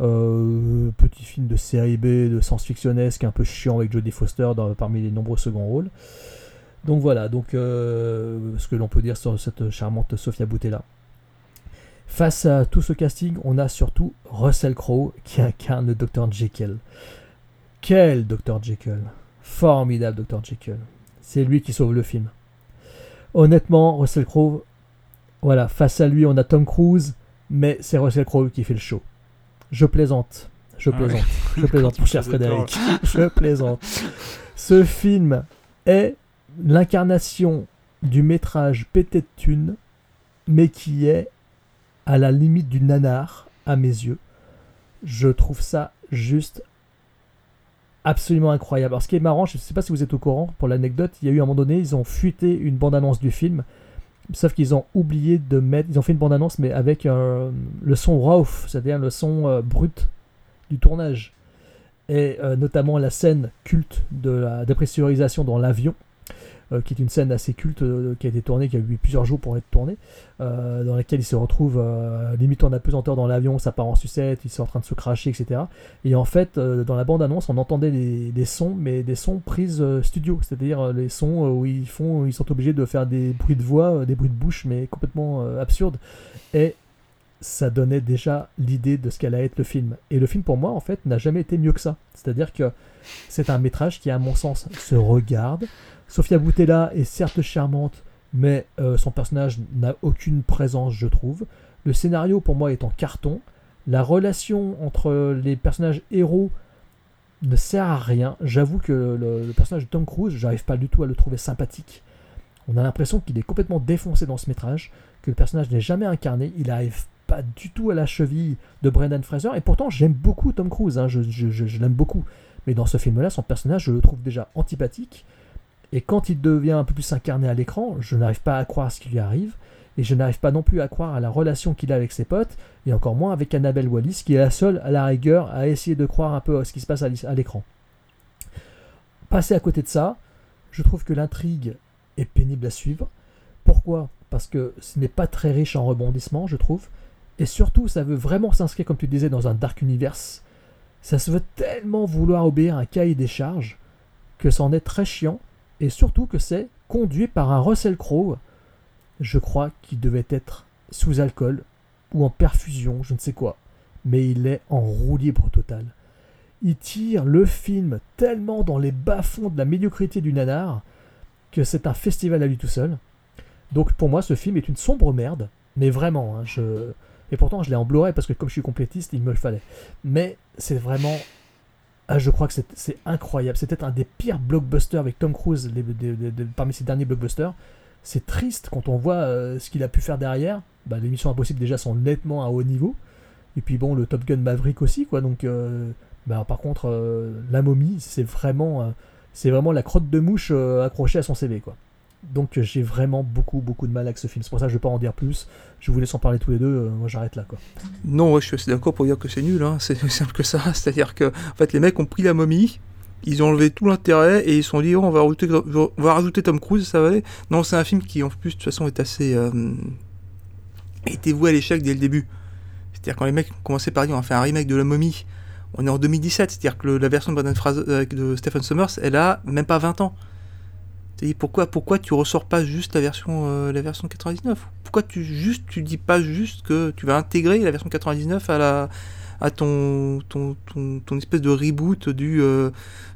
euh, petit film de série B, de science-fictionnesque, un peu chiant avec Jodie Foster parmi les nombreux seconds rôles. Donc voilà, donc euh, ce que l'on peut dire sur cette charmante Sofia Boutella. Face à tout ce casting, on a surtout Russell Crowe qui incarne le Dr Jekyll. Quel Dr Jekyll? Formidable Dr Jekyll. C'est lui qui sauve le film. Honnêtement, Russell Crowe, voilà, face à lui, on a Tom Cruise, mais c'est Russell Crowe qui fait le show. Je plaisante. Je Ah plaisante. ouais. Je plaisante, mon cher. Frédéric. Je plaisante. Ce film est l'incarnation du métrage pété de thunes, mais qui est à la limite du nanar, à mes yeux. Je trouve ça juste absolument incroyable. Alors, ce qui est marrant, je ne sais pas si vous êtes au courant, pour l'anecdote, il y a eu un moment donné, ils ont fuité une bande-annonce du film, sauf qu'ils ont oublié de mettre, ils ont fait une bande-annonce, mais avec le son raw, c'est-à-dire le son euh, brut du tournage. Et euh, notamment la scène culte de la dépressurisation dans l'avion, qui est une scène assez culte euh, qui a été tournée, qui a eu plusieurs jours pour être tournée, euh, dans laquelle il se retrouve euh, limite en apesanteur dans l'avion, ça part en sucette, ils sont en train de se cracher, etc. Et en fait, euh, dans la bande-annonce, on entendait des, sons, mais des sons prises euh, studio, c'est-à-dire euh, les sons euh, où ils font, ils sont obligés de faire des bruits de voix, euh, des bruits de bouche, mais complètement euh, absurdes. Et ça donnait déjà l'idée de ce qu'allait être le film. Et le film, pour moi, en fait, n'a jamais été mieux que ça. C'est-à-dire que c'est un métrage qui, à mon sens, se regarde. Sofia Boutella est certes charmante, mais euh, son personnage n'a aucune présence, je trouve. Le scénario, pour moi, est en carton. La relation entre les personnages héros ne sert à rien. J'avoue que le, personnage de Tom Cruise, j'arrive pas du tout à le trouver sympathique. On a l'impression qu'il est complètement défoncé dans ce métrage, que le personnage n'est jamais incarné, il arrive pas du tout à la cheville de Brendan Fraser, et pourtant j'aime beaucoup Tom Cruise, hein, je l'aime beaucoup. Mais dans ce film-là, son personnage, je le trouve déjà antipathique, et quand il devient un peu plus incarné à l'écran, je n'arrive pas à croire ce qui lui arrive, et je n'arrive pas non plus à croire à la relation qu'il a avec ses potes, et encore moins avec Annabelle Wallis, qui est la seule, à la rigueur, à essayer de croire un peu à ce qui se passe à l'écran. Passer à côté de ça, je trouve que l'intrigue est pénible à suivre. Pourquoi? Parce que ce n'est pas très riche en rebondissements, je trouve. Et surtout, ça veut vraiment s'inscrire, comme tu disais, dans un dark universe. Ça se veut tellement vouloir obéir à un cahier des charges que c'en est très chiant. Et surtout que c'est conduit par un Russell Crowe, je crois qu'il devait être sous alcool ou en perfusion, je ne sais quoi. Mais il est en roue libre totale. Il tire le film tellement dans les bas-fonds de la médiocrité du nanar que c'est un festival à lui tout seul. Donc pour moi, ce film est une sombre merde, mais vraiment. hein, je... Et pourtant, je l'ai en parce que comme je suis complétiste, il me le fallait. Mais c'est vraiment. Ah, je crois que c'est incroyable. C'est peut-être un des pires blockbusters avec Tom Cruise parmi ses derniers blockbusters. C'est triste quand on voit euh, ce qu'il a pu faire derrière. bah, les Missions Impossibles déjà sont nettement à haut niveau. Et puis bon, le Top Gun Maverick aussi, quoi. Donc, euh, bah, par contre, euh, la momie, c'est vraiment, la crotte de mouche accrochée à son CV. Donc, j'ai vraiment beaucoup, beaucoup de mal avec ce film. C'est pour ça que je vais pas en dire plus. Je vous laisse en parler tous les deux. euh, moi, j'arrête là, quoi. Non, je suis assez d'accord pour dire que c'est nul, hein. c'est simple que ça. C'est-à-dire que, en fait, les mecs ont pris la momie, ils ont enlevé tout l'intérêt et ils se sont dit, oh, on, va rajouter, Tom Cruise, ça va aller. Non, c'est un film qui, en plus, de toute façon, est assez. Euh, était voué à l'échec dès le début. C'est-à-dire, quand les mecs ont commencé par dire, on va faire un remake de la momie, on est en 2017, c'est-à-dire que la version de Fraser, euh, de Stephen Summers, elle a même pas 20 ans. Dis pourquoi, pourquoi tu ressors pas juste la version, euh, la version 99 Pourquoi tu juste tu dis pas juste que tu vas intégrer la version 99 à la à ton ton, ton, ton espèce de reboot du euh,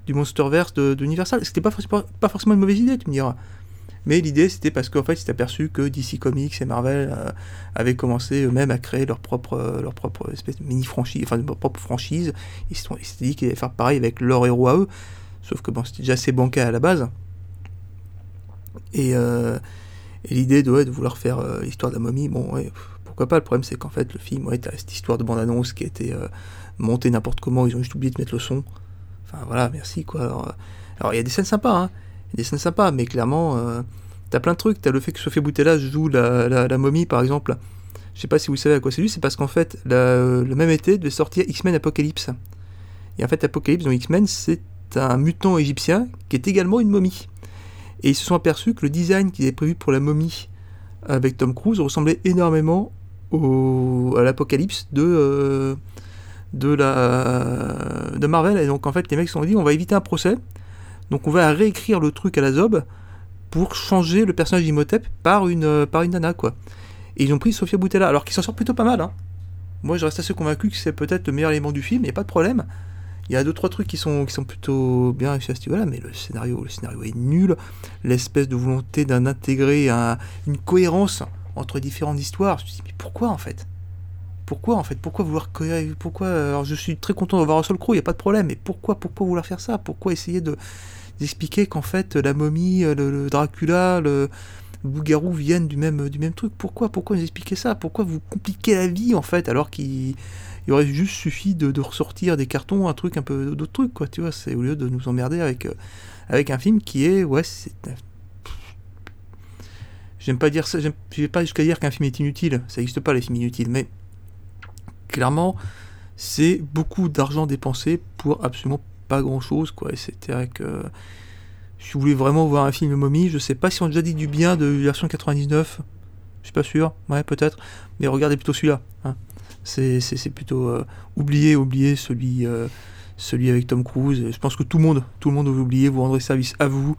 du Monsterverse de, d'Universal C'était pas, forcément- pas forcément une mauvaise idée, tu me diras. Mais l'idée c'était parce qu'en fait ils s'étaient aperçus que DC Comics et Marvel euh, avaient commencé eux-mêmes à créer leur propre leur propre espèce de mini franchise, enfin leur propre franchise. Ils s'étaient dit qu'ils allaient faire pareil avec leurs héros à eux. Sauf que bon, c'était déjà assez bancal à la base. Et, euh, et l'idée de, de vouloir faire euh, l'histoire de la momie, bon, pourquoi pas. Le problème, c'est qu'en fait, le film, ouais, t'as cette histoire de bande-annonce qui a été euh, montée n'importe comment, ils ont juste oublié de mettre le son. Enfin, voilà, merci, quoi. Alors, il y a des scènes sympas, hein. Des scènes sympas, mais clairement, t'as plein de trucs. T'as le fait que Sofia Boutella joue la, la, momie, par exemple. Je sais pas si vous savez à quoi c'est dû, c'est parce qu'en fait, le même été devait sortir X-Men Apocalypse. Et en fait, Apocalypse dans X-Men, c'est un mutant égyptien qui est également une momie. Et ils se sont aperçus que le design qu'ils avaient prévu pour la momie avec Tom Cruise ressemblait énormément au, à l'apocalypse de, euh, de, la, de Marvel. Et donc en fait, les mecs se sont dit on va éviter un procès. Donc on va réécrire le truc à la Zob pour changer le personnage d'Imhotep par une, euh, par une nana, quoi. Et ils ont pris Sofia Boutella, alors qu'il s'en sort plutôt pas mal. Hein. Moi, je reste assez convaincu que c'est peut-être le meilleur élément du film, a pas de problème. Il y a deux trois trucs qui sont, qui sont plutôt bien réussis à ce niveau-là, mais le scénario, le scénario est nul. L'espèce de volonté d'un intégrer un- une cohérence entre différentes histoires. Je me dis, mais pourquoi en fait? Pourquoi en fait? Pourquoi vouloir Pourquoi Alors je suis très content de voir Russell Crowe, il n'y a pas de problème, mais pourquoi, pourquoi vouloir faire ça? Pourquoi essayer de d'expliquer qu'en fait la momie, le, Dracula, le, loup-garou viennent du même, du même truc? Pourquoi Pourquoi nous expliquer ça? Pourquoi vous compliquez la vie en fait alors qu'il il aurait juste suffi de, ressortir des cartons, un truc un peu d'autres trucs, quoi, tu vois, c'est au lieu de nous emmerder avec, euh, avec un film qui est, ouais, c'est. J'aime pas dire ça, j'aime- pas jusqu'à dire qu'un film est inutile, ça n'existe pas les films inutiles, mais clairement, c'est beaucoup d'argent dépensé pour absolument pas grand chose, quoi, et c'était avec. euh, si vous voulez vraiment voir un film momie, je sais pas si on a déjà dit du bien de version 99, je suis pas sûr, ouais, peut-être, mais regardez plutôt celui-là, hein c'est plutôt euh, oublier oublier celui euh, celui avec Tom Cruise je pense que tout le monde tout le monde vous oublier vous rendrez service à vous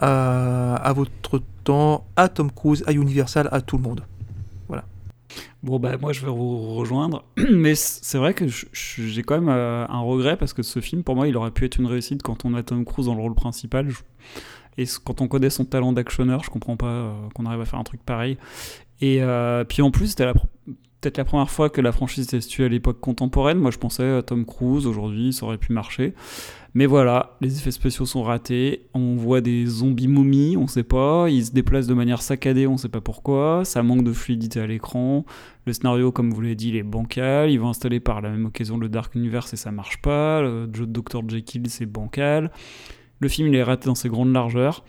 à, votre temps à Tom Cruise à Universal à tout le monde voilà Bon, bah, moi, je vais vous rejoindre. Mais c'est vrai que j'ai quand même euh, un regret parce que ce film, pour moi, il aurait pu être une réussite quand on a Tom Cruise dans le rôle principal. Et quand on connaît son talent d'actionneur, je comprends pas euh, qu'on arrive à faire un truc pareil. Et puis en plus, c'était la peut-être la première fois que la franchise était située à l'époque contemporaine. Moi, je pensais à Tom Cruise, aujourd'hui, ça aurait pu marcher. Mais voilà, les effets spéciaux sont ratés. On voit des zombies momies, on sait pas. Ils se déplacent de manière saccadée, on sait pas pourquoi. Ça manque de fluidité à l'écran. Le scénario, comme vous l'avez dit, il est bancal. Ils vont installer par la même occasion le Dark Universe et ça marche pas. Le jeu de Dr. Jekyll, c'est bancal. Le film, il est raté dans ses grandes largeurs.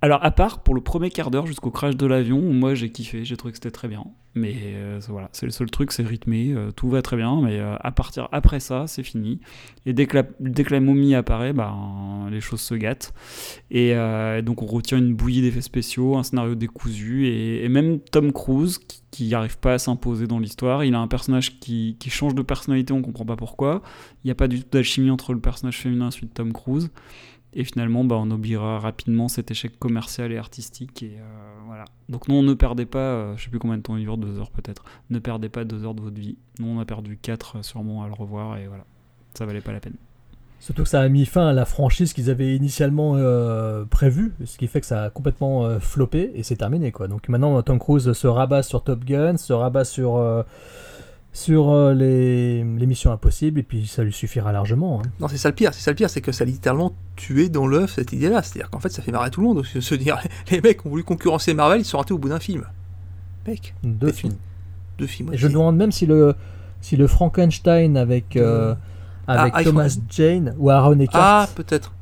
Alors, à part pour le premier quart d'heure jusqu'au crash de l'avion, moi j'ai kiffé, j'ai trouvé que c'était très bien. Mais euh, voilà, c'est le seul truc, c'est rythmé, euh, tout va très bien, mais euh, à partir après ça, c'est fini. Et dès que, la, momie apparaît, bah, les choses se gâtent. Et donc on retient une bouillie d'effets spéciaux, un scénario décousu, et, et même Tom Cruise, qui n'arrive pas à s'imposer dans l'histoire, il a un personnage qui, qui change de personnalité, on comprend pas pourquoi. Il n'y a pas du tout d'alchimie entre le personnage féminin et celui de Tom Cruise. Et finalement, bah, on oubliera rapidement cet échec commercial et artistique. Et euh, voilà. Donc non, ne perdez pas, euh, je sais plus combien de temps il dure, deux heures peut-être. Ne perdez pas deux heures de votre vie. Nous, on a perdu quatre euh, sûrement à le revoir et voilà, ça valait pas la peine. Surtout que ça a mis fin à la franchise qu'ils avaient initialement euh, prévue, ce qui fait que ça a complètement euh, floppé et c'est terminé quoi. Donc maintenant Tom Cruise se rabat sur Top Gun, se rabat sur euh, sur euh, les, les missions impossibles et puis ça lui suffira largement. hein. non c'est ça le pire c'est ça le pire c'est que ça a littéralement tué dans l'œuf cette idée là c'est à dire qu'en fait ça fait marrer tout le monde se se dire les mecs ont voulu concurrencer Marvel ils sont ratés au bout d'un film Mec, Deux films. deux films. Et je me demande même si le, si le Frankenstein avec, euh, avec Ah, ah, Thomas Jane ou Aaron Eckhart. Ah, peut-être.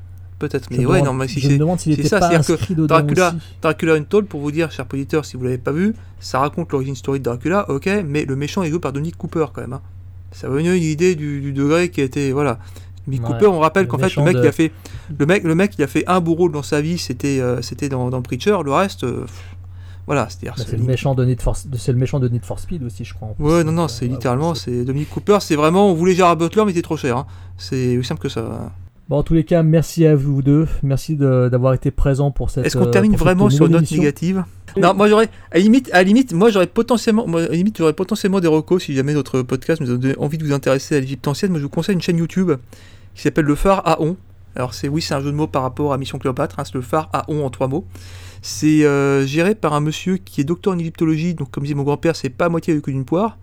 Peut-être. Je Mais me ouais, demande- non, mais si je me c'est. demande s'il c'est était ça, pas c'est-à-dire que Dracula, aussi. Dracula Untold, pour vous dire, cher auditeur, si vous l'avez pas vu, ça raconte l'origine story de Dracula, ok, mais le méchant est joué par Dominic Cooper quand même. hein. Ça va donner une idée du, du degré qui a été. Voilà. Dominic Ouais. Cooper, on rappelle Le qu'en fait, le mec, de- il a fait. Le mec, le mec, il a fait un beau rôle dans sa vie, c'était euh, c'était dans, dans Preacher, le reste. euh, voilà, c'est-à-dire. Bah, c'est c'est le méchant de Need for, c'est le méchant de Need for Speed aussi, je crois. en plus. Ouais, non, non, Donc, c'est euh, littéralement, ouais, c'est Dominic Cooper, c'est vraiment, on voulait Gérard Butler, mais il était trop cher. hein. C'est aussi simple que ça. Bon, en tous les cas, merci à vous deux. Merci d'avoir été présents pour cette. Est-ce qu'on euh, termine vraiment sur une note émission. négative? Non, moi j'aurais, à limite, à limite, moi j'aurais potentiellement, moi, à limite, j'aurais potentiellement des recos si jamais notre podcast nous a donné envie de vous intéresser à l'Égypte ancienne. Moi je vous conseille une chaîne YouTube qui s'appelle Le Phare à On. Alors c'est oui, c'est un jeu de mots par rapport à Mission Cléopâtre. hein, c'est le Phare à On en trois mots. C'est euh, géré par un monsieur qui est docteur en égyptologie, donc comme disait mon grand-père, c'est pas à moitié avec une poire.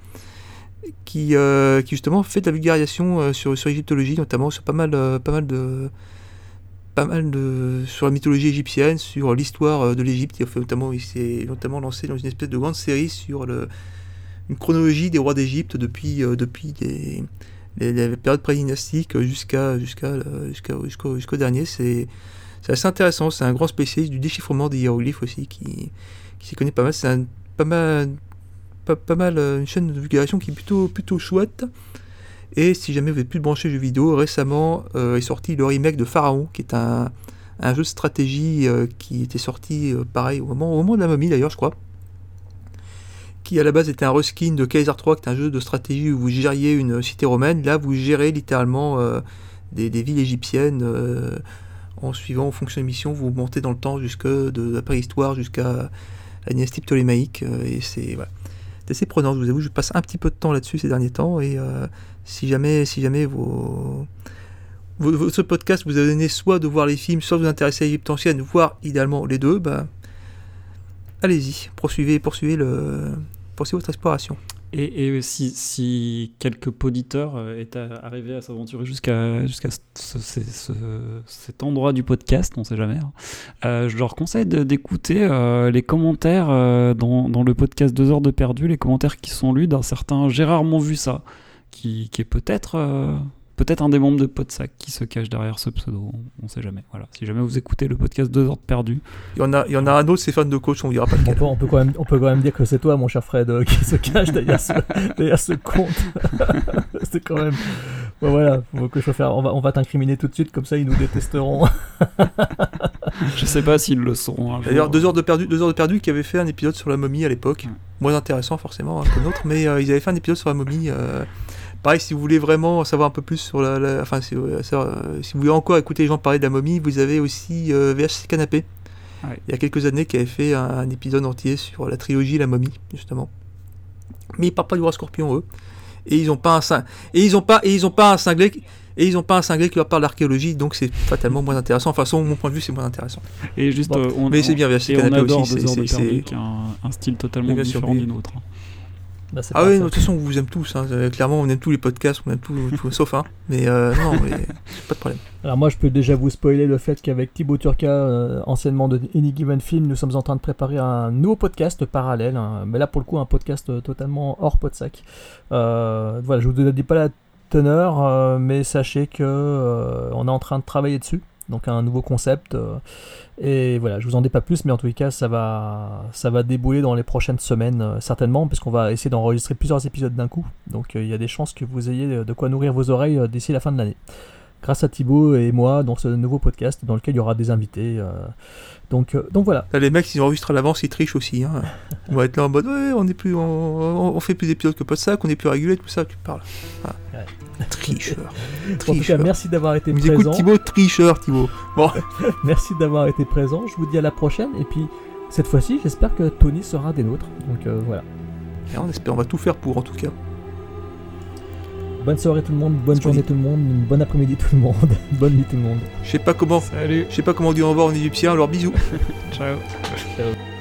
Qui, euh, qui justement fait de la vulgarisation euh, sur, sur l'égyptologie, notamment sur pas mal, euh, pas mal de, pas mal de sur la mythologie égyptienne, sur l'histoire de l'Égypte. Notamment, il s'est notamment lancé dans une espèce de grande série sur une chronologie des rois d'Égypte depuis, depuis les, les, les périodes jusqu'à jusqu'à jusqu'à jusqu'au jusqu'au dernier. C'est assez intéressant. C'est un grand spécialiste du déchiffrement des hiéroglyphes aussi qui, qui s'y connaît pas mal. C'est pas mal pas, mal euh, une chaîne de vulgarisation qui est plutôt plutôt chouette. Et si jamais vous êtes plus branché jeux vidéo, récemment euh, est sorti le remake de Pharaon, qui est un, un jeu de stratégie euh, qui était sorti pareil au moment, au moment de la momie d'ailleurs, je crois. Qui à la base était un reskin de Kaiser 3, qui est un jeu de stratégie où vous gériez une cité romaine. Là, vous gérez littéralement des, des villes égyptiennes en suivant, en fonction des missions, vous montez dans le temps jusque de la préhistoire jusqu'à la dynastie ptolémaïque. et c'est voilà. C'est assez prenant, je vous avoue, je passe un petit peu de temps là-dessus ces derniers temps. Et euh, si jamais, si jamais ce podcast vous a donné soit de voir les films, soit vous intéresser à l'Égypte ancienne, voire idéalement les deux, bah, allez-y, poursuivez, poursuivez, le, poursuivez votre exploration. Et, si, quelques poditeurs euh, est à- arrivé à s'aventurer jusqu'à jusqu'à ce- ce- ce- ce- cet endroit du podcast, on sait jamais, hein, euh, je leur conseille d'écouter euh, les commentaires euh, dans, le podcast 2 heures de perdu, les commentaires qui sont lus d'un certain vu ça, qui, qui est peut-être euh, peut-être un des membres de Podsac qui se cache derrière ce pseudo, on, on sait jamais. Voilà. Si jamais vous écoutez le podcast 2 heures de perdu, Il y en a, il y en a un autre, c'est fan de coach, on dira pas On peut, on, peut quand même, on peut quand même dire que c'est toi, mon cher Fred, euh, qui se cache derrière ce, derrière ce compte. c'est quand même. Bon, voilà, faut que je fasse- on va, on va t'incriminer tout de suite, comme ça ils nous détesteront. je sais pas s'ils le jour. D'ailleurs, deux heures de perdu, deux heures de perdu qui avait fait un épisode sur la momie à l'époque, moins intéressant forcément hein, que l'autre, mais euh, ils avaient fait un épisode sur la momie. euh, pareil, si vous voulez vraiment savoir un peu plus sur la, la- enfin, si, euh, euh, si vous voulez encore écouter les gens parler de la momie, vous avez aussi euh, VHC Canapé. Ouais. Il y a quelques années, qui avait fait un, un épisode entier sur la trilogie La momie, justement. Mais ils parlent pas du roi scorpion eux, et ils ont pas un cin- et ils ont pas et ils ont pas un cinglé. Et ils ont pas un cinglé qui leur parle d'archéologie, donc c'est fatalement moins intéressant. Enfin, selon mon point de vue, c'est moins intéressant. Et juste, Bon. euh, on, Mais c'est bien, VHC on Canapé adore aussi, c'est- un, un style totalement Bien différent du nôtre. hein. Bah, Ah oui, de toute façon, on vous aime tous. hein. Euh, Clairement, on aime tous les podcasts, on aime tout, tout sauf un. Mais euh, non, mais pas de problème. Alors moi je peux déjà vous spoiler le fait qu'avec Thibaut Turca, euh, anciennement de Any Given Film, nous sommes en train de préparer un nouveau podcast parallèle, hein. mais là pour le coup un podcast euh, totalement hors podsac. Euh, voilà, je vous dis pas la teneur, mais sachez que on est en train de travailler dessus, donc un nouveau concept. euh, et voilà, je vous en dis pas plus, mais en tous les cas ça va, ça va débouler dans les prochaines semaines euh, certainement, puisqu'on va essayer d'enregistrer plusieurs épisodes d'un coup. Donc euh, il y a des chances que vous ayez de quoi nourrir vos oreilles d'ici la fin de l'année grâce à Thibaut et moi dans ce nouveau podcast dans lequel il y aura des invités. euh, donc, euh, donc voilà. Là, les mecs, ils enregistrent à l'avance, ils trichent aussi. Hein. On va être là en mode, ouais, on est plus, on, fait plus d'épisodes que Podsac, on est plus régulier, tout ça, tu parles. Voilà. Tricheur. En tout cas, Tricheur. merci d'avoir été Vous écoute présent. Thibaut, tricheur, Thibaut. Bon, Merci d'avoir été présent. Je vous dis à la prochaine. Et puis cette fois-ci, j'espère que Tony sera des nôtres. Donc euh, voilà. et on espère, on va tout faire pour, en tout cas. Bonne soirée tout le monde, bonne journée tout le monde, bon après-midi tout le monde, bonne nuit tout le monde. Je sais pas comment, Salut, je sais pas comment on dit au revoir en égyptien, alors bisous. ciao. Ciao.